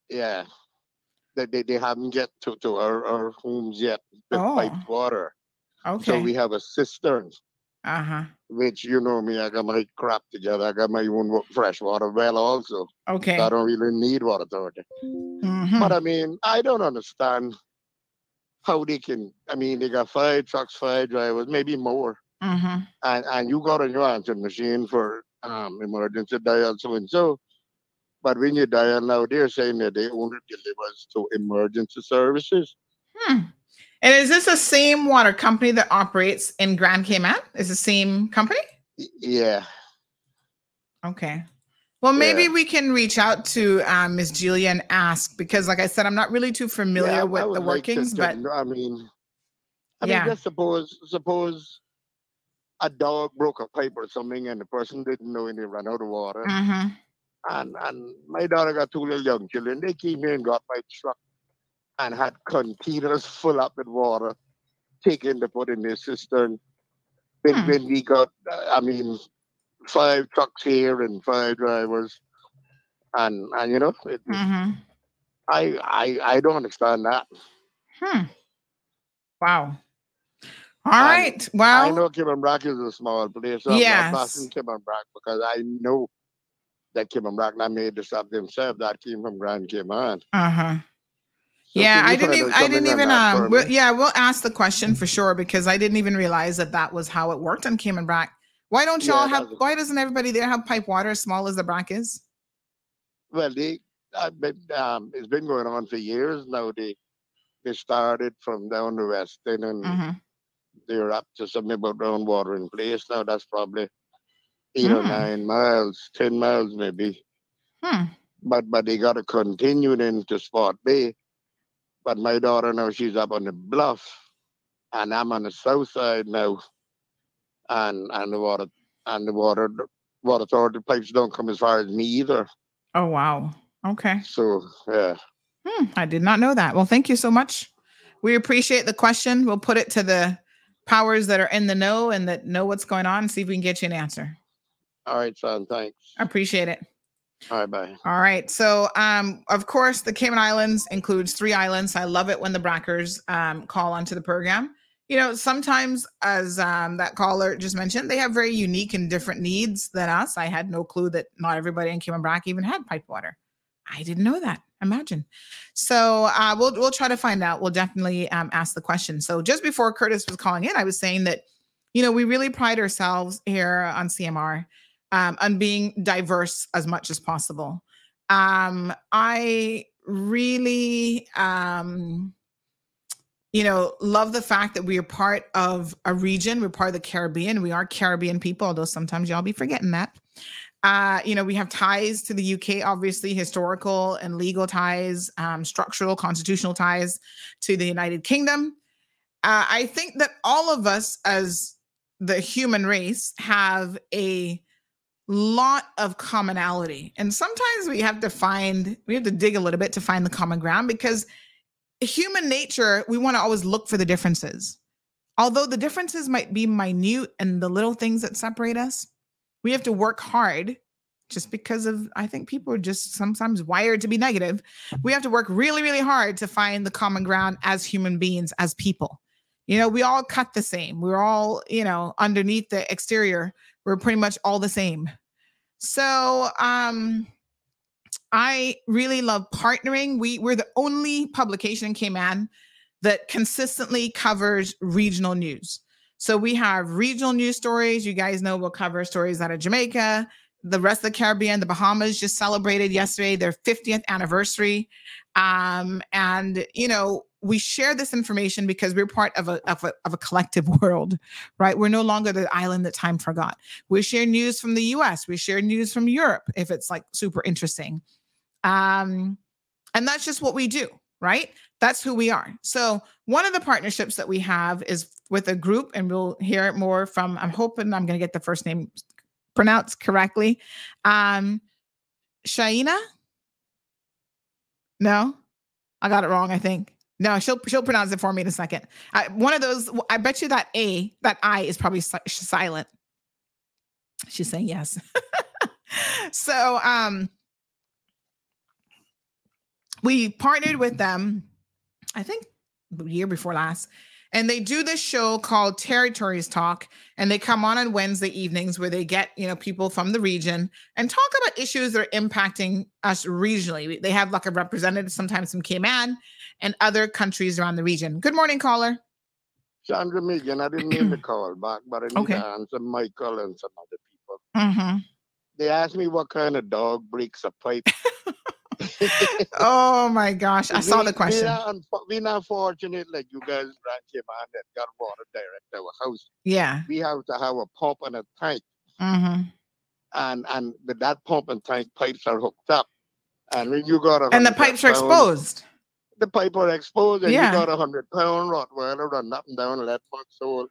Yeah. They, they, they haven't get to, to our, our homes yet with Oh. piped water. Okay. So we have a cistern, Uh-huh. Which you know me, I got my crap together. I got my own wa- fresh water well also. Okay. So I don't really need water authority. Mhm. But I mean, I don't understand how they can I mean they got five trucks, five drivers, maybe more. Mm-hmm. and and you got on your answering machine for um emergency dial so and so. But when you dial now, they're saying that they only delivers to emergency services. Hmm. And is this the same water company that operates in Grand Cayman? Is the same company? Yeah. Okay. Well, maybe Yeah. we can reach out to um, Miss Julia and ask because, like I said, I'm not really too familiar yeah, with the like to- workings, to but I mean, I Yeah. mean, just suppose suppose a dog broke a pipe or something, and the person didn't know, and they ran out of water. Mhm. And and my daughter got two little young children. They came here and got my truck and had containers full up with water, taken to put in their cistern. When, Hmm. when we got, uh, I mean, five trucks here and five drivers, and and you know, it, Mhm. I I I don't understand that. Hmm. Wow. All And right. I Well, know Kimmerock is a small place. So I'm Yes. not bashing Kimmerock because I know that Kimmerock not made this up themselves. That came from Grand Cayman. uh-huh. So yeah, I didn't even I didn't even um we'll, yeah, we'll ask the question for sure because I didn't even realize that that was how it worked on Cayman Brac. Why don't y'all have that's- why doesn't everybody there have pipe water as small as the Brac is? Well, they, I've um, it's been going on for years now. They, they started from down the west and Mhm. they're up to something about down water in place now. That's probably eight or Hmm. nine miles, ten miles maybe. Hmm. But but they got to continue into Spot Bay. But my daughter now she's up on the bluff, and I'm on the south side now, and and the water and the water water authority pipes don't come as far as me either. Oh wow. Okay. So yeah, Hmm, I did not know that. Well, thank you so much. We appreciate the question. We'll put it to the powers that are in the know and that know what's going on and see if we can get you an answer. all right, son. Thanks. I appreciate it. All right, bye. All right. So, um, of course, the Cayman Islands includes three islands. I love it when the Brackers um, call onto the program. You know, sometimes, as um, that caller just mentioned, they have very unique and different needs than us. I had no clue that not everybody in Cayman Brac even had piped water. I didn't know that. Imagine. So uh, we'll we'll try to find out. We'll definitely um, ask the question. So just before Curtis was calling in, I was saying that, you know, we really pride ourselves here on CMR um, on being diverse as much as possible. Um, I really, um, you know, love the fact that we are part of a region. We're part of the Caribbean. We are Caribbean people, although sometimes y'all be forgetting that. Uh, you know, we have ties to the UK, obviously, historical and legal ties, um, structural, constitutional ties to the United Kingdom. Uh, I think that all of us, as the human race, have a lot of commonality. And sometimes we have to find, we have to dig a little bit to find the common ground because human nature, we want to always look for the differences. Although the differences might be minute and the little things that separate us, we have to work hard just because of I think people are just sometimes wired to be negative. We have to work really, really hard to find the common ground as human beings, as people. You know, we all cut the same. We're all, you know, underneath the exterior, we're pretty much all the same. So um I really love partnering. We we're the only publication in Cayman that consistently covers regional news. So we have regional news stories. You guys know we'll cover stories out of Jamaica, the rest of the Caribbean, the Bahamas just celebrated yesterday their 50th anniversary. Um, and you know, we share this information because we're part of a, of a of a collective world, right? We're no longer the island that time forgot. We share news from the US, we share news from Europe if it's like super interesting. Um, and that's just what we do, right? That's who we are. So, one of the partnerships that we have is with a group, and we'll hear it more from, I'm hoping I'm going to get the first name pronounced correctly. Um, Shaina? No, I got it wrong, I think. No, she'll she'll pronounce it for me in a second. I, one of those. I bet you that A, that I is probably si- silent. She's saying yes. so, um, we partnered with them. I think year before last, and they do this show called Territories Talk, and they come on on Wednesday evenings where they get you know people from the region and talk about issues that are impacting us regionally. They have like a representative sometimes from Cayman and other countries around the region. Good morning, caller. Chandra Megan, I didn't mean to call back, but I need Okay. to answer Michael and some other people. Mm-hmm. They asked me what kind of dog breaks a pipe. Oh my gosh, I saw the question. We not, unfo- we not fortunate like you guys right here, man, that got water direct to our house. Yeah. We have to have a pump and a tank, Mm-hmm. and and with that pump and tank pipes are hooked up. And when you got a And the pipes are exposed. The pipe are exposed, and Yeah. you got a hundred pound Rottweiler running up and down and let fuck soul.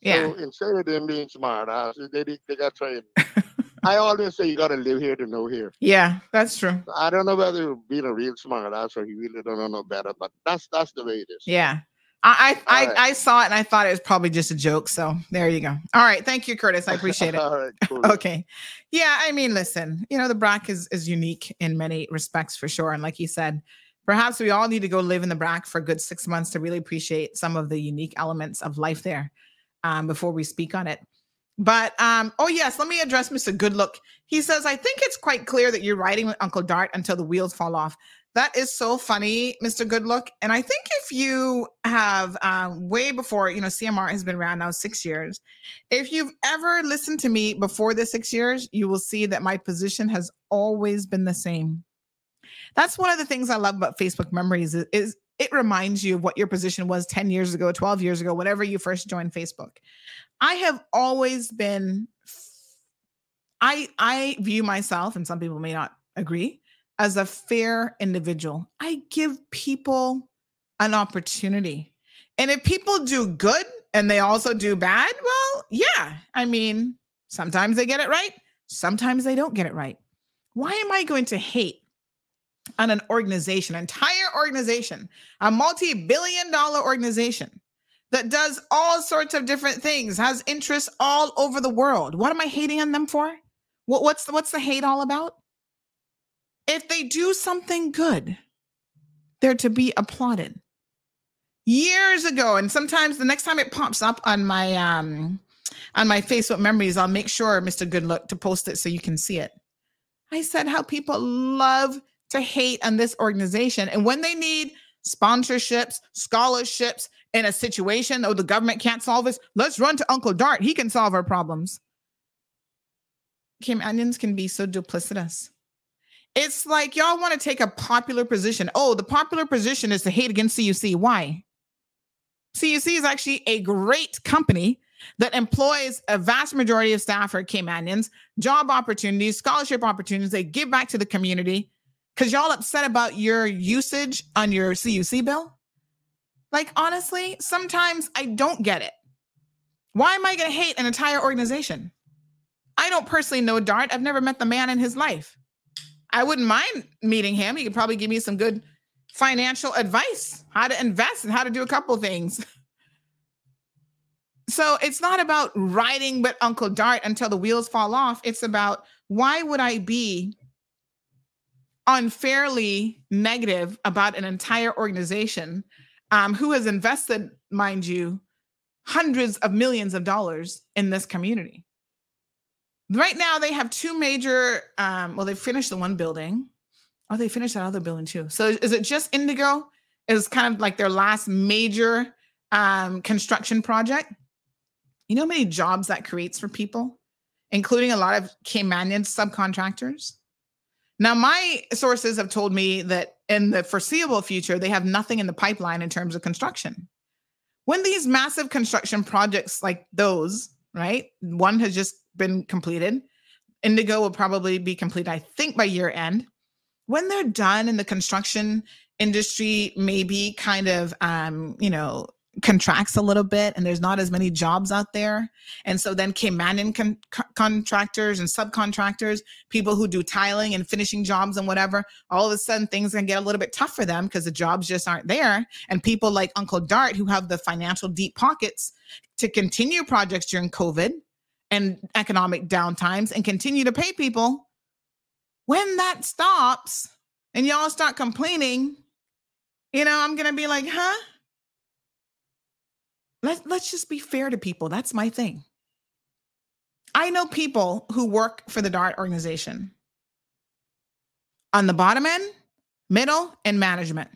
Yeah. So instead of them being smart asses, they they got trained. I always say you gotta live here to know here. Yeah, that's true. I don't know whether you're being a real smart ass or you really don't know no better, but that's that's the way it is. Yeah. I I, I, right. I saw it and I thought it was probably just a joke. So there you go. All right. Thank you, Curtis. I appreciate it. All right, cool. okay. Yeah, I mean, listen, you know, the BRAC is is unique in many respects for sure. And like you said, perhaps we all need to go live in the BRAC for a good six months to really appreciate some of the unique elements of life there um, before we speak on it. But um, oh yes, let me address Mr. Goodlook. He says, I think it's quite clear that you're riding with Uncle Dart until the wheels fall off. That is so funny, Mr. Goodlook. And I think if you have um, way before, you know, CMR has been around now six years. If you've ever listened to me before the six years, you will see that my position has always been the same. That's one of the things I love about Facebook Memories is, is it reminds you of what your position was 10 years ago, 12 years ago, whenever you first joined Facebook. I have always been I I view myself and some people may not agree as a fair individual. I give people an opportunity. And if people do good and they also do bad, well, yeah. I mean, sometimes they get it right, sometimes they don't get it right. Why am I going to hate on an organization, entire organization, a multi billion dollar organization that does all sorts of different things, has interests all over the world? What am I hating on them for? What, what's, the, what's the hate all about? If they do something good, they're to be applauded years ago and sometimes the next time it pops up on my um on my facebook memories i'll make sure mr goodluck to post it so you can see it i said how people love to hate on this organization and when they need sponsorships scholarships in a situation oh the government can't solve this let's run to uncle dart he can solve our problems Caymanians can be so duplicitous it's like y'all want to take a popular position. Oh, the popular position is to hate against CUC. Why? CUC is actually a great company that employs a vast majority of staff are Caymanians, job opportunities, scholarship opportunities. They give back to the community. Because y'all upset about your usage on your CUC bill? Like, honestly, sometimes I don't get it. Why am I going to hate an entire organization? I don't personally know Dart. I've never met the man in his life. I wouldn't mind meeting him. He could probably give me some good financial advice, how to invest and how to do a couple things. So it's not about riding with Uncle Dart until the wheels fall off. It's about why would I be unfairly negative about an entire organization um, who has invested, mind you, hundreds of millions of dollars in this community? Right now, they have two major, um, well, they finished the one building. Oh, they finished that other building too. So is it just Indigo? Is kind of like their last major um, construction project. You know how many jobs that creates for people, including a lot of Caymanian subcontractors? Now, my sources have told me that in the foreseeable future, they have nothing in the pipeline in terms of construction. When these massive construction projects like those, right? One has just been completed. Indigo will probably be complete, I think, by year end when they're done and the construction industry maybe kind of um, you know contracts a little bit and there's not as many jobs out there and so then Caymanian con- contractors and subcontractors people who do tiling and finishing jobs and whatever all of a sudden things can get a little bit tough for them because the jobs just aren't there and people like uncle dart who have the financial deep pockets to continue projects during covid and economic downtimes and continue to pay people when that stops and y'all start complaining, you know, I'm gonna be like, huh? Let's let's just be fair to people. That's my thing. I know people who work for the DART organization on the bottom end, middle, and management.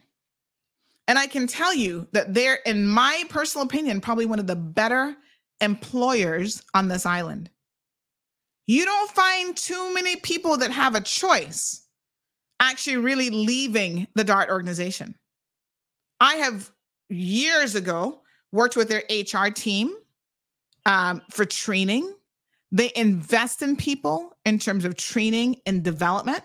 And I can tell you that they're, in my personal opinion, probably one of the better employers on this island. You don't find too many people that have a choice actually really leaving the DART organization. I have years ago worked with their HR team um, for training. They invest in people in terms of training and development.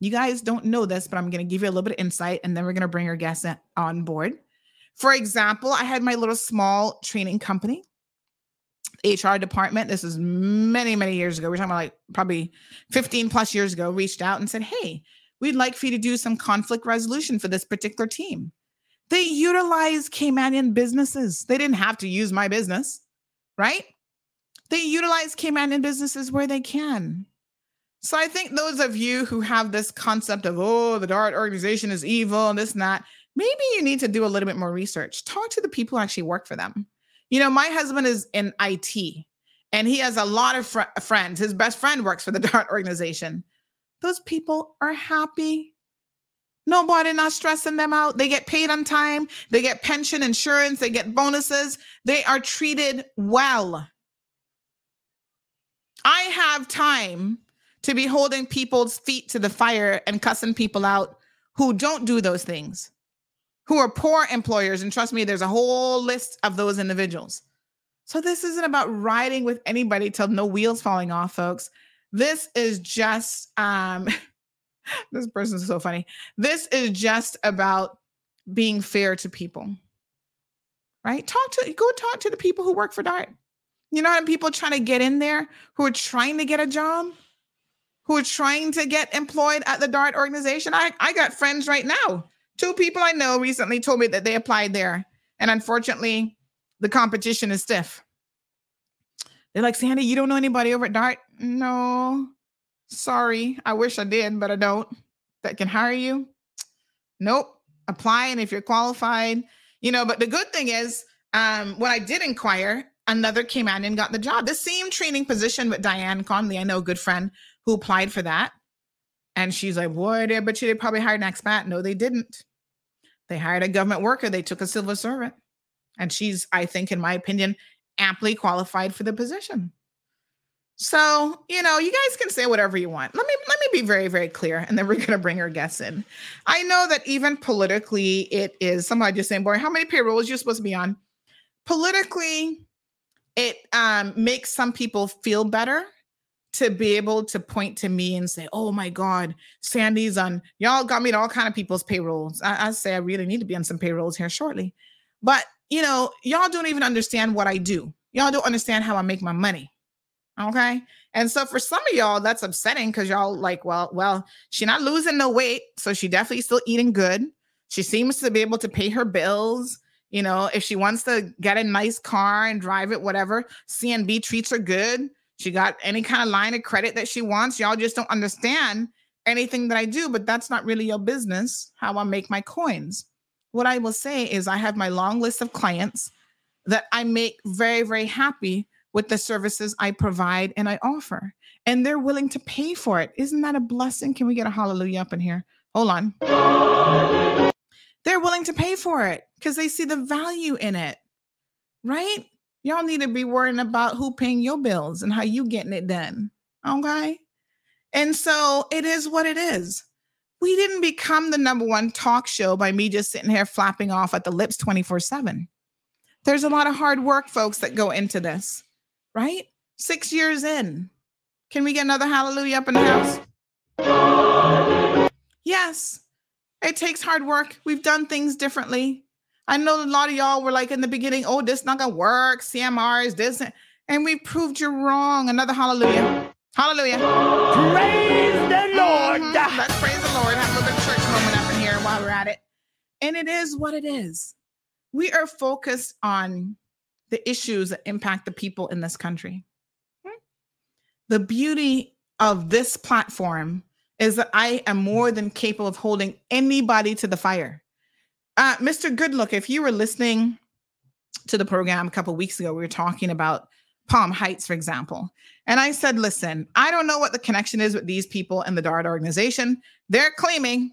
You guys don't know this, but I'm going to give you a little bit of insight and then we're going to bring our guests on board. For example, I had my little small training company HR department, this is many, many years ago. We're talking about like probably 15 plus years ago, reached out and said, Hey, we'd like for you to do some conflict resolution for this particular team. They utilize Caymanian businesses. They didn't have to use my business, right? They utilize Caymanian businesses where they can. So I think those of you who have this concept of, oh, the DART organization is evil and this and that, maybe you need to do a little bit more research. Talk to the people who actually work for them you know, my husband is in IT and he has a lot of fr- friends. His best friend works for the DART organization. Those people are happy. Nobody not stressing them out. They get paid on time. They get pension insurance. They get bonuses. They are treated well. I have time to be holding people's feet to the fire and cussing people out who don't do those things who are poor employers. And trust me, there's a whole list of those individuals. So this isn't about riding with anybody till no wheels falling off, folks. This is just um this person's so funny. This is just about being fair to people. right? Talk to go talk to the people who work for DART. You know how people trying to get in there who are trying to get a job, who are trying to get employed at the DART organization. I, I got friends right now. Two people I know recently told me that they applied there. And unfortunately, the competition is stiff. They're like, Sandy, you don't know anybody over at DART? No. Sorry. I wish I did, but I don't. That can hire you? Nope. Apply. And if you're qualified, you know, but the good thing is, um, when I did inquire, another came in and got the job. The same training position with Diane Conley. I know a good friend who applied for that. And she's like, boy, I bet you they probably hired an expat. No, they didn't. They hired a government worker. They took a civil servant. And she's, I think, in my opinion, amply qualified for the position. So, you know, you guys can say whatever you want. Let me let me be very very clear and then we're going to bring our guests in. I know that even politically it is somebody just saying, "Boy, how many payrolls you're supposed to be on?" Politically, it um, makes some people feel better to be able to point to me and say, "Oh my God, Sandy's on." Y'all got me to all kind of people's payrolls. I, I say I really need to be on some payrolls here shortly, but you know, y'all don't even understand what I do. Y'all don't understand how I make my money. Okay. And so for some of y'all, that's upsetting because y'all like, well, well, she's not losing no weight. So she definitely still eating good. She seems to be able to pay her bills. You know, if she wants to get a nice car and drive it, whatever, CNB treats her good. She got any kind of line of credit that she wants. Y'all just don't understand anything that I do, but that's not really your business how I make my coins. What I will say is, I have my long list of clients that I make very, very happy with the services I provide and I offer. And they're willing to pay for it. Isn't that a blessing? Can we get a hallelujah up in here? Hold on. They're willing to pay for it because they see the value in it. Right? Y'all need to be worrying about who paying your bills and how you getting it done. Okay? And so it is what it is. We didn't become the number one talk show by me just sitting here flapping off at the lips 24 7. There's a lot of hard work, folks, that go into this right? Six years in. Can we get another hallelujah up in the house? Yes, it takes hard work. We've done things differently. I know a lot of y'all were like in the beginning, oh, this not gonna work. CMRs, is this, and we proved you wrong. Another hallelujah. Hallelujah. Praise the Lord. Mhm. Let's praise the Lord. Have a little church moment up in here while we're at it. And it is what it is. We are focused on the issues that impact the people in this country. The beauty of this platform is that I am more than capable of holding anybody to the fire. Uh, Mr. Goodlook, if you were listening to the program a couple weeks ago, we were talking about Palm Heights, for example. And I said, listen, I don't know what the connection is with these people and the DART organization. They're claiming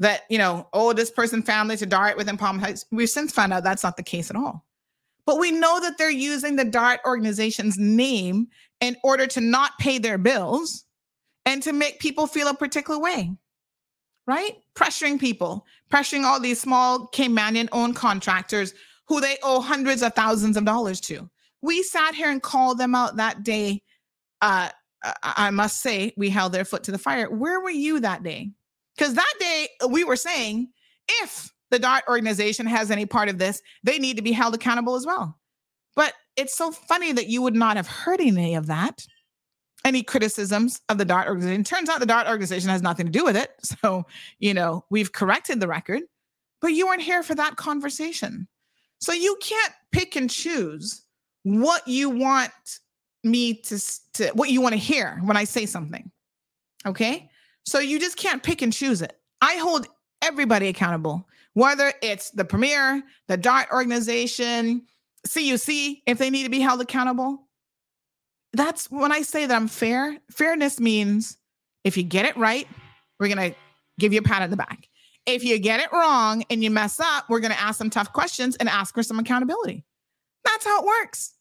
that, you know, oh, this person family to DART within Palm Heights. We've since found out that's not the case at all. But we know that they're using the DART organization's name in order to not pay their bills and to make people feel a particular way, right? Pressuring people, pressuring all these small Caymanian owned contractors who they owe hundreds of thousands of dollars to. We sat here and called them out that day. Uh, I must say, we held their foot to the fire. Where were you that day? Because that day we were saying, if the DART organization has any part of this, they need to be held accountable as well. But it's so funny that you would not have heard any of that, any criticisms of the DART organization. Turns out the DART organization has nothing to do with it. So, you know, we've corrected the record, but you weren't here for that conversation. So you can't pick and choose what you want me to, to what you want to hear when I say something. Okay. So you just can't pick and choose it. I hold everybody accountable whether it's the premier, the DART organization, CUC, if they need to be held accountable. That's when I say that I'm fair. Fairness means if you get it right, we're going to give you a pat on the back. If you get it wrong and you mess up, we're going to ask some tough questions and ask for some accountability. That's how it works.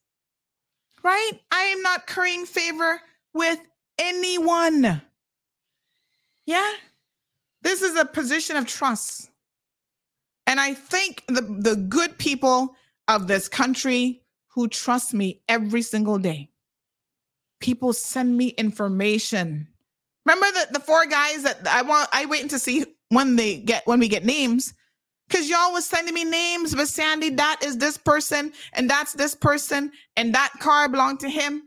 Right? I am not currying favor with anyone. Yeah. This is a position of trust. And I thank the, the good people of this country who trust me every single day. People send me information. Remember the, the four guys that I want I waiting to see when they get when we get names Because y'all was sending me names, but Sandy, that is this person, and that's this person, and that car belonged to him.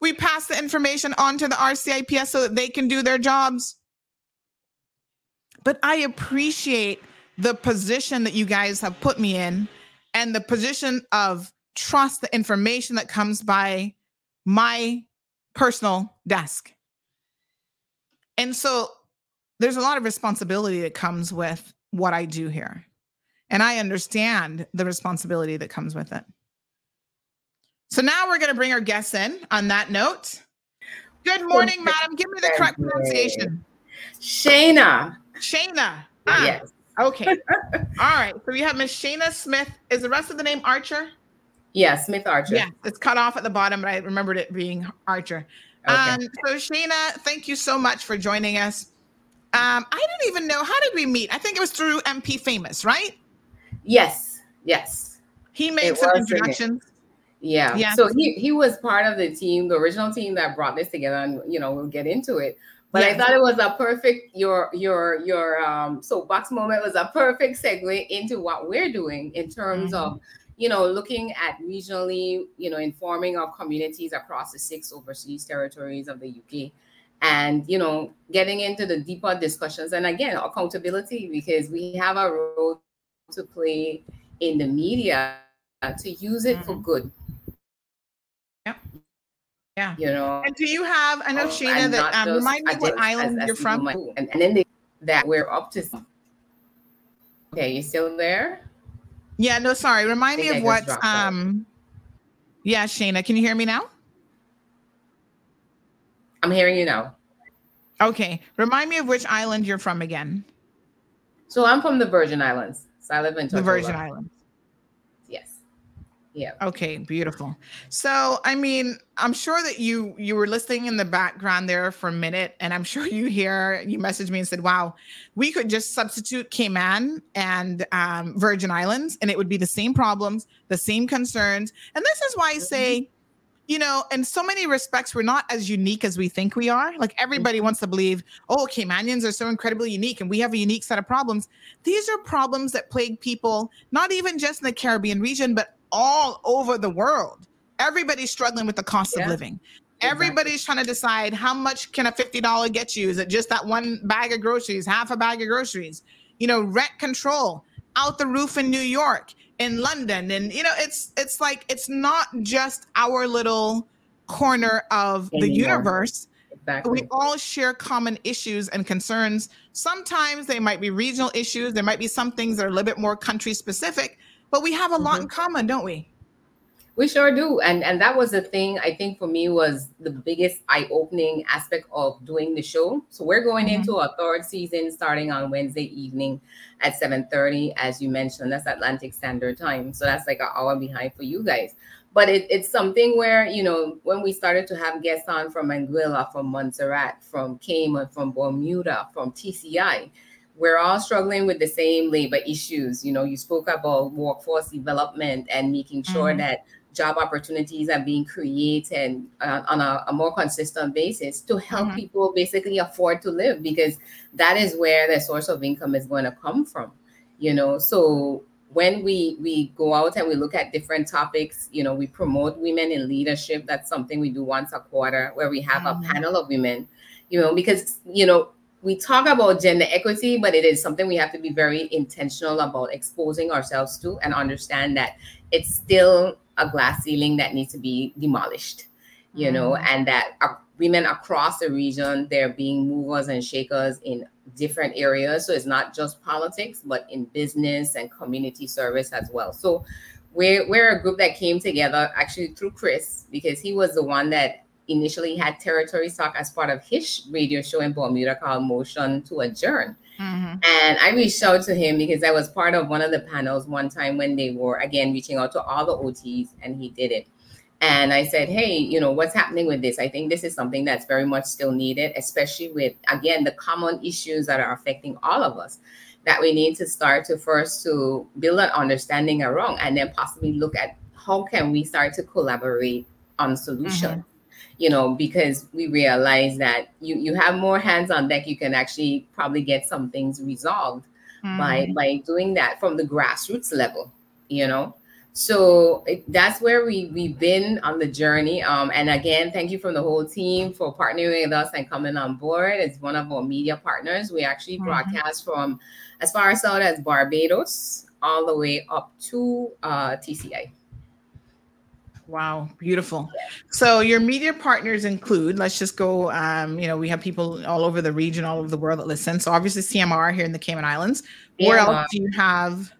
We pass the information on to the RCIPS so that they can do their jobs. But I appreciate the position that you guys have put me in and the position of trust the information that comes by my personal desk. And so there's a lot of responsibility that comes with what I do here. And I understand the responsibility that comes with it. So now we're going to bring our guests in on that note. Good morning, madam. Give me the correct pronunciation. Shayna. Shayna. Ah, Yes. Okay. All right. So we have Miss Shayna Smith. Is the rest of the name Archer? Yeah, Smith Archer. Yeah, it's cut off at the bottom, but I remembered it being Archer. Okay. Um, so Shayna, thank you so much for joining us. Um, I didn't even know how did we meet. I think it was through MP Famous, right? Yes. Yes. He made It some was through him. introductions. Yeah. yeah. So he, he was part of the team, the original team that brought this together, and you know, we'll get into it. But I thought it was a perfect your your your um soapbox moment was a perfect segue into what we're doing in terms Mm-hmm. of you know looking at regionally, you know, informing our communities across the six overseas territories of the UK and you know getting into the deeper discussions and again accountability because we have a role to play in the media to use it for good Yeah. you know And do you have? I know um, Shayna and that um, remind me what island as you're from. and, and then they, that we're up to okay you still there Yeah, no, sorry. Remind me of what out. um yeah, Shayna, can you hear me now? i'm hearing you now Okay. Remind me of which island you're from again. so i'm from the virgin islands so i live in The Virgin Islands. Yeah Okay, beautiful. So, I mean, I'm sure that you you were listening in the background there for a minute, and I'm sure you hear you messaged me and said, "Wow, we could just substitute Cayman and um, Virgin Islands, and it would be the same problems, the same concerns." And this is why I say, you know, in so many respects, we're not as unique as we think we are. Like everybody wants to believe, "Oh, Caymanians are so incredibly unique, and we have a unique set of problems." These are problems that plague people, not even just in the Caribbean region, but all over the world. Everybody's struggling with the cost Yeah. of living. Everybody's trying to decide how much can a $50 get you? Is it just that one bag of groceries, half a bag of groceries? You know, rent control out the roof in New York, in London. And you know, it's it's like it's not just our little corner of the universe. Exactly. We all share common issues and concerns. Sometimes they might be regional issues. There might be some things that are a little bit more country specific, but we have a lot in common, don't we? We sure do. And and that was the thing I think for me was the biggest eye-opening aspect of doing the show. So we're going Mhm. into our third season starting on Wednesday evening at 7:30, as you mentioned. That's Atlantic Standard Time. So that's like an hour behind for you guys. But it, it's something where, you know, when we started to have guests on from Anguilla, from Montserrat, from Cayman, from Bermuda, from TCI, we're all struggling with the same labor issues. You know, you spoke about workforce development and making sure Mhm. that job opportunities are being created uh, on a, a more consistent basis to help Mhm. people basically afford to live because that is where the source of income is going to come from you know so when we we go out and we look at different topics you know we promote women in leadership that's something we do once a quarter where we have Mhm. a panel of women you know because you know we talk about gender equity but it is something we have to be very intentional about exposing ourselves to and understand that it's still a glass ceiling that needs to be demolished you know Mhm. and that women across the region they're being movers and shakers in different areas so it's not just politics but in business and community service as well so we're, we're a group that came together actually through chris because he was the one that initially had territory talk as part of his radio show in bermuda called motion to adjourn Mhm. and I reached out to him because I was part of one of the panels one time when they were again reaching out to all the OTs, and he did it. And I said, Hey, you know, what's happening with this? I think this is something that's very much still needed, especially with again the common issues that are affecting all of us. That we need to start to first to build an understanding around and then possibly look at how can we start to collaborate on solutions you know, because we realize that you you have more hands on deck, you can actually probably get some things resolved by Mhm. by doing that from the grassroots level, you know. So it, that's where we we've been on the journey. Um, and again, thank you from the whole team for partnering with us and coming on board. It's one of our media partners. We actually Mhm. broadcast from as far south as Barbados all the way up to uh, TCI. Wow, beautiful. So your media partners include, let's just go, um, you know, we have people all over the region, all over the world that listen. So obviously CMR here in the Cayman Islands. Where else do you have?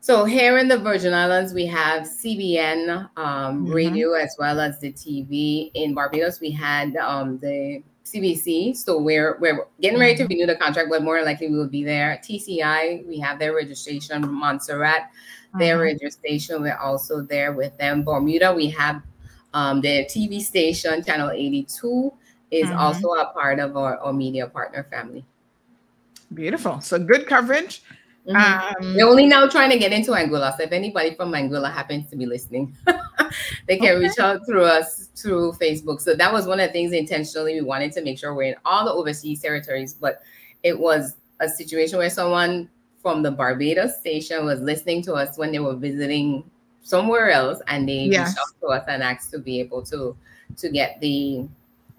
So here in the Virgin Islands, we have CBN um, Mhm. radio as well as the TV. In Barbados, we had um, the CBC. So we're we're getting ready to renew the contract, but more likely we will be there. TCI, we have their registration. Montserrat, their Mhm. station. We're also there with them. Bermuda, we have um, their TV station, Channel 82, is Mhm. also a part of our, our media partner family. Beautiful. So good coverage. Mhm. Um, We're only now trying to get into Anguilla. So if anybody from Anguilla happens to be listening, they can reach out through us through Facebook. So that was one of the things intentionally we wanted to make sure we're in all the overseas territories. But it was a situation where someone from the Barbados station was listening to us when they were visiting somewhere else, and they Yes. reached out to us and asked to be able to to get the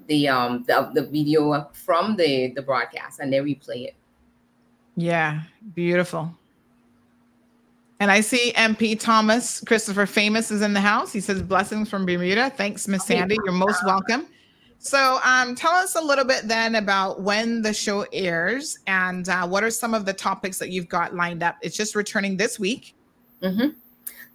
the um the, the video from the the broadcast, and they replay it. Yeah, beautiful. And I see MP Thomas Christopher Famous is in the house. He says blessings from Bermuda. Thanks, Miss Sandy. You're most welcome. So, um, tell us a little bit then about when the show airs and uh, what are some of the topics that you've got lined up. It's just returning this week. hmm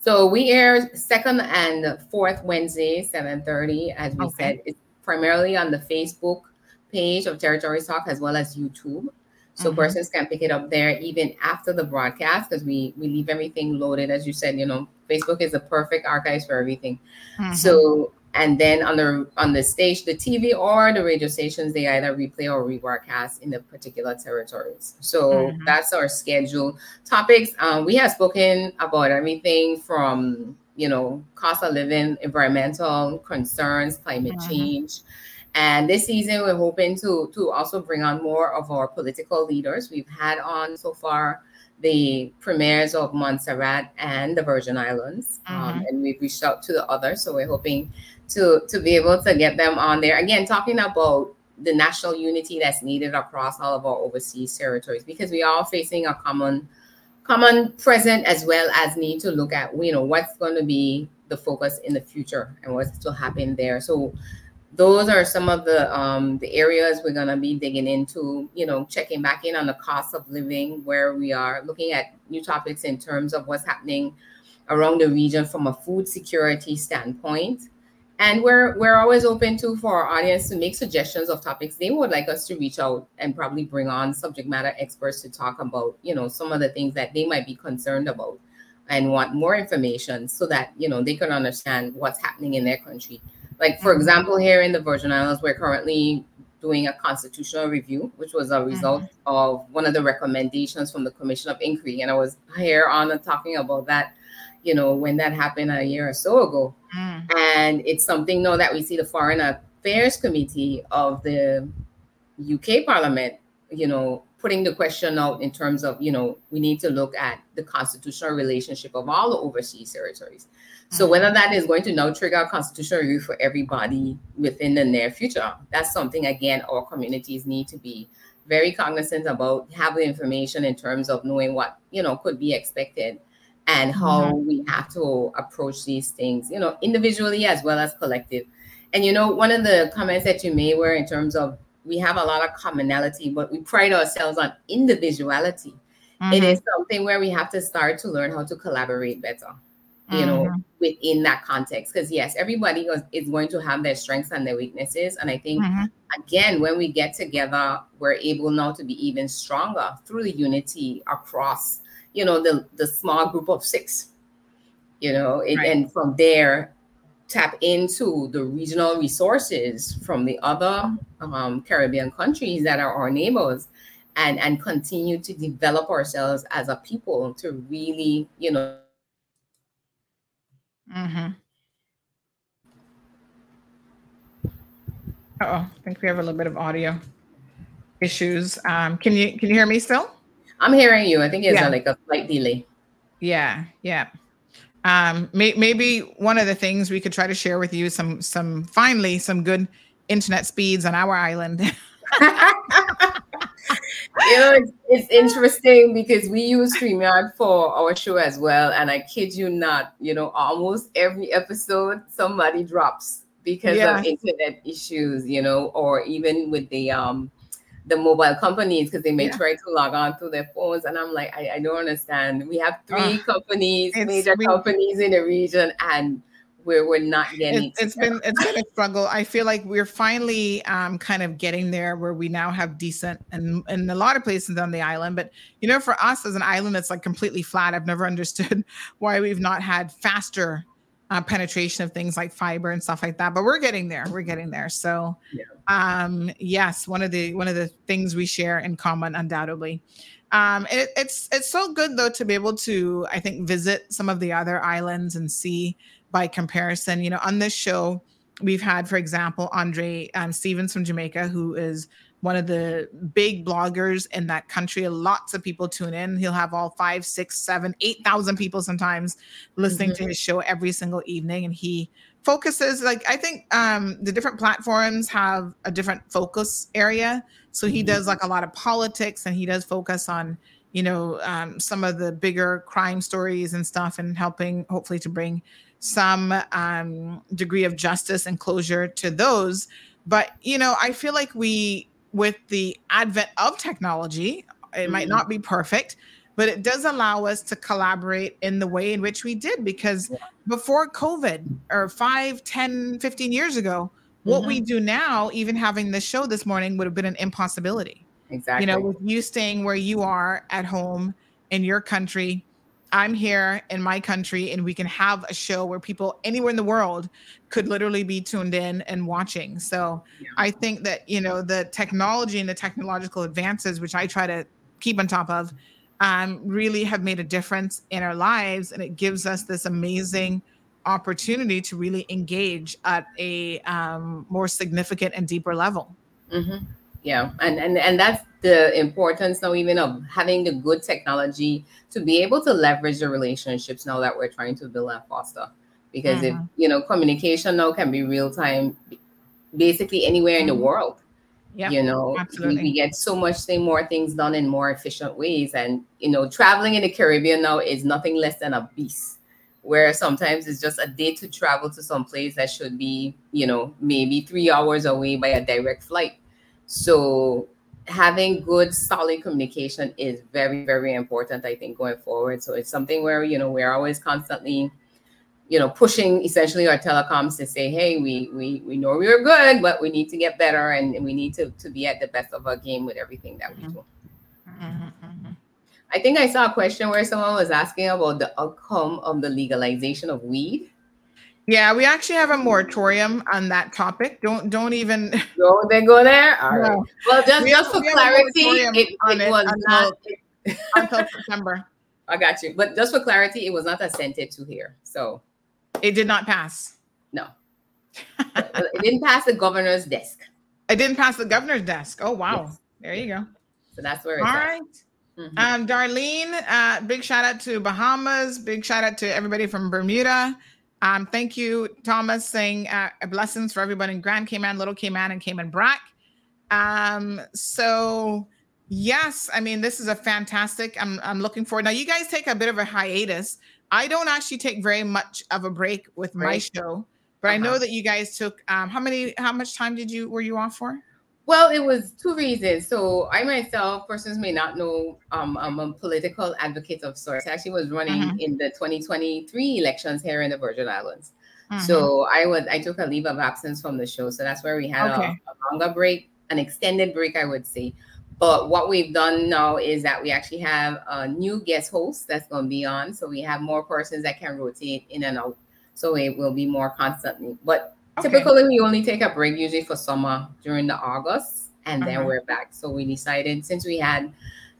So we air second and fourth Wednesday, seven thirty. As we Okay. said, it's primarily on the Facebook page of Territory Talk as well as YouTube. So Mhm. persons can pick it up there even after the broadcast because we we leave everything loaded. As you said, you know, Facebook is the perfect archives for everything. Mhm. So and then on the on the stage, the TV or the radio stations, they either replay or rebroadcast in the particular territories. So Mhm. that's our schedule. Topics um, we have spoken about everything from you know cost of living, environmental concerns, climate Mhm. change. And this season, we're hoping to to also bring on more of our political leaders. We've had on so far the premiers of Montserrat and the Virgin Islands, um, Mhm. and we've reached out to the others. So we're hoping to to be able to get them on there. Again, talking about the national unity that's needed across all of our overseas territories because we are facing a common common present as well as need to look at you know what's going to be the focus in the future and what's to happen there. So those are some of the um the areas we're going to be digging into you know checking back in on the cost of living where we are looking at new topics in terms of what's happening around the region from a food security standpoint and we're we're always open to for our audience to make suggestions of topics they would like us to reach out and probably bring on subject matter experts to talk about you know some of the things that they might be concerned about and want more information so that you know they can understand what's happening in their country. Like for Mhm. example here in the virgin islands we're currently doing a constitutional review which was a result of one of the recommendations from the commission of inquiry. And i was here on and talking about that you know when that happened a year or so ago. Mm. and it's something now that we see the foreign affairs committee of the uk parliament you know putting the question out in terms of you know we need to look at the constitutional relationship of all the overseas territories. So whether that is going to now trigger a constitutional review for everybody within the near future that's something again our communities need to be very cognizant about have the information in terms of knowing what you know could be expected and how we have to approach these things, you know, individually as well as collective. And you know, one of the comments that you made were in terms of we have a lot of commonality, but we pride ourselves on individuality. It Mhm. is something where we have to start to learn how to collaborate better, you know, Mhm. within that context. Because yes, everybody is- going to have their strengths and their weaknesses. And I think Mhm. again, when we get together, we're able now to be even stronger through the unity across, you know, the the small group of six. You know, it, Right. and from there, tap into the regional resources from the other um, Caribbean countries that are our neighbors, and and continue to develop ourselves as a people to really, you know, Mm-hmm. Oh, I think we have a little bit of audio issues. Um, can you can you hear me still? I'm hearing you. I think it's Yeah. like a slight delay. Yeah, yeah. Um, may, maybe one of the things we could try to share with you some some finally some good internet speeds on our island. you know, it's, it's interesting because we use StreamYard for our show as well. And I kid you not, you know, almost every episode somebody drops because Yeah. of internet issues, you know, or even with the um the mobile companies because they may Yeah. try to log on to their phones. And I'm like, I, I don't understand. We have three Ugh. companies, major companies in the region, and we're we're not getting It, it's been it's been a struggle. I feel like we're finally um, kind of getting there where we now have decent and in a lot of places on the island. But you know, for us as an island that's like completely flat, I've never understood why we've not had faster uh, penetration of things like fiber and stuff like that. But we're getting there. We're getting there. So um yes one of the one of the things we share in common undoubtedly um it, it's it's so good though to be able to i think visit some of the other islands and see by comparison you know on this show we've had for example andre um, stevens from jamaica who is one of the big bloggers in that country. Lots of people tune in. He'll have all five six seven eight thousand people sometimes listening to Mhm. his show every single evening and he focuses like i think um the different platforms have a different focus area. So he does like a lot of politics and he does focus on you know um, some of the bigger crime stories and stuff and helping hopefully to bring some um, degree of justice and closure to those. But you know i feel like we with the advent of technology it might Mhm. not be perfect but it does allow us to collaborate in the way in which we did because before covid or 5 10 15 years ago what we do now even having this show this morning would have been an impossibility exactly. you know with you staying where you are at home in your country i'm here in my country and we can have a show where people anywhere in the world could literally be tuned in and watching. So i think that you know the technology and the technological advances which i try to keep on top of um, really have made a difference in our lives. And it gives us this amazing opportunity to really engage at a um, more significant and deeper level. Hmm Yeah, and and and that's the importance now, even of having the good technology to be able to leverage the relationships now that we're trying to build and foster. Because if you know, communication now can be real time, basically anywhere in the Mhm. world. yeah you know, we, we get so much thing, more things done in more efficient ways, and you know, traveling in the Caribbean now is nothing less than a beast. Where sometimes it's just a day to travel to some place that should be, you know, maybe three hours away by a direct flight. So having good solid communication is very very important i think going forward. So it's something where you know we're always constantly you know pushing essentially our telecoms to say hey we we we know we are good but we need to get better and we need to to be at the best of our game with everything that we mm-hmm. do. Mm-hmm, mm-hmm. I think i saw a question where someone was asking about the outcome of the legalization of weed Yeah, we actually have a moratorium on that topic. Don't don't even go they go there all right No. well just We just have- for clarity it, it it was until- not until September. I got you. But just for clarity, it was not assented to here. So It did not pass. no. it didn't pass the governor's desk. It didn't pass the governor's desk. Oh wow. Yes. There you go. So that's where All it's at. right. Mhm. Um, Darlene, uh, big shout out to Bahamas. Big shout out to everybody from Bermuda. Um, thank you, Thomas, saying uh, blessings for everybody in Grand Cayman, Little Cayman, and Cayman Brac. Um, so yes, I mean this is a fantastic. I'm I'm looking forward. Now you guys take a bit of a hiatus. I don't actually take very much of a break with my Right. show, but I know Uh-huh. that you guys took. Um, how many? How much time did you were you off for? Well, it was two reasons. So I myself, persons may not know, um, I'm a political advocate of sorts. I actually was running Mhm. in the 2023 elections here in the Virgin Islands. Mhm. So I was I took a leave of absence from the show. So that's where we had Okay. a, a longer break, an extended break, I would say. But what we've done now is that we actually have a new guest host that's going to be on. So we have more persons that can rotate in and out. So it will be more constantly. But Okay. typically we only take a break usually for summer during the August, and then Uh-huh. we're back. So we decided since we had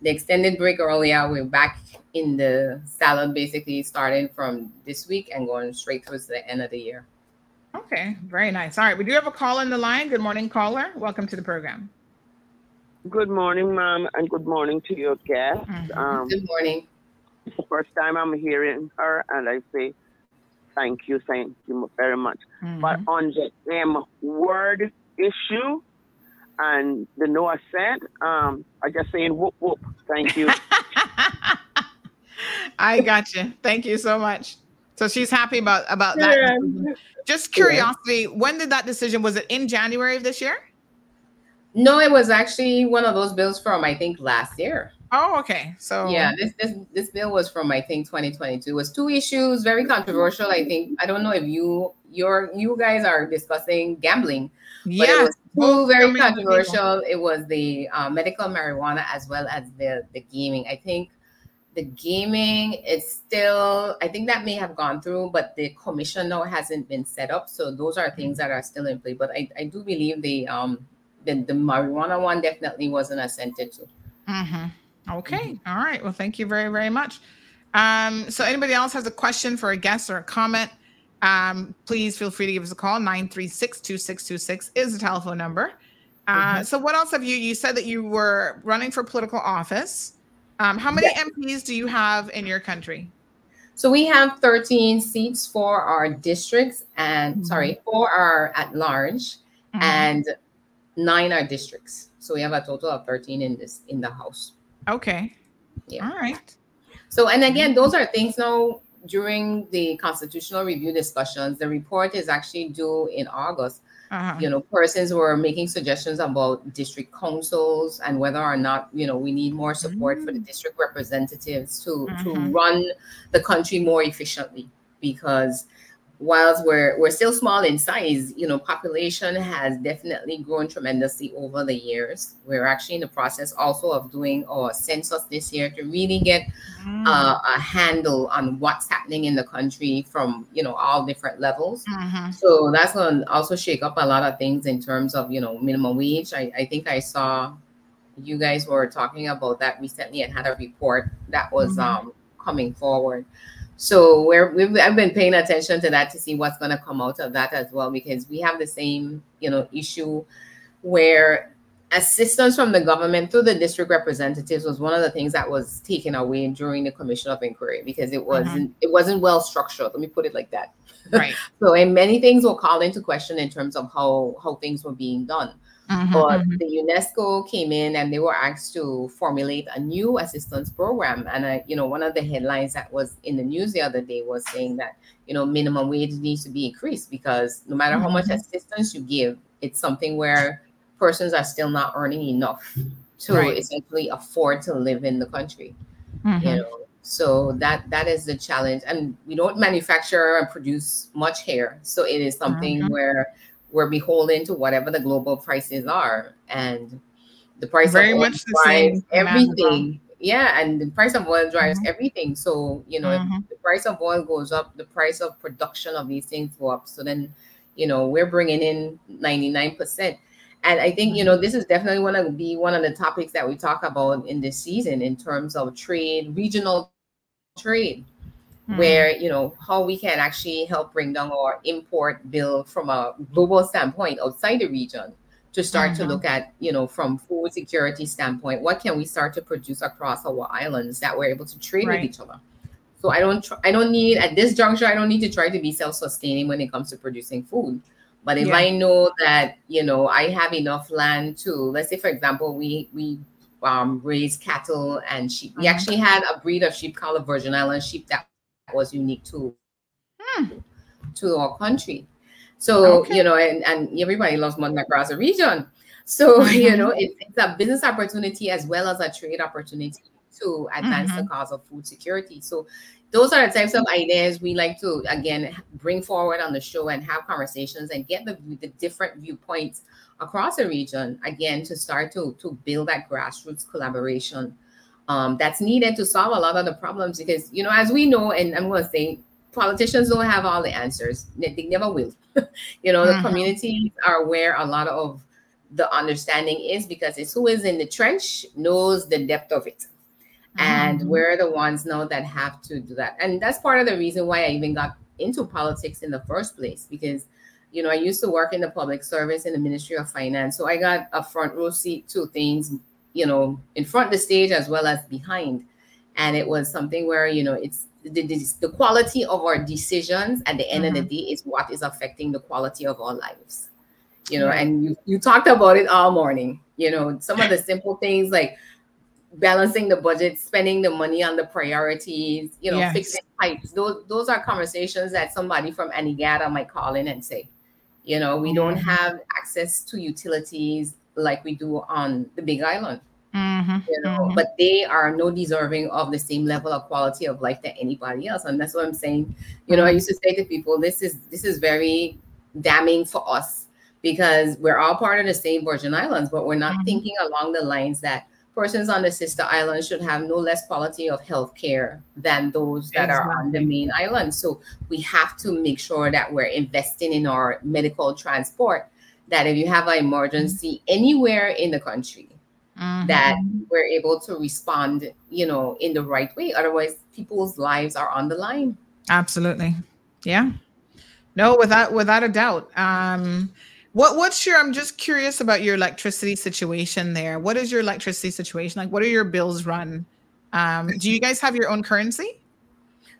the extended break earlier, we're back in the salad basically starting from this week and going straight towards the end of the year. Okay, very nice. All right, we do have a call on the line. Good morning, caller. Welcome to the program. Good morning, ma'am, and good morning to your guests. Mm-hmm. Um, Good morning. it's the first time I'm hearing her, and I say thank you, thank you very much. But on the M word issue and the no assent, um, I just saying whoop whoop. Thank you. I got you. Thank you so much. So she's happy about about that. Yeah. Just curiosity, when did that decision? Was it in January of this year? No, it was actually one of those bills from I think last year. Oh, okay. So Yeah, this this this bill was from I think 2022. It was two issues, very controversial. I think I don't know if you your you guys are discussing gambling, but Yes, it was two very controversial. It was the uh, medical marijuana as well as the the gaming. I think the gaming is still I think that may have gone through, but the commission now hasn't been set up. So those are things that are still in play. But I, I do believe the um the, the marijuana one definitely wasn't assented to. Mm-hmm. Okay. All right. Well, thank you very, very much. Um, so anybody else has a question for a guest or a comment, um, please feel free to give us a call. 936-2626 is the telephone number. Uh, Mhm. So what else have you, you said that you were running for political office. Um, how many. MPs do you have in your country? So we have 13 seats for our districts and sorry, four are at large Mhm. and nine are districts. So we have a total of 13 in this in the house. Okay. Yeah. All right. So and again, those are things now during the constitutional review discussions. The report is actually due in August. Uh-huh. You know, persons were making suggestions about district councils and whether or not you know we need more support for the district representatives to to Mhm. run the country more efficiently because whilst we're we're still small in size, you know, population has definitely grown tremendously over the years. We're actually in the process also of doing our census this year to really get uh, a handle on what's happening in the country from you know all different levels. Mhm. So that's going to also shake up a lot of things in terms of you know minimum wage. I, I think I saw you guys were talking about that recently and had a report that was Mhm. um, coming forward. So we're we've I've been paying attention to that to see what's going to come out of that as well because we have the same you know issue where assistance from the government through the district representatives was one of the things that was taken away during the commission of inquiry because it mm-hmm. wasn't it wasn't well structured let me put it like that. Right. so and many things were called into question in terms of how how things were being done Mhm, but mhm. the UNESCO came in and they were asked to formulate a new assistance program. And I, you know, one of the headlines that was in the news the other day was saying that you know minimum wage needs to be increased because no matter how much Mhm. assistance you give, it's something where persons are still not earning enough to Right. essentially afford to live in the country. You Mhm. know, so that that is the challenge. And we don't manufacture and produce much hair, so it is something Mhm. where we're beholden to whatever the global prices are, and the price Very of oil much drives everything. Yeah, and the price of oil drives everything. So you know, Mhm. if the price of oil goes up, the price of production of these things go up. So then, you know, we're bringing in ninety nine percent. And I think you know this is definitely going to be one of the topics that we talk about in this season in terms of trade, regional trade where you know how we can actually help bring down our import bill from a global standpoint outside the region to start to Mhm. look at you know from food security standpoint what can we start to produce across our islands that we're able to trade Right. with each other so i don't tr- i don't need at this juncture i don't need to try to be self-sustaining when it comes to producing food but if Yeah. i know that you know i have enough land to let's say for example we we um, raise cattle and sheep we Mhm. actually had a breed of sheep called a virgin island sheep that was unique to to our country. So Okay. you know, and, and everybody loves the region. So you Mhm. know, it, it's a business opportunity as well as a trade opportunity to advance the cause of food security. So those are the types of ideas we like to again bring forward on the show and have conversations and get the, the different viewpoints across the region again to start to to build that grassroots collaboration um, that's needed to solve a lot of the problems because you know as we know and i'm going to say politicians don't have all the answers. They, they never will. You know Mhm. the communities are where a lot of the understanding is because it's who is in the trench knows the depth of it. And Mhm. we're the ones now that have to do that. And that's part of the reason why i even got into politics in the first place because you know i used to work in the public service in the ministry of finance. So i got a front row seat to things you know, in front of the stage as well as behind. And it was something where, you know, it's the, the, the quality of our decisions at the end mm-hmm. of the day is what is affecting the quality of our lives. You know, and you, you talked about it all morning. You know, some of the simple things like balancing the budget, spending the money on the priorities, you know, yes. fixing pipes. Those those are conversations that somebody from Anegada might call in and say, you know, we don't mm-hmm. have access to utilities like we do on the Big Island. Mm-hmm. You know, mm-hmm. but they are no deserving of the same level of quality of life that anybody else. And that's what I'm saying. You know, I used to say to people, this is this is very damning for us because we're all part of the same Virgin Islands, but we're not mm-hmm. thinking along the lines that persons on the sister island should have no less quality of health care than those that exactly. are on the main island. So we have to make sure that we're investing in our medical transport. That if you have an emergency anywhere in the country, mm-hmm. that we're able to respond, you know, in the right way. Otherwise, people's lives are on the line. Absolutely. Yeah. No, without without a doubt. Um, what what's your I'm just curious about your electricity situation there. What is your electricity situation? Like what are your bills run? Um, do you guys have your own currency?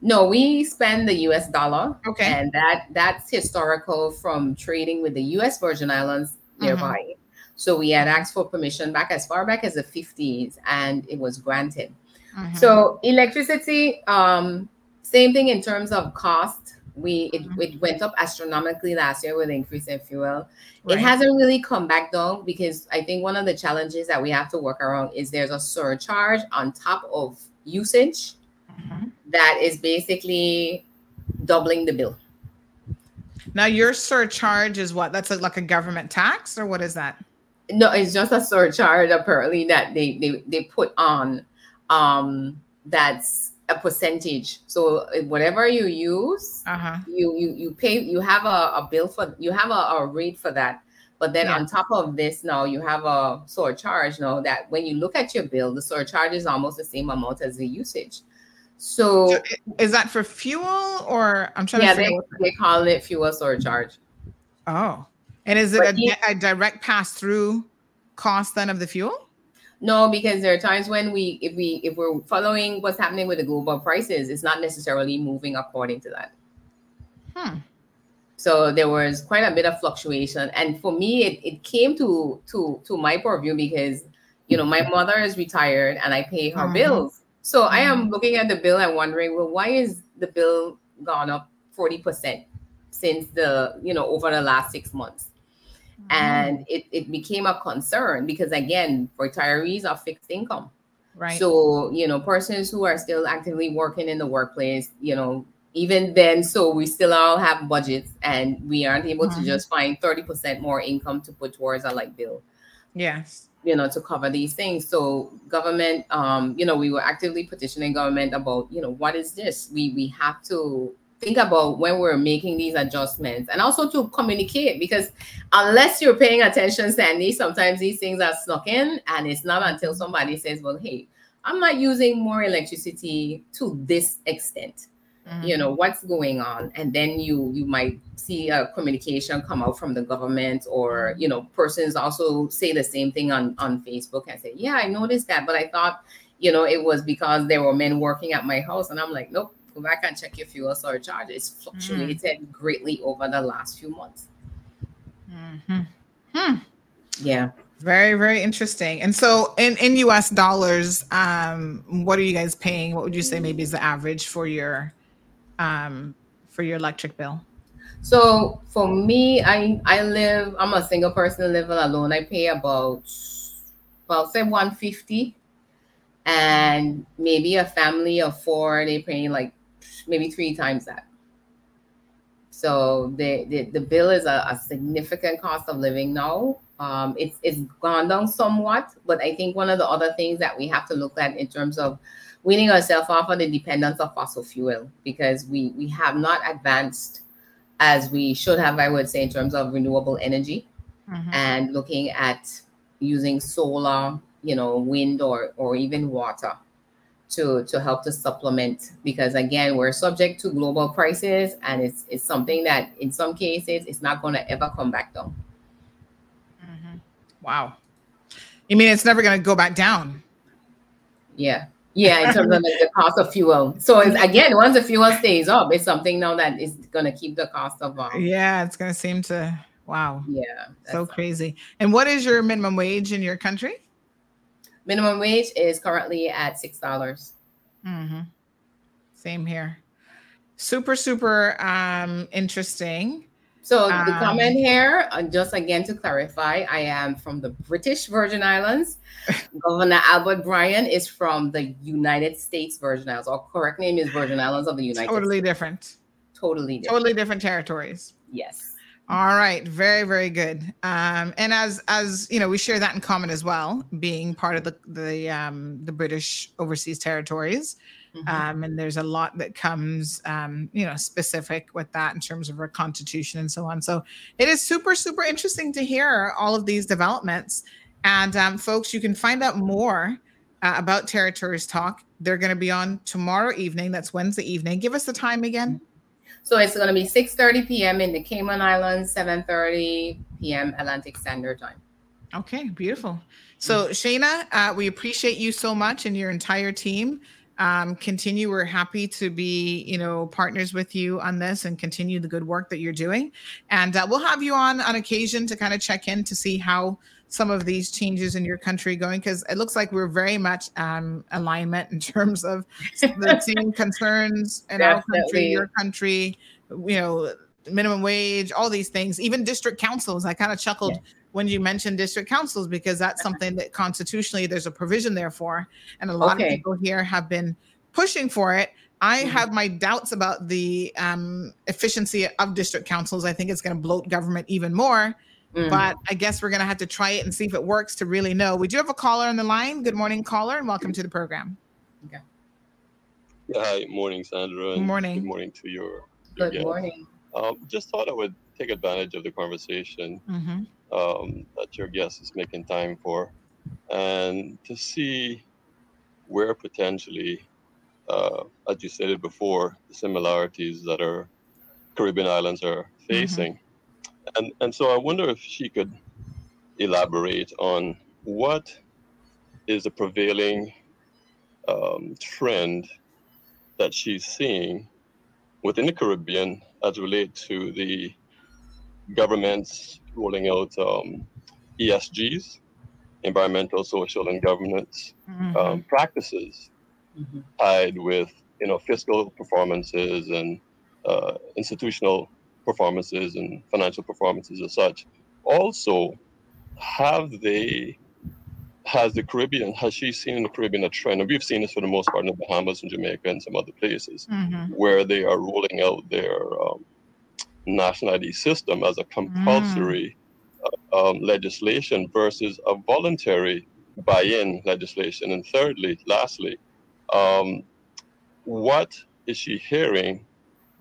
No, we spend the US dollar. Okay. And that that's historical from trading with the US Virgin Islands nearby. Mm-hmm. So we had asked for permission back as far back as the 50s and it was granted. Mm-hmm. So electricity, um, same thing in terms of cost we it, mm-hmm. it went up astronomically last year with the increase in fuel. Right. It hasn't really come back down because I think one of the challenges that we have to work around is there's a surcharge on top of usage mm-hmm. that is basically doubling the bill. Now your surcharge is what? That's like a government tax or what is that? No, it's just a surcharge apparently that they they, they put on um that's a percentage. So whatever you use, uh-huh. you you you pay. You have a, a bill for. You have a, a rate for that. But then yeah. on top of this, now you have a surcharge. Now that when you look at your bill, the surcharge is almost the same amount as the usage. So, so is that for fuel or I'm trying yeah, to? Yeah, they, they call it fuel surcharge. Oh, and is it a, a direct pass through cost then of the fuel? No, because there are times when we, if we, if we're following what's happening with the global prices, it's not necessarily moving according to that. Hmm. So there was quite a bit of fluctuation, and for me, it, it came to to to my purview because you know my mother is retired and I pay her mm-hmm. bills. So mm-hmm. I am mm-hmm. looking at the bill and wondering, well, why is the bill gone up forty percent since the you know over the last six months? and it, it became a concern because again retirees are fixed income right so you know persons who are still actively working in the workplace you know even then so we still all have budgets and we aren't able mm-hmm. to just find 30% more income to put towards a light bill yes you know to cover these things. So government um you know we were actively petitioning government about you know what is this? We we have to think about when we're making these adjustments and also to communicate because unless you're paying attention sandy sometimes these things are snuck in and it's not until somebody says well hey i'm not using more electricity to this extent mm-hmm. you know what's going on and then you you might see a communication come out from the government or you know persons also say the same thing on on facebook and say yeah i noticed that but i thought you know it was because there were men working at my house and i'm like nope go back and check your fuel surcharge. It's fluctuated mm. greatly over the last few months. Mm-hmm. Hmm. Yeah. Very, very interesting. And so in, in US dollars, um, what are you guys paying? What would you say maybe is the average for your um for your electric bill? So for me, I I live, I'm a single person living alone. I pay about well say 150 and maybe a family of four, they pay like maybe three times that. So the, the, the bill is a, a, significant cost of living now. Um, it's, it's gone down somewhat, but I think one of the other things that we have to look at in terms of weaning ourselves off of the dependence of fossil fuel because we, we have not advanced as we should have, I would say, in terms of renewable energy mm-hmm. and looking at using solar, you know, wind or, or even water to to help to supplement because again we're subject to global prices and it's it's something that in some cases it's not going to ever come back down mm-hmm. wow You mean it's never going to go back down? Yeah. Yeah, in terms of like, the cost of fuel. So it's, again, once the fuel stays up, it's something now that is going to keep the cost of. Um, Yeah, it's going to seem to. Wow. Yeah. So crazy. And what is your minimum wage in your country? Minimum wage is currently at six dollars. Mm-hmm. Same here. Super, super um, interesting. So the Um, comment here, uh, just again to clarify, I am from the British Virgin Islands. Governor Albert Bryan is from the United States Virgin Islands. Our correct name is Virgin Islands of the United Totally States. different. Totally different. Totally different territories. Yes. All right, very very good. Um, and as as you know, we share that in common as well, being part of the the um, the British overseas territories. Um, and there's a lot that comes, um, you know, specific with that in terms of our constitution and so on. So it is super super interesting to hear all of these developments. And um, folks, you can find out more uh, about Territories Talk. They're going to be on tomorrow evening. That's Wednesday evening. Give us the time again. So it's going to be 6:30 p.m. in the Cayman Islands, 7:30 p.m. Atlantic Standard Time. Okay, beautiful. So, Shayna, uh, we appreciate you so much and your entire team. Um, continue. We're happy to be, you know, partners with you on this and continue the good work that you're doing. And uh, we'll have you on on occasion to kind of check in to see how some of these changes in your country going because it looks like we're very much um, alignment in terms of the same concerns in our country, your country, you know, minimum wage, all these things, even district councils. I kind of chuckled when you mention district councils because that's something that constitutionally there's a provision there for. And a lot of people here have been pushing for it. I have my doubts about the um, efficiency of district councils. I think it's going to bloat government even more. Mhm. But I guess we're going to have to try it and see if it works to really know. We do have a caller on the line. Good morning, caller, and welcome to the program. Yeah, Hi, morning, Sandra. Good Morning. Good morning to your. your Good guest. morning. Um, just thought I would take advantage of the conversation Mm-hmm. um, that your guest is making time for, and to see where potentially, uh, as you stated before, the similarities that our Caribbean islands are facing, and and so I wonder if she could elaborate on what is the prevailing um, trend that she's seeing within the Caribbean as relate to the governments rolling out um, ESGs, environmental, social, and governance um, practices tied with you know fiscal performances and uh, institutional performances and financial performances as such. Also, have they has the Caribbean has she seen in the Caribbean a trend? And we've seen this for the most part in the Bahamas and Jamaica and some other places Mhm. where they are rolling out their um, national ID system as a compulsory uh, um, legislation versus a voluntary buy-in legislation. And thirdly, lastly, um, what is she hearing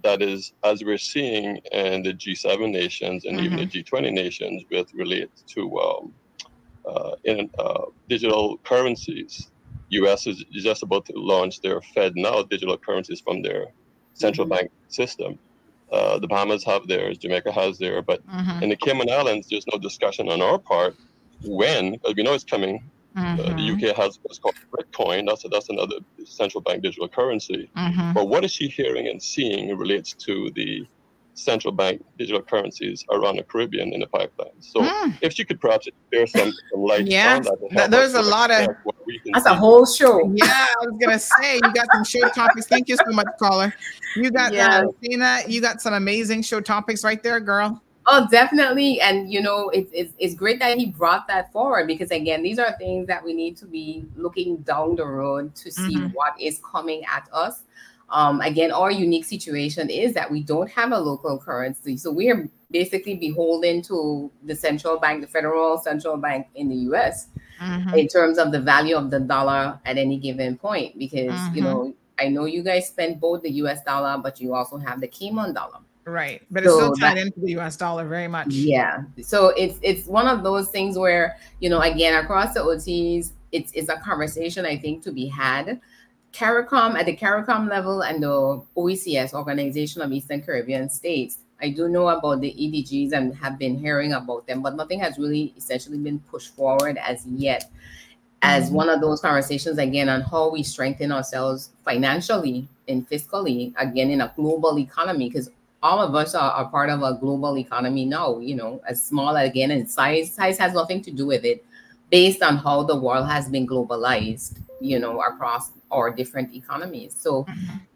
that is, as we're seeing in the G7 nations and even the G20 nations, with relate to um, uh, in uh, digital currencies? U.S. is just about to launch their FedNow digital currencies from their central bank system. Uh, the Bahamas have theirs, Jamaica has theirs, but Mhm. in the Cayman Islands, there's no discussion on our part when, because we know it's coming. Uh, the Mhm. UK has what's called Britcoin. That's that's another central bank digital currency. Mhm. But what is she hearing and seeing relates to the central bank digital currencies around the Caribbean in the pipeline? So Mm. if she could perhaps share some, some light Yeah, on that. to th- there's a lot of- understand what we can That's a whole show. Yeah, I was gonna say you got some show topics. Thank you so much, caller. You got Yeah. uh, Tina, you got some amazing show topics right there, girl. Oh, definitely. And you know, it's, it's it's great that he brought that forward because again, these are things that we need to be looking down the road to see Mhm. what is coming at us. Um, again, our unique situation is that we don't have a local currency, so we are basically beholden to the central bank, the federal central bank in the U.S. Mhm. in terms of the value of the dollar at any given point. Because you Mhm. know, I know you guys spend both the U.S. dollar, but you also have the Cayman dollar. Right, but it's So still tied that- into the U.S. dollar very much. Yeah. So it's it's one of those things where, you know, again, across the OTs, it's it's a conversation I think to be had. CARICOM at the CARICOM level and the OECS, Organization of Eastern Caribbean States, I do know about the ESGs and have been hearing about them, but nothing has really essentially been pushed forward as yet as Mm-hmm. one of those conversations again on how we strengthen ourselves financially and fiscally again in a global economy because all of us are, are part of a global economy now you know as small again and size size has nothing to do with it based on how the world has been globalized you know across our different economies. So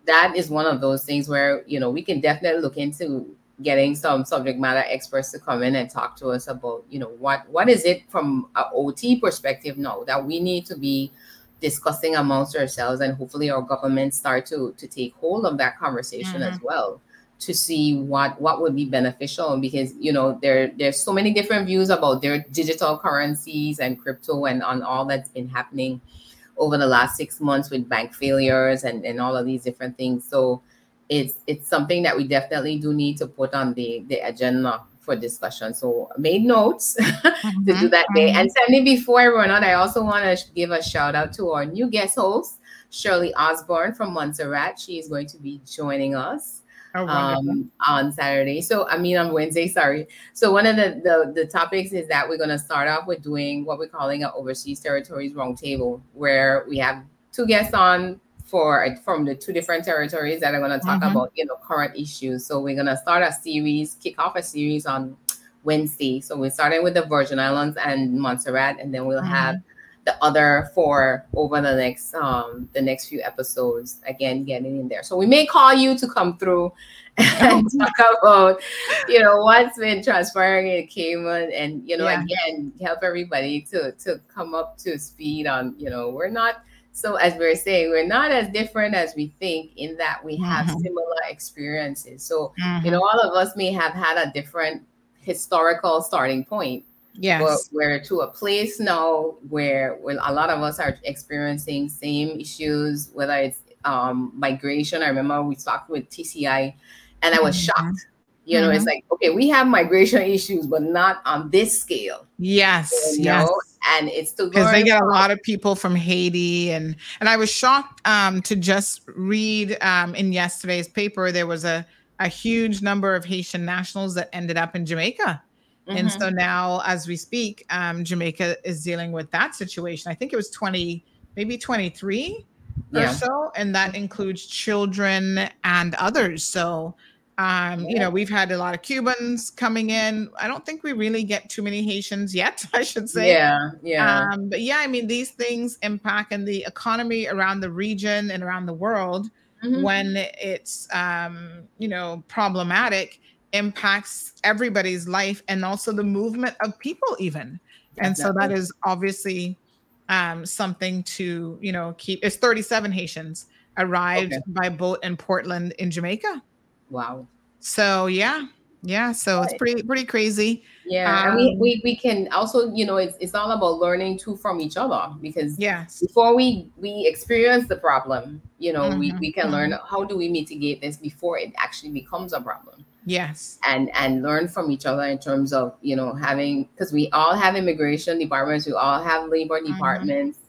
that is one of those things where you know we can definitely look into getting some subject matter experts to come in and talk to us about you know what what is it from a ot perspective now that we need to be discussing amongst ourselves and hopefully our government start to to take hold of that conversation as Mhm. well to see what what would be beneficial because you know there there's so many different views about their digital currencies and crypto and on all that's been happening over the last six months with bank failures and, and all of these different things. So it's it's something that we definitely do need to put on the, the agenda for discussion. So I made notes to do that day. Mm-hmm. And Sandy, before I run out, I also want to give a shout out to our new guest host, Shirley Osborne from Montserrat. She is going to be joining us Oh, um, on Saturday. So I mean on Wednesday, sorry. So one of the, the the topics is that we're gonna start off with doing what we're calling an overseas territories roundtable, where we have two guests on for from the two different territories that are gonna talk Mhm. about you know current issues. So we're gonna start a series, kick off a series on Wednesday. So we're starting with the Virgin Islands and Montserrat, and then we'll have the other four over the next um the next few episodes again getting in there so we may call you to come through and talk about you know what's been transpiring in cayman and you know Yeah. again help everybody to to come up to speed on you know we're not so as we're saying we're not as different as we think in that we have Mhm. similar experiences so you Mhm. know all of us may have had a different historical starting point Yes. but we're to a place now where, a lot of us are experiencing same issues, whether it's um, migration. I remember we talked with TCI and I was Mhm. shocked. You know, it's Mhm. like, okay, we have migration issues, but not on this scale. Yes, you yes. And it's to because they get a lot of people from Haiti and and I was shocked um, to just read um, in yesterday's paper there was a a huge number of Haitian nationals that ended up in Jamaica. And Mhm. so now, as we speak, um, Jamaica is dealing with that situation. I think it was 20, maybe 23 Yeah. or so, and that includes children and others. So, um, you know, we've had a lot of Cubans coming in. I don't think we really get too many Haitians yet, I should say. Yeah, yeah. Um, but yeah, I mean, these things impact in the economy around the region and around the world Mhm. when it's, um, you know, problematic impacts everybody's life and also the movement of people even and so that is obviously um, something to you know keep it's 37 haitians arrived Okay. by boat in portland in jamaica Wow. so yeah yeah so it's pretty pretty crazy Yeah, and we, Um, we we can also, you know, it's it's all about learning too from each other because yes before we we experience the problem, you know, we, Mhm, we can learn how do we mitigate this before it actually becomes a problem. Yes And and learn from each other in terms of, you know, having because we all have immigration departments, we all have labor Mm-hmm. departments,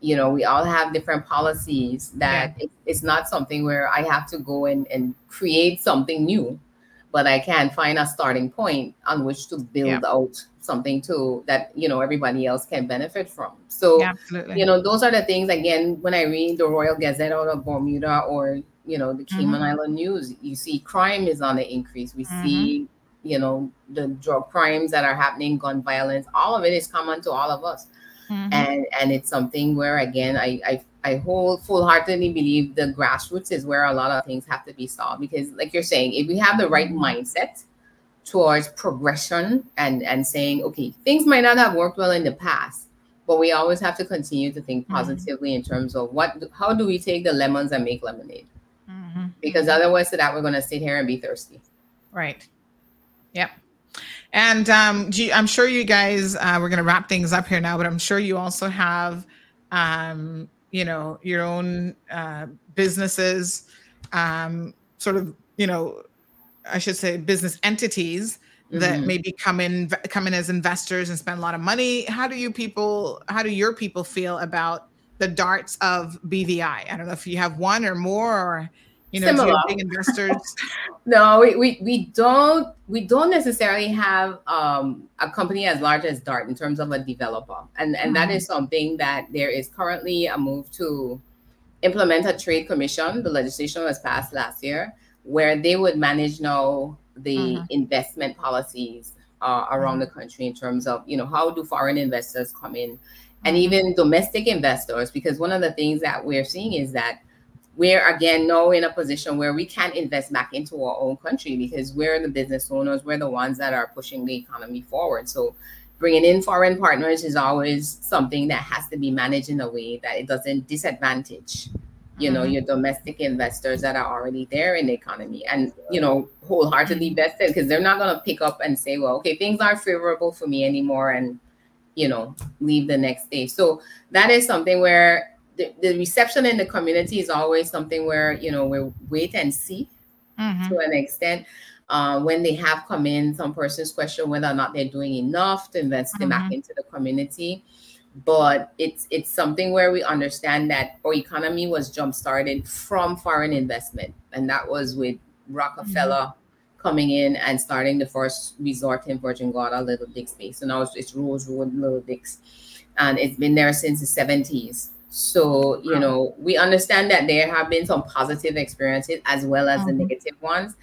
you know, we all have different policies that it, it's not something where I have to go and, and create something new but I can find a starting point on which to build Yeah. out something to that you know everybody else can benefit from. So Yeah, you know those are the things again when I read the Royal Gazette out of Bermuda or you know the Cayman Mhm. Island News, you see crime is on the increase. We Mhm. see you know the drug crimes that are happening, gun violence, all of it is common to all of us Mhm. and and it's something where again I I I whole full-heartedly believe the grassroots is where a lot of things have to be solved because like you're saying if we have the right mindset towards progression and and saying okay things might not have worked well in the past but we always have to continue to think Mhm. positively in terms of what how do we take the lemons and make lemonade Mhm. because otherwise to that we're going to sit here and be thirsty Right. Yep. And um, you- I'm sure you guys, uh, we're going to wrap things up here now, but I'm sure you also have, um, you know, your own uh, businesses, um, sort of, you know, I should say business entities that Mhm. maybe come in, come in as investors and spend a lot of money. How do you people, how do your people feel about the Darts of BVI? I don't know if you have one or more or You know, Similar. big investors. No, we, we, we don't we don't necessarily have um, a company as large as Dart in terms of a developer, and and that Mhm. is something that there is currently a move to implement a trade commission. The legislation was passed last year, where they would manage now the Mhm. investment policies uh, around the country in terms of you know how do foreign investors come in, and even domestic investors, because one of the things that we're seeing is that we're again now in a position where we can't invest back into our own country because we're the business owners, we're the ones that are pushing the economy forward. So bringing in foreign partners is always something that has to be managed in a way that it doesn't disadvantage you know Mhm. your domestic investors that are already there in the economy and you know wholeheartedly vested because they're not going to pick up and say well okay things aren't favorable for me anymore and you know leave the next day so that is something where the, the reception in the community is always something where you know we wait and see Mhm. to an extent. Uh, when they have come in, some persons question whether or not they're doing enough to invest them back Mhm. into the community. But it's it's something where we understand that our economy was jump started from foreign investment, and that was with Rockefeller coming in and starting the first resort in Virgin Gorda, Little Dix Bay. So now it's, it's Rosewood, Little Dix, and it's been there since the seventies. So you know we understand that there have been some positive experiences as well as the Mhm. negative ones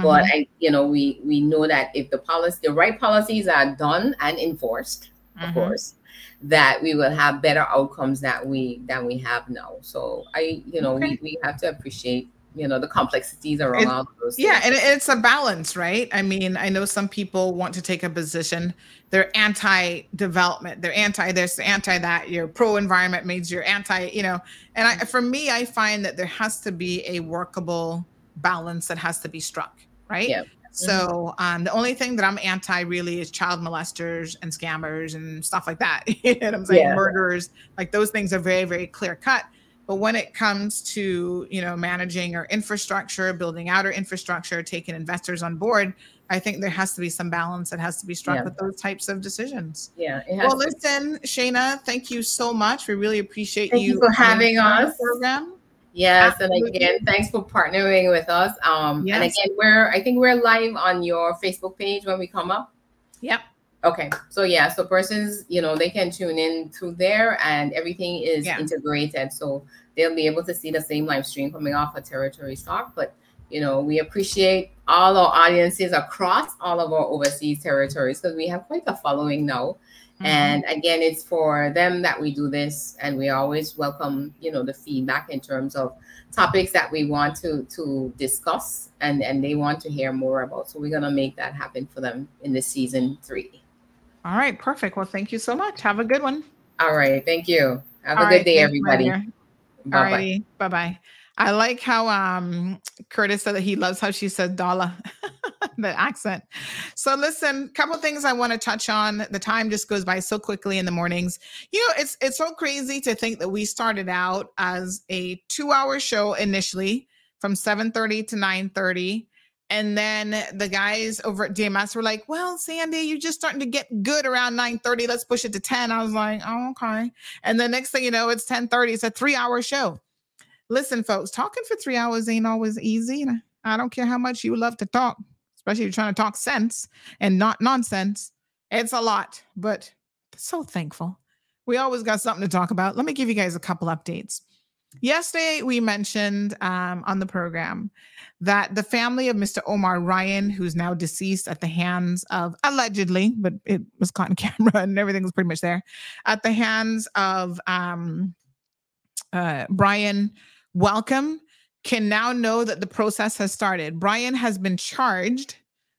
but Mhm. I, you know, we we know that if the policy, the right policies are done and enforced, of Mhm. course, that we will have better outcomes that we than we have now. So I, you know, Okay. we, we have to appreciate, you know, the complexities around all those. Yeah, things. and it's a balance, right? I mean, I know some people want to take a position. They're anti-development. They're anti this, anti that. You're pro-environment means you're anti, you know. And I, for me, I find that there has to be a workable balance that has to be struck, right? Yeah. So um, the only thing that I'm anti really is child molesters and scammers and stuff like that. you know I'm saying? Yeah. Murderers, like those things are very, very clear cut. But when it comes to you know managing our infrastructure, building out our infrastructure, taking investors on board, I think there has to be some balance that has to be struck Yeah. with those types of decisions. Yeah. It has Well, listen, Shayna, thank you so much. We really appreciate Thank you for having us. program. Yes, and again, thanks for partnering with us. Um, and again, we're I think we're live on your Facebook page when we come up. Yep. Okay, so yeah, so persons, you know, they can tune in through there, and everything is Yeah. integrated, so they'll be able to see the same live stream coming off of Territories Talk. But you know, we appreciate all our audiences across all of our overseas territories because we have quite a following now. Mm-hmm. And again, it's for them that we do this, and we always welcome, you know, the feedback in terms of topics that we want to to discuss and and they want to hear more about. So we're gonna make that happen for them in the season three. All right, perfect. Well, thank you so much. Have a good one. All right, thank you. Have All a right, good day, everybody. Bye bye. Bye bye. I like how um Curtis said that he loves how she said dollar, the accent. So listen, couple things I want to touch on. The time just goes by so quickly in the mornings. You know, it's it's so crazy to think that we started out as a two-hour show initially from 7:30 to 9:30. And then the guys over at DMS were like, "Well, Sandy, you're just starting to get good around 9:30. Let's push it to 10." I was like, "Oh, okay." And the next thing you know, it's 10:30. It's a three-hour show. Listen, folks, talking for three hours ain't always easy. I don't care how much you love to talk, especially if you're trying to talk sense and not nonsense. It's a lot, but so thankful. We always got something to talk about. Let me give you guys a couple updates. Yesterday, we mentioned um, on the program that the family of Mr. Omar Ryan, who's now deceased at the hands of allegedly, but it was caught in camera and everything was pretty much there, at the hands of um, uh, Brian Welcome, can now know that the process has started. Brian has been charged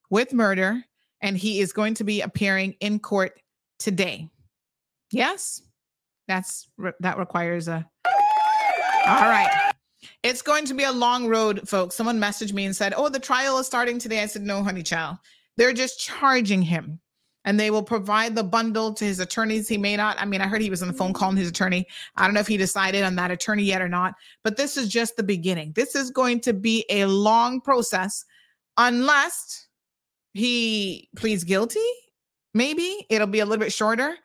with murder and he is going to be appearing in court today. Yes, that's that requires a. All right. It's going to be a long road, folks. Someone messaged me and said, Oh, the trial is starting today. I said, No, honey child. They're just charging him and they will provide the bundle to his attorneys. He may not. I mean, I heard he was on the phone calling his attorney. I don't know if he decided on that attorney yet or not, but this is just the beginning. This is going to be a long process unless he pleads guilty. Maybe it'll be a little bit shorter.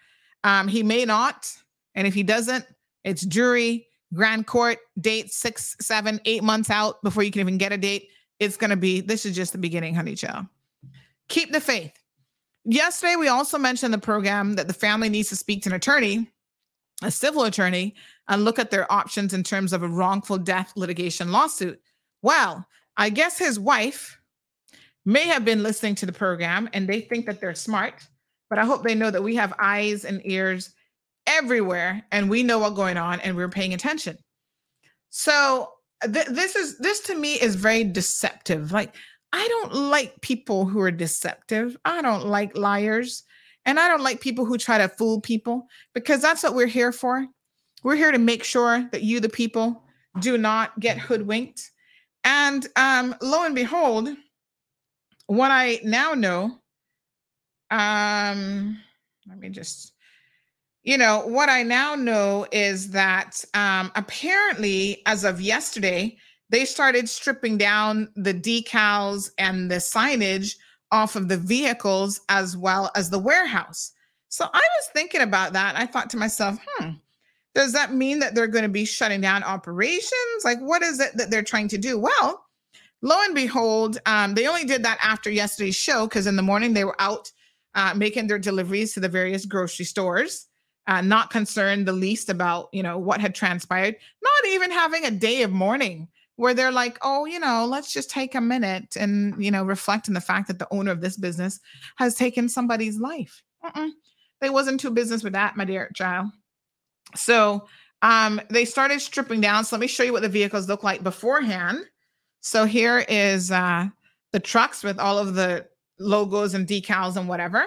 Um, he may not. And if he doesn't, it's jury, Grand Court date six, seven, eight months out before you can even get a date. It's going to be, this is just the beginning, honey child. Keep the faith. Yesterday, we also mentioned the program that the family needs to speak to an attorney, a civil attorney, and look at their options in terms of a wrongful death litigation lawsuit. Well, I guess his wife may have been listening to the program and they think that they're smart, but I hope they know that we have eyes and ears everywhere and we know what's going on and we're paying attention. So th- this is this to me is very deceptive. Like I don't like people who are deceptive. I don't like liars. And I don't like people who try to fool people because that's what we're here for. We're here to make sure that you, the people, do not get hoodwinked. And um, lo and behold, what I now know, um, let me just, you know, what I now know is that um, apparently, as of yesterday, they started stripping down the decals and the signage off of the vehicles as well as the warehouse. So I was thinking about that. I thought to myself, hmm, does that mean that they're going to be shutting down operations? Like, what is it that they're trying to do? Well, lo and behold, um, they only did that after yesterday's show because in the morning they were out uh, making their deliveries to the various grocery stores, uh, not concerned the least about you know what had transpired, not even having a day of mourning where they're like, oh, you know, let's just take a minute and you know reflect on the fact that the owner of this business has taken somebody's life. Mm-mm. They wasn't too business with that, my dear child. So um, they started stripping down. So let me show you what the vehicles look like beforehand. So here is uh, the trucks with all of the logos and decals and whatever.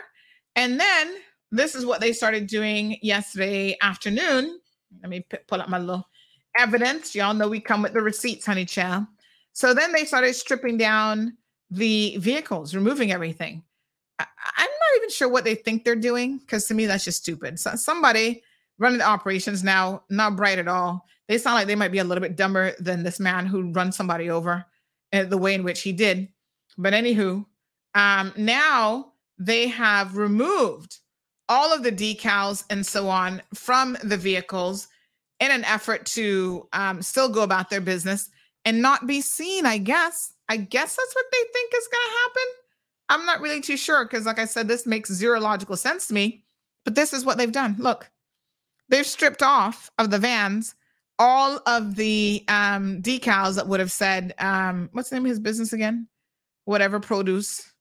And then this is what they started doing yesterday afternoon. Let me p- pull up my little evidence. Y'all know we come with the receipts, honey child. So then they started stripping down the vehicles, removing everything. I- am not even sure what they think they're doing because to me that's just stupid. So somebody running the operations now, not bright at all. They sound like they might be a little bit dumber than this man who runs somebody over uh, the way in which he did. But anywho, um, now they have removed all of the decals and so on from the vehicles in an effort to um, still go about their business and not be seen. I guess. I guess that's what they think is going to happen. I'm not really too sure because, like I said, this makes zero logical sense to me. But this is what they've done. Look, they've stripped off of the vans all of the um, decals that would have said, um, what's the name of his business again? Whatever produce.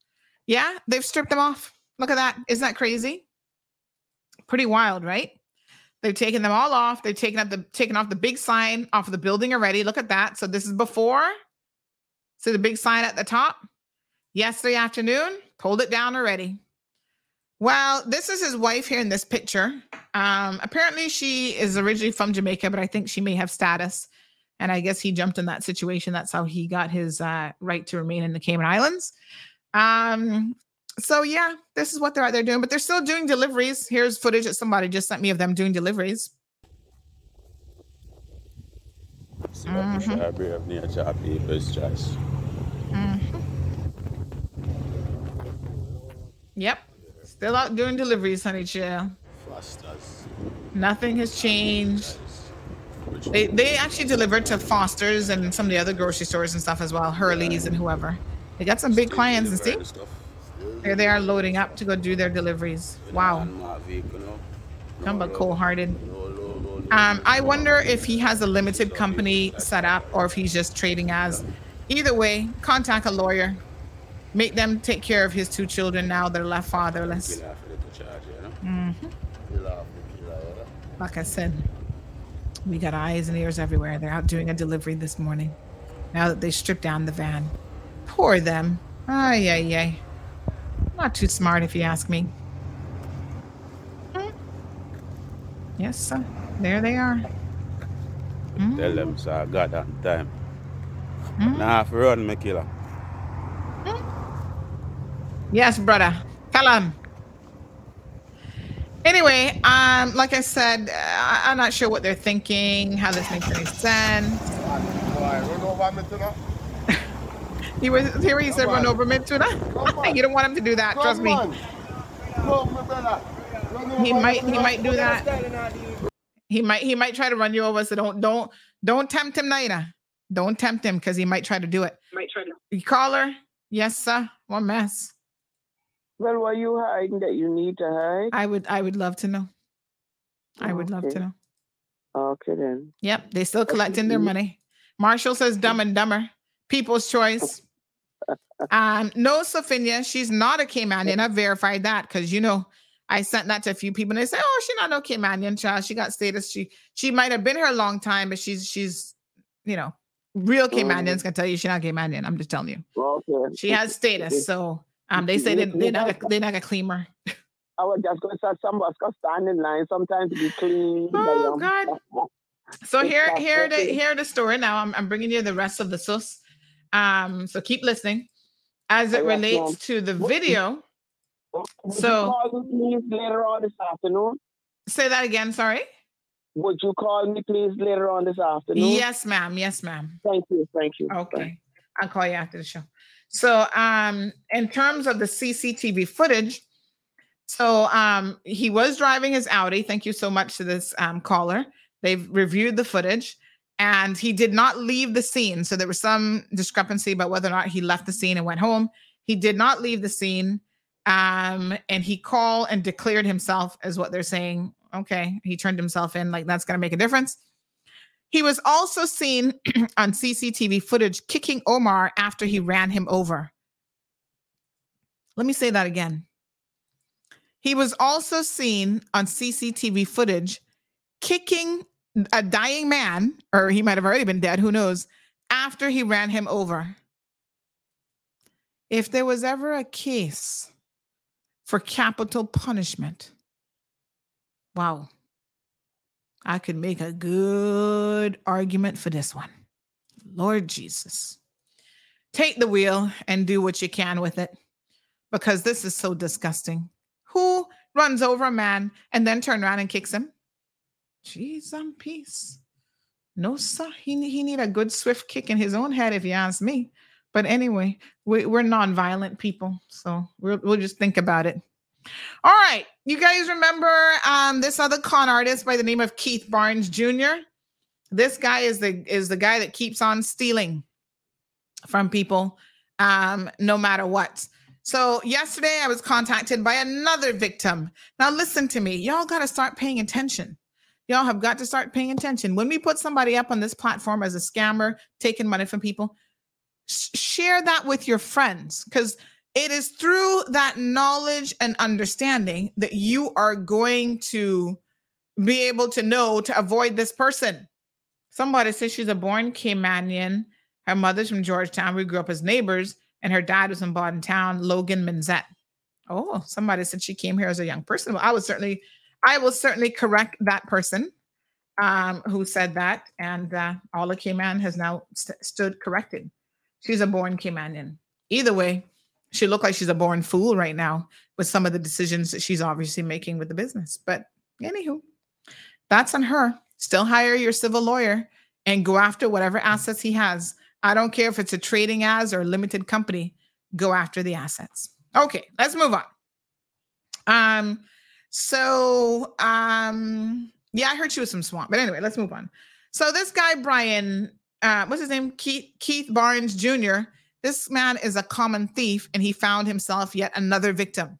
Yeah, they've stripped them off. Look at that. Isn't that crazy? Pretty wild, right? They've taken them all off. They've taken up the taken off the big sign off of the building already. Look at that. So this is before. See the big sign at the top? Yesterday afternoon, pulled it down already. Well, this is his wife here in this picture. Um, apparently, she is originally from Jamaica, but I think she may have status. And I guess he jumped in that situation. That's how he got his uh, right to remain in the Cayman Islands. Um, so yeah, this is what they're out there doing, but they're still doing deliveries. Here's footage that somebody just sent me of them doing deliveries. Mm-hmm. Mm-hmm. Yep. Still out doing deliveries, honey chill. Nothing has changed. They they actually delivered to Foster's and some of the other grocery stores and stuff as well, Hurley's and whoever. They got some big clients and see. There they are loading up to go do their deliveries. Wow. But cold hearted. Um, I wonder if he has a limited company set up or if he's just trading as. Either way, contact a lawyer make them take care of his two children now they're left fatherless. Mm-hmm. Like I said, we got eyes and ears everywhere. They're out doing a delivery this morning. Now that they stripped down the van. Poor them. Ay, ay, ay. Not too smart if you ask me. Hmm? Yes, sir. There they are. Mm. Tell them, so I got that time. Mm. Nah, for run, me killer. Yes, brother. Tell him. Anyway, um, like I said, uh, I'm not sure what they're thinking, how this makes any sense. He was here. He said, "Run over me tuna." you don't want him to do that. Trust me. He might. He might do that. He might he might try to run you over. So don't don't don't tempt him, Naina. Don't tempt him because he might try to do it. Might try to. You call her? Yes, sir. What mess? Well, what you hiding that you need to hide? I would I would love to know. I would love to know. Okay then. Yep, they still collecting their money. Marshall says dumb and dumber. People's choice. Um, no, Sophia, she's not a Caymanian. I verified that because you know I sent that to a few people and they say, "Oh, she's not no Caymanian child. She got status. She she might have been here a long time, but she's she's you know real Caymanians can tell you she's not Caymanian. I'm just telling you. Okay. She has status, so um, they say they they're not gonna- they're not gonna claim. I was just going to say somebody's got to stand in line sometimes to be clean. Oh, God. So here, here, the here the story. Now I'm, I'm bringing you the rest of the sus. Um, so keep listening as it relates to the video. So- you call me please later on this afternoon? Say that again. Sorry. Would you call me please later on this afternoon? Yes, ma'am. Yes, ma'am. Thank you. Thank you. Okay. I'll call you after the show. So, um, in terms of the CCTV footage, so um, he was driving his Audi. Thank you so much to this um, caller. They've reviewed the footage, and he did not leave the scene. So there was some discrepancy about whether or not he left the scene and went home. He did not leave the scene, um, and he called and declared himself, as what they're saying. Okay, he turned himself in. Like that's going to make a difference. He was also seen on CCTV footage kicking Omar after he ran him over. Let me say that again. He was also seen on CCTV footage kicking a dying man, or he might have already been dead, who knows, after he ran him over. If there was ever a case for capital punishment, wow. I could make a good argument for this one. Lord Jesus. Take the wheel and do what you can with it because this is so disgusting. Who runs over a man and then turn around and kicks him? Jeez, I'm peace. No, sir. He, he need a good swift kick in his own head, if you ask me. But anyway, we, we're non-violent people, so we'll, we'll just think about it. All right. You guys remember um, this other con artist by the name of Keith Barnes Jr.? This guy is the is the guy that keeps on stealing from people um, no matter what. So yesterday I was contacted by another victim. Now listen to me. Y'all got to start paying attention. Y'all have got to start paying attention. When we put somebody up on this platform as a scammer, taking money from people, sh- share that with your friends because it is through that knowledge and understanding that you are going to be able to know to avoid this person. Somebody says she's a born Caymanian. Her mother's from Georgetown. We grew up as neighbors, and her dad was from Bodden Town, Logan Minzette. Oh, somebody said she came here as a young person. Well, I would certainly, I will certainly correct that person um, who said that, and uh, Ola Cayman has now st- stood corrected. She's a born Caymanian. Either way, she looked like she's a born fool right now with some of the decisions that she's obviously making with the business. But anywho, that's on her. Still hire your civil lawyer and go after whatever assets he has. I don't care if it's a trading as or a limited company, go after the assets. Okay, let's move on. Um, so um, yeah, I heard she was from Swamp, but anyway, let's move on. So this guy, Brian, uh, what's his name? Keith, Keith Barnes Jr. This man is a common thief, and he found himself yet another victim.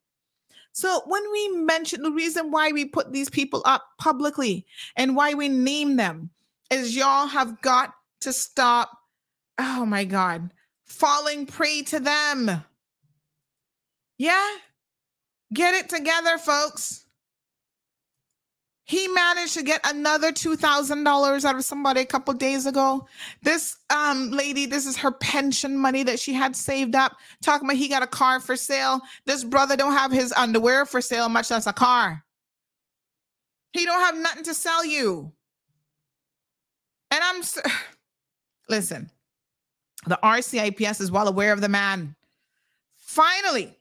So when we mention the reason why we put these people up publicly and why we name them is y'all have got to stop. Oh my God, falling prey to them. Yeah, get it together, folks. He managed to get another $2,000 out of somebody a couple days ago. This um lady, this is her pension money that she had saved up. Talking about he got a car for sale. This brother don't have his underwear for sale, much less a car. He don't have nothing to sell you. And I'm listen, the RCIPS is well aware of the man. Finally,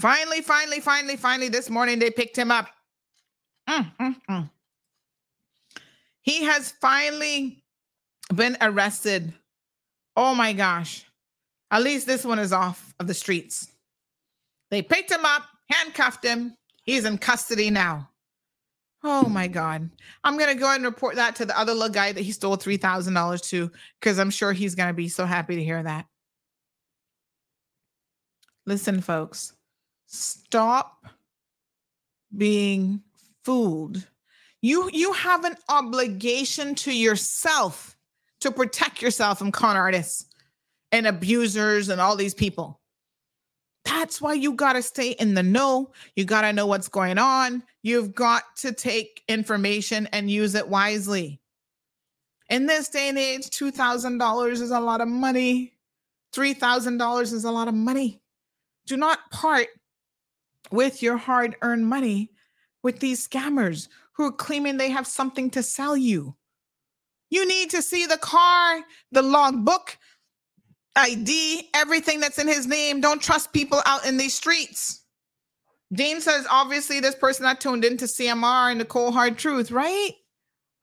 finally, finally, finally, finally, this morning they picked him up. Mm, mm, mm. He has finally been arrested. Oh my gosh. At least this one is off of the streets. They picked him up, handcuffed him. He's in custody now. Oh my God. I'm going to go and report that to the other little guy that he stole $3,000 to because I'm sure he's going to be so happy to hear that. Listen, folks, stop being fooled. You you have an obligation to yourself to protect yourself from con artists and abusers and all these people. That's why you got to stay in the know. You got to know what's going on. You've got to take information and use it wisely. In this day and age, $2,000 is a lot of money. $3,000 is a lot of money. Do not part with your hard earned money with these scammers who are claiming they have something to sell you. You need to see the car, the logbook, ID, everything that's in his name. Don't trust people out in these streets. Dean says, obviously, this person that tuned into CMR and the cold hard truth, right?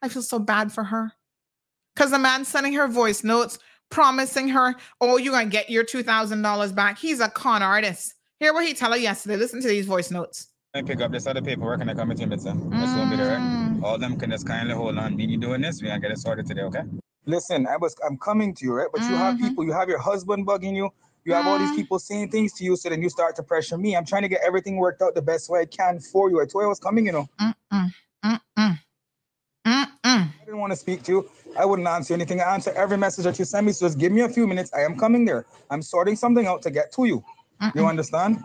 I feel so bad for her. Because the man sending her voice notes, promising her, oh, you're going to get your $2,000 back. He's a con artist. Hear what he tell her yesterday. Listen to these voice notes. I pick up this other paperwork and I come with you, sir. That's mm. be there, right? All them can just kindly hold on. Me, you doing this, we gonna get it sorted today, okay? Listen, I was I'm coming to you, right? But mm-hmm. you have mm-hmm. people, you have your husband bugging you, you have mm. all these mm. people saying things to you, so then you start to pressure me. I'm trying to get everything worked out the best way I can for you. I told you I was coming, you know. Mm-mm. Mm-mm. Mm-mm. I didn't want to speak to you. I wouldn't answer anything. I answer every message that you send me. So just give me a few minutes. I am coming there. I'm sorting something out to get to you. Mm-mm. You understand?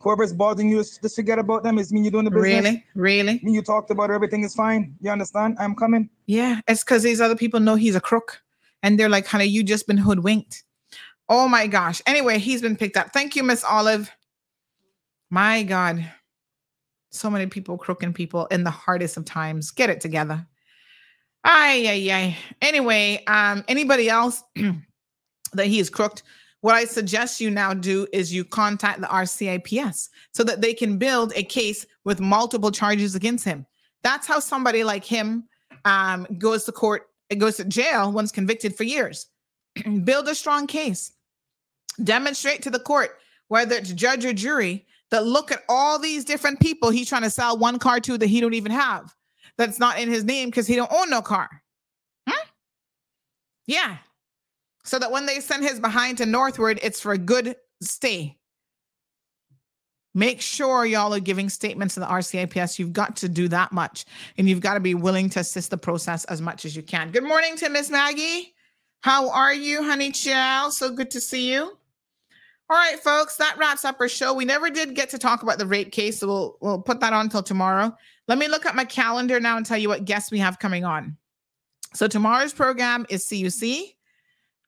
whoever's bothering you, just forget about them. It's mean you're doing the business. Really? Really? Me, you talked about everything is fine. You understand? I'm coming. Yeah, it's because these other people know he's a crook. And they're like, honey, you just been hoodwinked. Oh my gosh. Anyway, he's been picked up. Thank you, Miss Olive. My God. So many people crooking people in the hardest of times. Get it together. Ay, ay, ay. Anyway, um, anybody else that he is crooked, what I suggest you now do is you contact the RCIPS so that they can build a case with multiple charges against him. That's how somebody like him um, goes to court, it goes to jail once convicted for years. build a strong case. Demonstrate to the court, whether it's judge or jury, that look at all these different people he's trying to sell one car to that he don't even have, that's not in his name because he don't own no car. Hmm? Yeah, so that when they send his behind to Northward, it's for a good stay. Make sure y'all are giving statements to the RCIPS. You've got to do that much, and you've got to be willing to assist the process as much as you can. Good morning to Miss Maggie. How are you, honey child? So good to see you. All right, folks, that wraps up our show. We never did get to talk about the rape case, so we'll we'll put that on until tomorrow. Let me look at my calendar now and tell you what guests we have coming on. So tomorrow's program is CUC.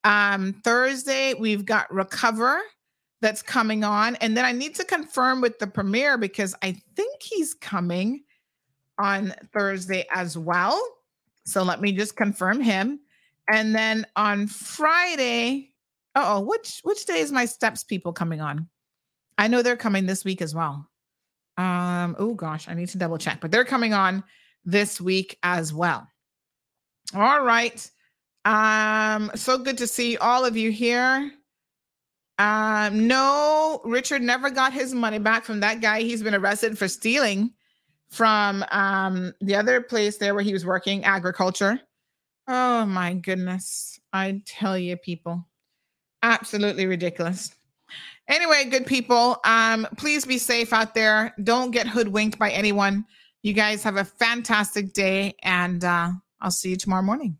Um, Thursday, we've got Recover that's coming on. And then I need to confirm with the premier because I think he's coming on Thursday as well. So let me just confirm him. And then on Friday, oh, which which day is my steps people coming on? I know they're coming this week as well. Um, oh gosh, I need to double check, but they're coming on this week as well. All right. Um, so good to see all of you here. Um, no, Richard never got his money back from that guy. He's been arrested for stealing from um the other place there where he was working, agriculture. Oh my goodness. I tell you, people. Absolutely ridiculous. Anyway, good people, um, please be safe out there. Don't get hoodwinked by anyone. You guys have a fantastic day, and uh, I'll see you tomorrow morning.